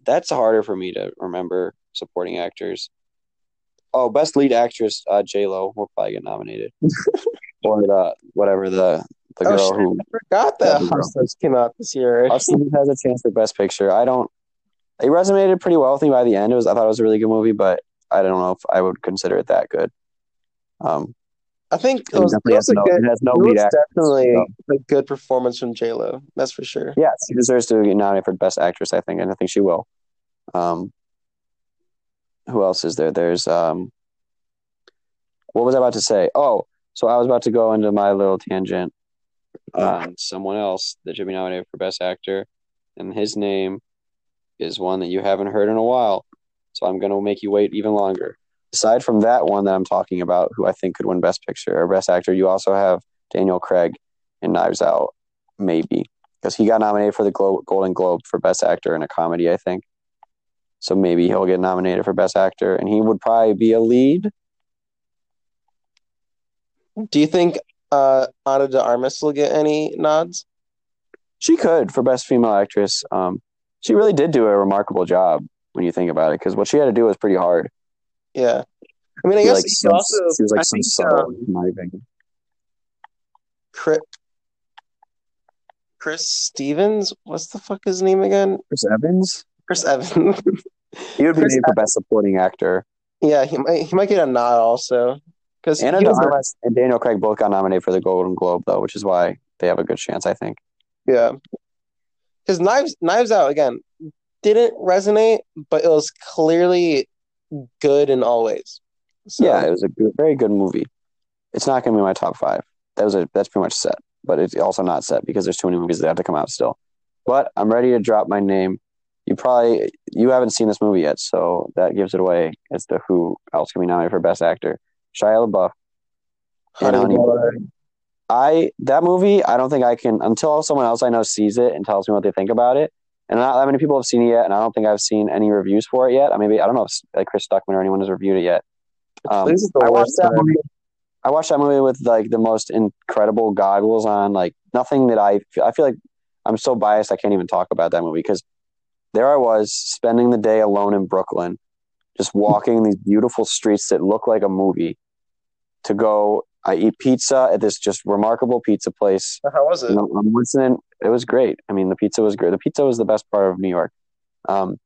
That's harder for me to remember supporting actors. Oh, best lead actress, uh, J Lo will probably get nominated, or the whatever the the Oh, girl shit, who I forgot that. Hustlers came out this year. Austin has a chance for best picture. I don't. It resonated pretty well with me by the end. It was I thought it was a really good movie, but I don't know if I would consider it that good. Um, I think it was, definitely it has a no, good, it has no lead actor. definitely so- a good performance from J Lo. That's for sure. Yes, she deserves to get nominated for Best Actress, I think, and I think she will. Um, who else is there? There's um, what was I about to say? Oh, so I was about to go into my little tangent on someone else that should be nominated for Best Actor, and his name is one that you haven't heard in a while. So I'm going to make you wait even longer. Aside from that one that I'm talking about, who I think could win Best Picture or Best Actor, you also have Daniel Craig in Knives Out, maybe because he got nominated for the Glo- Golden Globe for Best Actor in a comedy, I think. So maybe he'll get nominated for Best Actor, and he would probably be a lead. Do you think uh, Ana de Armas will get any nods? She could for Best Female Actress. Um, she really did do a remarkable job when you think about it, because what she had to do was pretty hard. Yeah. I mean, I She, guess like, she some- also. she was like I some think, subtle um, conniving. Chris, Chris Stevens. What's the fuck his name again? Chris Evans. Chris Evans. He would be Chris named for Best Supporting Actor. yeah, he might. He might get a nod also. Because Ana de Armas and Daniel Craig both got nominated for the Golden Globe, though, which is why they have a good chance, I think. Yeah. Because Knives Knives Out again didn't resonate, but it was clearly good in all ways. So, Yeah, it was a good, very good movie. It's not going to be my top five. That was a, that's pretty much set, but it's also not set because there's too many movies that have to come out still. But I'm ready to drop my name. You probably you haven't seen this movie yet, so that gives it away as to who else can be nominated for Best Actor. Shia LaBeouf. Honey Honey I that movie, I don't think I can until someone else I know sees it and tells me what they think about it. And not that many people have seen it yet, and I don't think I've seen any reviews for it yet. I maybe I don't know if like Chris Stuckman or anyone has reviewed it yet. Um, This is the I watched that movie. I watched that movie with like the most incredible goggles on. Like nothing that I I feel like I'm so biased I can't even talk about that movie because there I was spending the day alone in Brooklyn, just walking these beautiful streets that look like a movie. To go, I eat pizza at this just remarkable pizza place. How was it? I'm listening. It was great. I mean, the pizza was great. The pizza was the best part of New York. Um,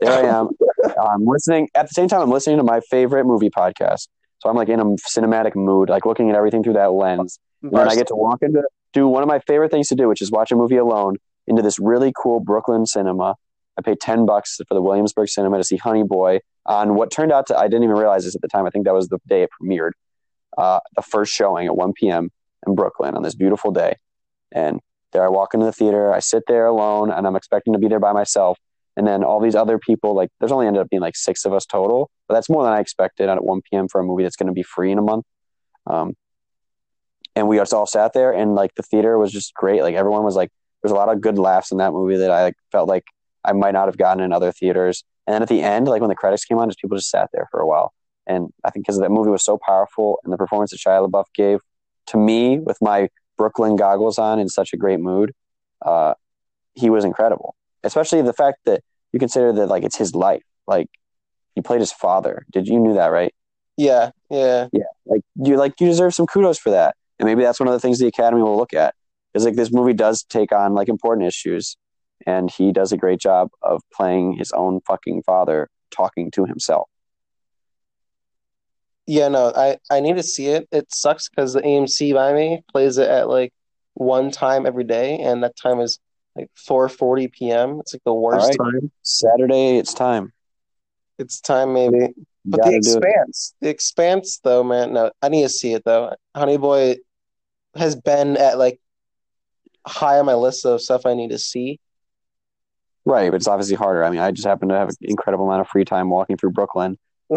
there I am. I'm listening at the same time. I'm listening to my favorite movie podcast. So I'm like in a cinematic mood, like looking at everything through that lens. And then I get to walk into do one of my favorite things to do, which is watch a movie alone into this really cool Brooklyn cinema. I paid ten bucks for the Williamsburg Cinema to see Honey Boy on what turned out to I didn't even realize this at the time. I think that was the day it premiered. Uh, the first showing at 1 p.m. in Brooklyn on this beautiful day. And there I walk into the theater, I sit there alone, and I'm expecting to be there by myself. And then all these other people, like there's only ended up being like six of us total, but that's more than I expected at 1 p.m. for a movie that's going to be free in a month. Um, and we just all sat there, and like the theater was just great. Like everyone was like, there's a lot of good laughs in that movie that I like, felt like I might not have gotten in other theaters. And then at the end, like when the credits came on, just people just sat there for a while. And I think because that movie was so powerful, and the performance that Shia LaBeouf gave to me with my Brooklyn goggles on in such a great mood, uh, he was incredible. Especially the fact that you consider that like it's his life. Like he played his father. Did you knew that right? Yeah, yeah. Like you like you deserve some kudos for that. And maybe that's one of the things the Academy will look at. Is like this movie does take on like important issues, and he does a great job of playing his own fucking father talking to himself. Yeah, no, I, I need to see it. It sucks because the AMC by me plays it at like one time every day, and that time is like 4:40 p.m. It's like the worst All time. Saturday, it's time. It's time maybe. But the gotta do it. Expanse, the Expanse though, man. No, I need to see it though. Honey Boy has been at like high on my list of stuff I need to see. Right, but it's obviously harder. I mean, I just happen to have an incredible amount of free time walking through Brooklyn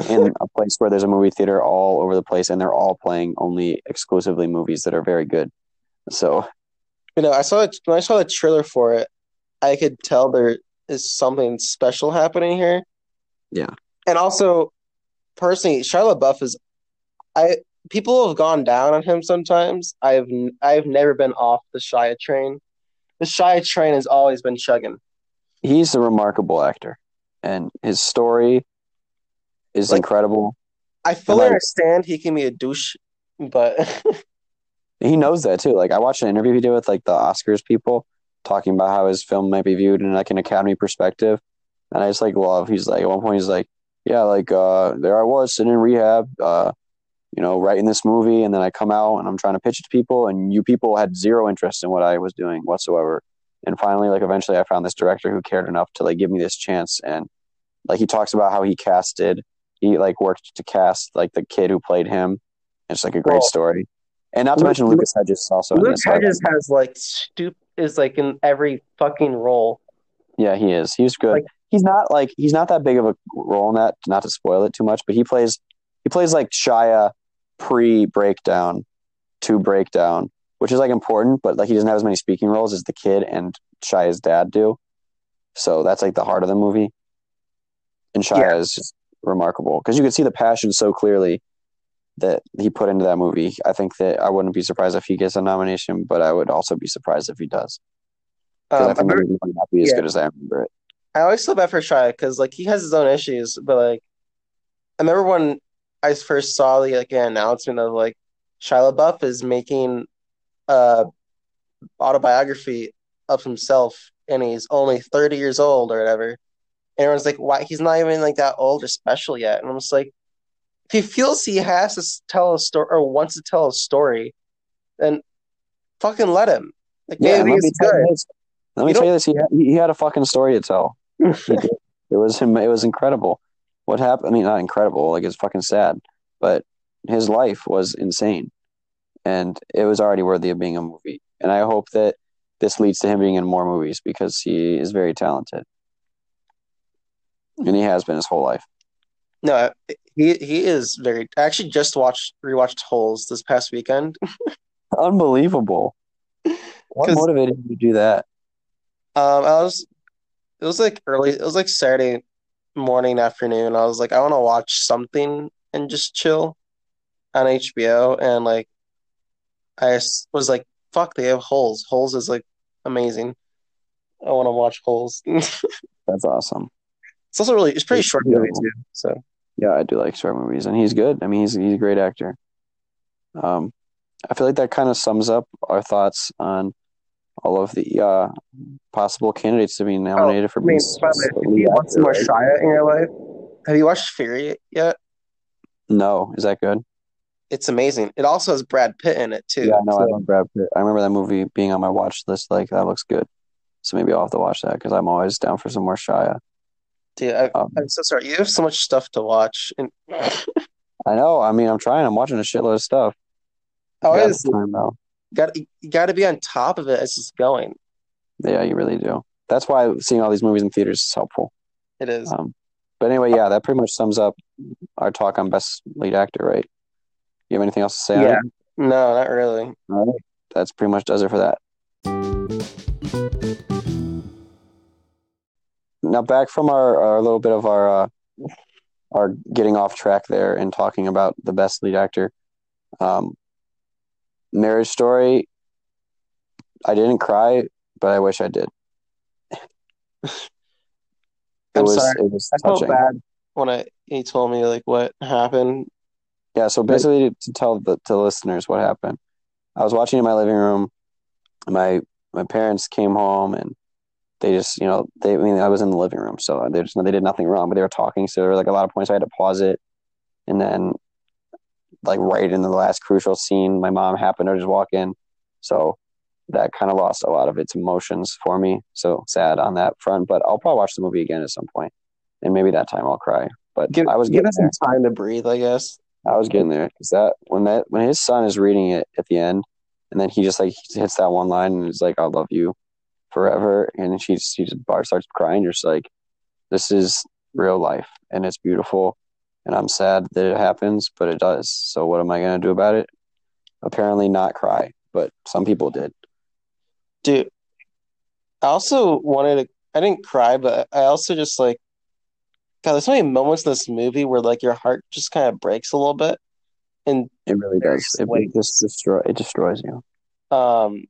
in a place where there's a movie theater all over the place, and they're all playing only exclusively movies that are very good. So, You know, I saw it when I saw the trailer for it. I could tell there is something special happening here. Yeah. and also, personally, Shia LaBeouf is. I people have gone down on him sometimes. I've I've never been off the Shia train. The Shia train has always been chugging. He's a remarkable actor, and his story is Like- incredible. I fully like- understand he can be a douche, but He knows that too. Like, I watched an interview he did with like the Oscars people talking about how his film might be viewed in like an Academy perspective, and I just like love. He's like at one point he's like, yeah, like uh, there I was sitting in rehab, uh, you know, writing this movie, and then I come out and I'm trying to pitch it to people, and you people had zero interest in what I was doing whatsoever. And finally, like eventually, I found this director who cared enough to like give me this chance, and like he talks about how he casted, he like worked to cast like the kid who played him. It's like a great story, and not to Luke- mention Lucas Hedges is also lucas. Hedges has like stoop is like in every fucking role. Yeah, he is. He's good. Like- he's not like he's not that big of a role in that. Not to spoil it too much, but he plays he plays like Shia pre breakdown to breakdown, which is like important. But like he doesn't have as many speaking roles as the kid and Shia's dad do. So that's like the heart of the movie. And Shia Yeah. is just remarkable because you can see the passion so clearly that he put into that movie. I think that I wouldn't be surprised if he gets a nomination, but I would also be surprised if he does. Um, I think remember- might not be as yeah. good as I remember it. I always feel bad for Shia because like he has his own issues, but like I remember when I first saw the like an announcement of like Shia LaBeouf is making a autobiography of himself and he's only 30 years old or whatever. And everyone's like, why he's not even like that old or special yet. And I'm just like, if he feels he has to tell a story or wants to tell a story, then fucking let him. Like Yeah, let me tell you this. Let me You tell you this. He had, he had a fucking story to tell. It was him. It was incredible. What happened? I mean, not incredible. Like it's fucking sad, but his life was insane, and it was already worthy of being a movie. And I hope that this leads to him being in more movies because he is very talented. and he has been his whole life. No, he he is very. I actually just watched rewatched Holes this past weekend. Unbelievable. What motivated you to do that? Um, I was. It was like early. It was like Saturday morning, afternoon. I was like, I want to watch something and just chill on HBO, and like, I was like, fuck, they have Holes. Holes is like amazing. I want to watch Holes. That's awesome. It's also really. It's pretty short movie too. So Yeah, I do like short movies, and he's good. I mean, he's he's a great actor. Um, I feel like that kind of sums up our thoughts on all of the uh, possible candidates to be nominated for I mean, best way, if you want some more Shia in your life, have you watched Fury yet? No, is that good? It's amazing. It also has Brad Pitt in it too. Yeah, no, I love Brad Pitt. I remember that movie being on my watch list. Like that looks good. So maybe I'll have to watch that because I'm always down for some more Shia. Dude, I, Um, I'm so sorry. You have so much stuff to watch, and I know. I mean, I'm trying. I'm watching a shitload of stuff. Oh, always the time though. got you got to be on top of it as it's going. Yeah, you really do. That's why seeing all these movies in theaters is helpful. It is. Um, but anyway, yeah, that pretty much sums up our talk on best lead actor, right? You have anything else to say? Yeah. No, not really. Right. That's pretty much does it for that. Now back from our, our little bit of our uh, our getting off track there and talking about the best lead actor. Um, Marriage Story. I didn't cry, but I wish I did. It I'm was sorry. it was I felt bad when I he told me like what happened. Yeah, so basically to tell the to listeners what happened. I was watching in my living room. My my parents came home and they just, you know, they I mean I was in the living room, so they just they did nothing wrong, but they were talking, so there were like a lot of points I had to pause it. And then like right in the last crucial scene, my mom happened to just walk in. So that kind of lost a lot of its emotions for me. So sad on that front, but I'll probably watch the movie again at some. And maybe that time I'll cry. But Give, I was give getting some time to breathe, I guess. I was getting there because that when that when his son is reading it at the end, and then he just like hits that one line and is like, "I love you forever," and she she just bar starts crying. You're just like, "This is real life, and it's beautiful." And I'm sad that it happens, but it does. So what am I gonna do about it? Apparently, not cry, but some people did. Dude, I also wanted to I didn't cry, but I also just like God, there's so many moments in this movie where like your heart just kind of breaks a little bit. And It really does. It, Wait. just destroy it destroys you. Um,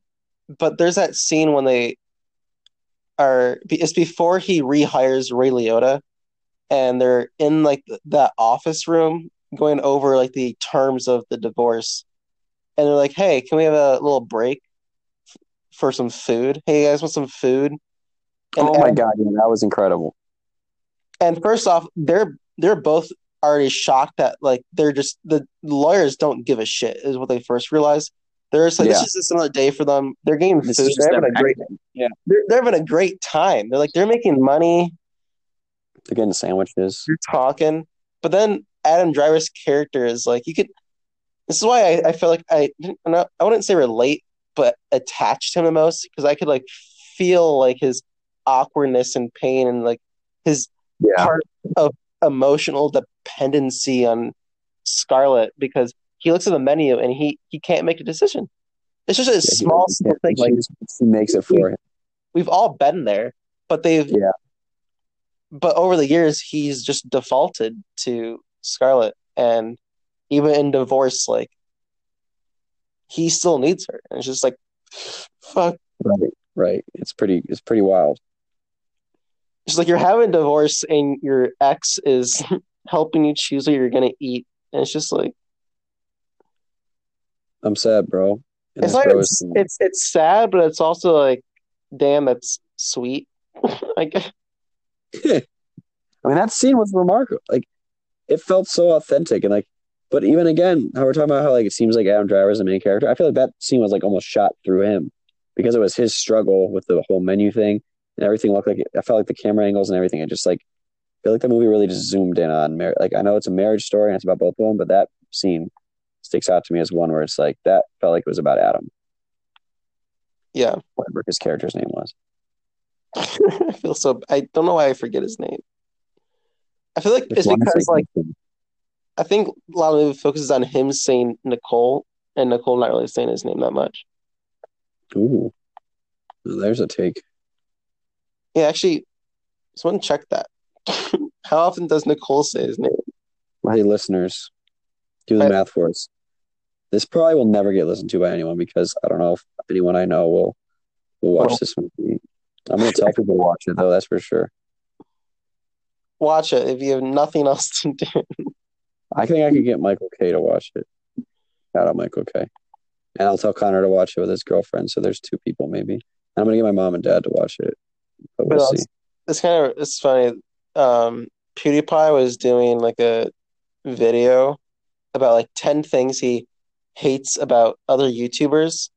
but there's that scene when they are, it's before he rehires Ray Liotta, and they're in like th- that office room going over like the terms of the divorce. And they're like, hey, can we have a little break f- for some food? Hey, you guys want some food? And, oh my and, god, yeah, that was incredible. And first off, they're they're both already shocked that like they're just the lawyers don't give a shit is what they first realize. They're just like, this is just another day for them. They're getting food. This is just They're having a great. Yeah, they're, they're having a great time. They're like they're making money, they're getting sandwiches. they're talking. But then Adam Driver's character is like you could. This is why I, I feel like I I'm I wouldn't say relate, but attached him the most because I could like feel like his awkwardness and pain and like his Yeah, part of emotional dependency on Scarlett because he looks at the menu and he he can't make a decision. It's just a small he, thing. Like he makes it for him. we've all been there, but they've Yeah. But over the years, he's just defaulted to Scarlett, and even in divorce, like he still needs her, and it's just like, fuck. Right, right. It's pretty. It's pretty wild. It's like you're having a divorce, and your ex is helping you choose what you're gonna eat, and it's just like I'm sad, bro. And it's like it's, it's it's sad, but it's also like, damn, that's sweet. like I mean, that scene was remarkable. Like, it felt so authentic, and like, but even again, how we're talking about how like it seems like Adam Driver is the main character. I feel like that scene was like almost shot through him because it was his struggle with the whole menu thing and everything. Looked like I felt like the camera angles and everything. It just like I feel like the movie really just zoomed in on mar- like I know it's a marriage story and it's about both of them, but that scene sticks out to me as one where it's like that felt like it was about Adam, yeah, whatever his character's name was. I feel so. I don't know why I forget his name. I feel like it's because like? I think a lot of the movie focuses on him saying Nicole and Nicole not really saying his name that much. Ooh, there's a take. Yeah, actually, someone check that. How often does Nicole say his name? My listeners, do the I- math for us. This probably will never get listened to by anyone because I don't know if anyone I know will will watch Well- this movie. I'm gonna tell people to watch it though. That's for sure. Watch it if you have nothing else to do. I think I could get Michael K to watch it. Shout out Michael K. And I'll tell Connor to watch it with his girlfriend. So there's two people maybe. And I'm gonna get my mom and dad to watch it. But we'll see. It's kind of it's funny. Um, PewDiePie was doing like a video about like ten things he hates about other YouTubers,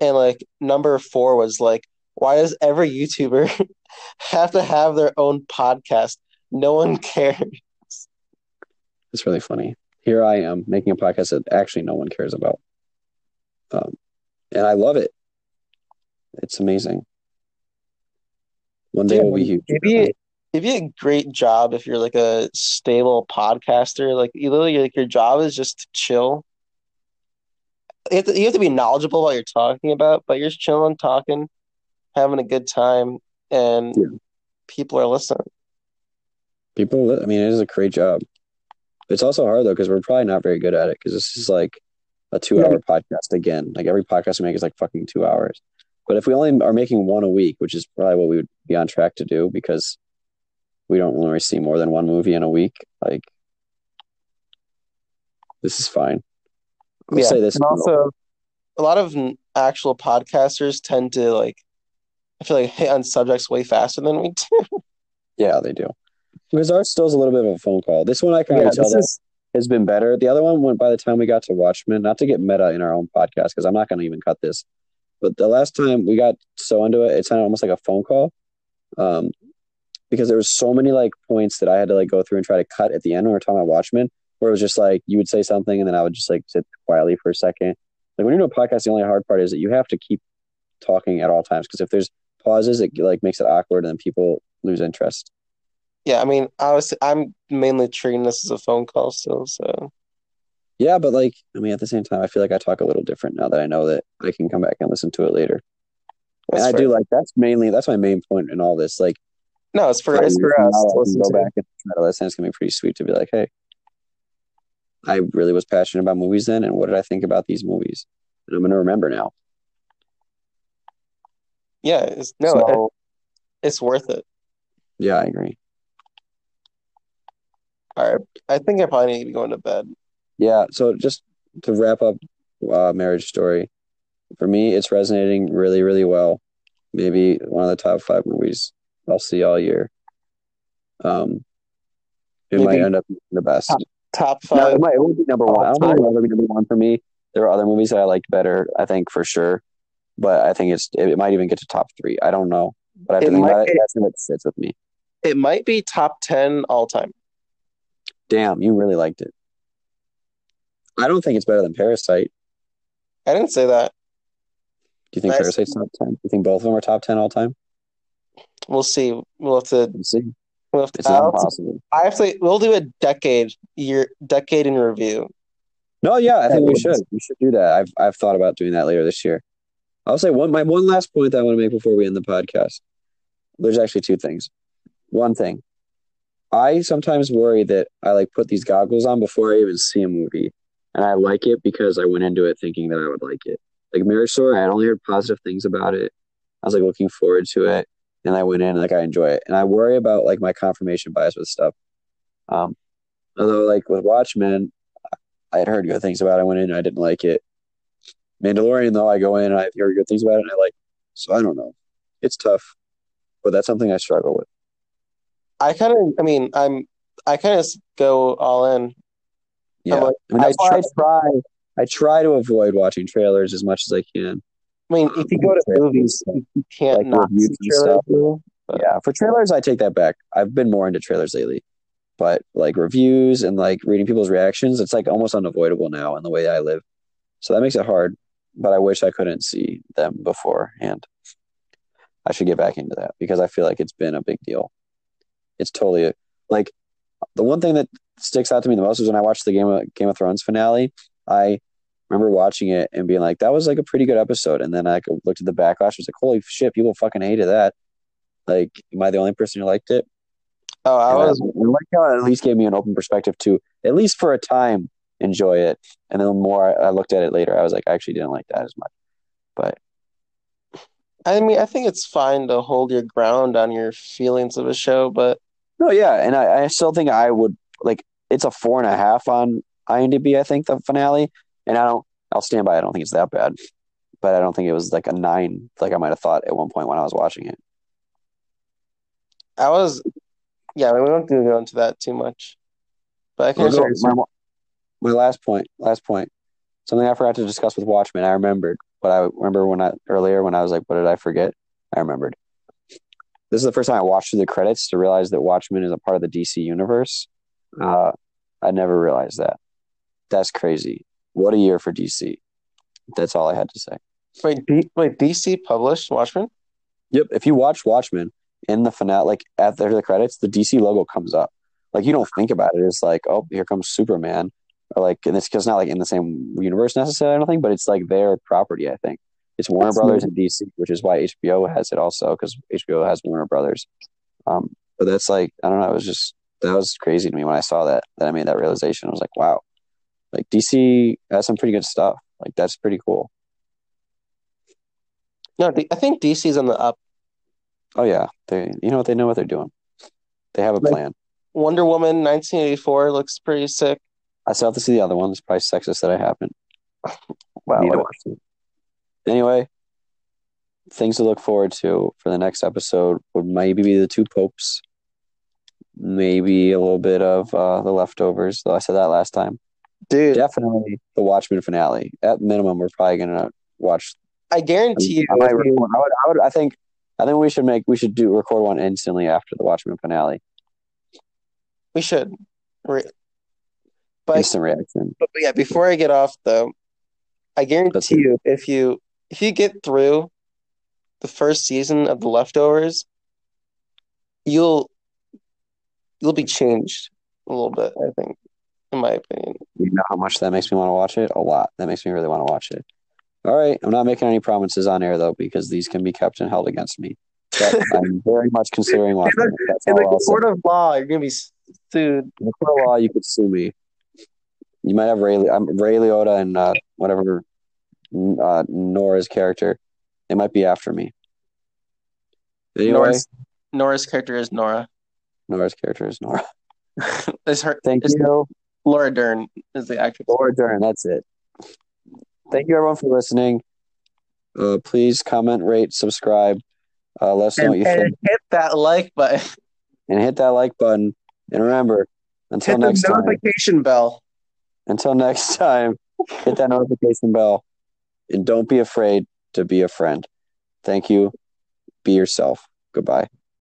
and like number four was like, why does every YouTuber have to have their own podcast? No one cares. It's really funny. Here I am making a podcast that actually no one cares about. Um, and I love it. It's amazing. One day Yeah, will be huge. It'd be, it'd be a great job if you're like a stable podcaster. Like you literally like your job is just to chill. You have to, you have to be knowledgeable what you're talking about, but you're just chilling, talking, having a good time, and Yeah. people are listening. People, I mean, it is a great job. It's also hard though because we're probably not very good at it because this is like a two-hour podcast again. Like every podcast we make is like fucking two hours. But if we only are making one a week, which is probably what we would be on track to do because we don't really see more than one movie in a week, like this is fine. I'll Yeah, say this. and also a lot of actual podcasters tend to like. I feel like hit on subjects way faster than we do. Yeah, they do. Because ours still is a little bit of a phone call. This one I can Yeah, tell this has been better. The other one went by the time we got to Watchmen, not to get meta in our own podcast, because I'm not going to even cut this. But the last time we got so into it, it sounded almost like a phone call. Um, because there was so many like points that I had to like go through and try to cut at the end when we are talking about Watchmen, where it was just like you would say something and then I would just like sit quietly for a second. Like when you do a podcast, the only hard part is that you have to keep talking at all times because if there's pauses, it like makes it awkward and then people lose interest. yeah. I mean, I was I'm mainly treating this as a phone call still. So Yeah, but like, I mean, at the same time, I feel like I talk a little different now that I know that I can come back and listen to it later. that's and I fair. do like that's mainly that's my main point in all this. Like, No, it's for it's for us to listen go to. back and try to listen. It's gonna be pretty sweet to be like, hey, I really was passionate about movies then, and what did I think about these movies? And I'm gonna remember now. Yeah, it's, no, it- it's worth it. yeah, I agree. All right, I think I probably need to be going to bed. Yeah, so just to wrap up uh, Marriage Story, for me, it's resonating really, really well. Maybe one of the top five movies I'll see all year. Um, it Maybe- might end up being the best. Top No, five. it, might, it won't be number one. I don't think it'll ever be number one for me. There are other movies that I liked better, I think for sure. But I think it's it, it might even get to top three. I don't know, but I have It to think might- about it. That's what sits with me. It might be top ten all time. Damn, you really liked it. I don't think it's better than Parasite. I didn't say that. Do you think. Parasite's top ten? Do you think both of them are top ten all time? We'll see. We'll have to. Let's see. We'll have to. It's not I'll have to- impossible. I have to. We'll do a decade year decade in review. No, yeah, I think we should. We should do that. I've I've thought about doing that later this year. I'll say one my one last point that I want to make before we end the podcast. There's actually two things. One thing. I sometimes worry that I like put these goggles on before I even see a movie. And I like it because I went into it thinking that I would like it. Like Marriage Story, I had only heard positive things about it. I was like looking forward to it. And I went in and, like I enjoy it. And I worry about like my confirmation bias with stuff. Um although like with Watchmen, I had heard good things about it. I went in and I didn't like it. Mandalorian, though, I go in and I've heard good things about it and I like. So I don't know. It's tough. But that's something I struggle with. I kind of. I mean, I'm. I kind of go all in. Yeah. like, I mean, I I try I try to avoid watching trailers as much as I can. I mean, if you go to movies, you can't Like not see trailers. stuff. But- Yeah. For trailers I take that back. I've been more into trailers lately. But like reviews and like reading people's reactions, it's like almost unavoidable now in the way I live. So that makes it hard. But I wish I couldn't see them beforehand. I should get back into that because I feel like it's been a big deal. It's totally like the one thing that sticks out to me the most is when I watched the Game of Game of Thrones finale. I remember watching it and being like, "That was like a pretty good episode." And then I looked at the backlash. I was like, "Holy shit! People fucking hated that." Like, am I the only person who liked it? Oh, I was. I, like how it at least gave me an open perspective to, at least for a time, enjoy it. And then the more I, I looked at it later, I was like, I actually didn't like that as much. But I mean, I think it's fine to hold your ground on your feelings of a show, but no, yeah, and I, I still think I would like. It's a four and a half on IMDb. I think the finale, and I don't. I'll stand by. I don't think it's that bad, but I don't think it was like a nine, like I might have thought at one point when I was watching it. I was. Yeah, we don't do go into that too much. But I can my, my last point. Last point. Something I forgot to discuss with Watchmen. I remembered, but I remember when I earlier when I was like, "What did I forget?" I remembered. This is the first time I watched through the credits to realize that Watchmen is a part of the DC universe. Uh, I never realized that. That's crazy. What a year for DC. That's all I had to say. Wait, D- wait, DC published Watchmen? Yep. If you watch Watchmen in the finale, like after the credits, the DC logo comes up. Like you don't think about it. It's like, oh, here comes Superman, or like, and it's just not like in the same universe necessarily. I don't think, but it's like their property. I think it's Warner That's Brothers and DC, which is why HBO has it also because HBO has Warner Brothers. Um, but that's like, I don't know. It was just that was crazy to me when I saw that. That I made that realization. I was like, wow, like DC has some pretty good stuff. Like that's pretty cool. No, I think DC's on the up. Oh yeah, they you know what they know what they're doing. They have a Like- plan. Wonder Woman 1984 looks pretty sick. I still have to see the other one. It's probably sexist that I haven't. Wow. Need to watch it. Anyway, things to look forward to for the next episode would maybe be the two popes, maybe a little bit of uh, the leftovers. Though I said that last time. Dude, Definitely the Watchmen finale. At minimum, we're probably gonna watch. I guarantee you. I, you- I would, I would. I think. I think we should make. We should do record one instantly after the Watchmen finale. we should. Re- But, Instant reaction. but yeah, before I get off though, I guarantee you if you if you get through the first season of The Leftovers, you'll you'll be changed a little bit, I think, in my opinion. You know how much that makes me want to watch it? A lot. That makes me really want to watch it. All right. I'm not making any promises on air though, because these can be kept and held against me. But I'm very much considering watching In I'll a say. court of law, you're gonna be sued. In the court of law, you could sue me. You might have Ray, I'm Ray Liotta and uh, whatever uh, Nora's character. They might be after me. Anyway, Nora's, Nora's character is Nora. Nora's character is Nora. Is her? Thank is you. Laura Dern is the actress. Laura Dern. That's it. Thank you everyone for listening. Uh, please comment, rate, subscribe. Uh, let us know And, what you think. hit that like button. and hit that like button. And remember, until Hit the next time, notification bell. until next time, hit that notification bell and don't be afraid to be a friend. Thank you. Be yourself. Goodbye.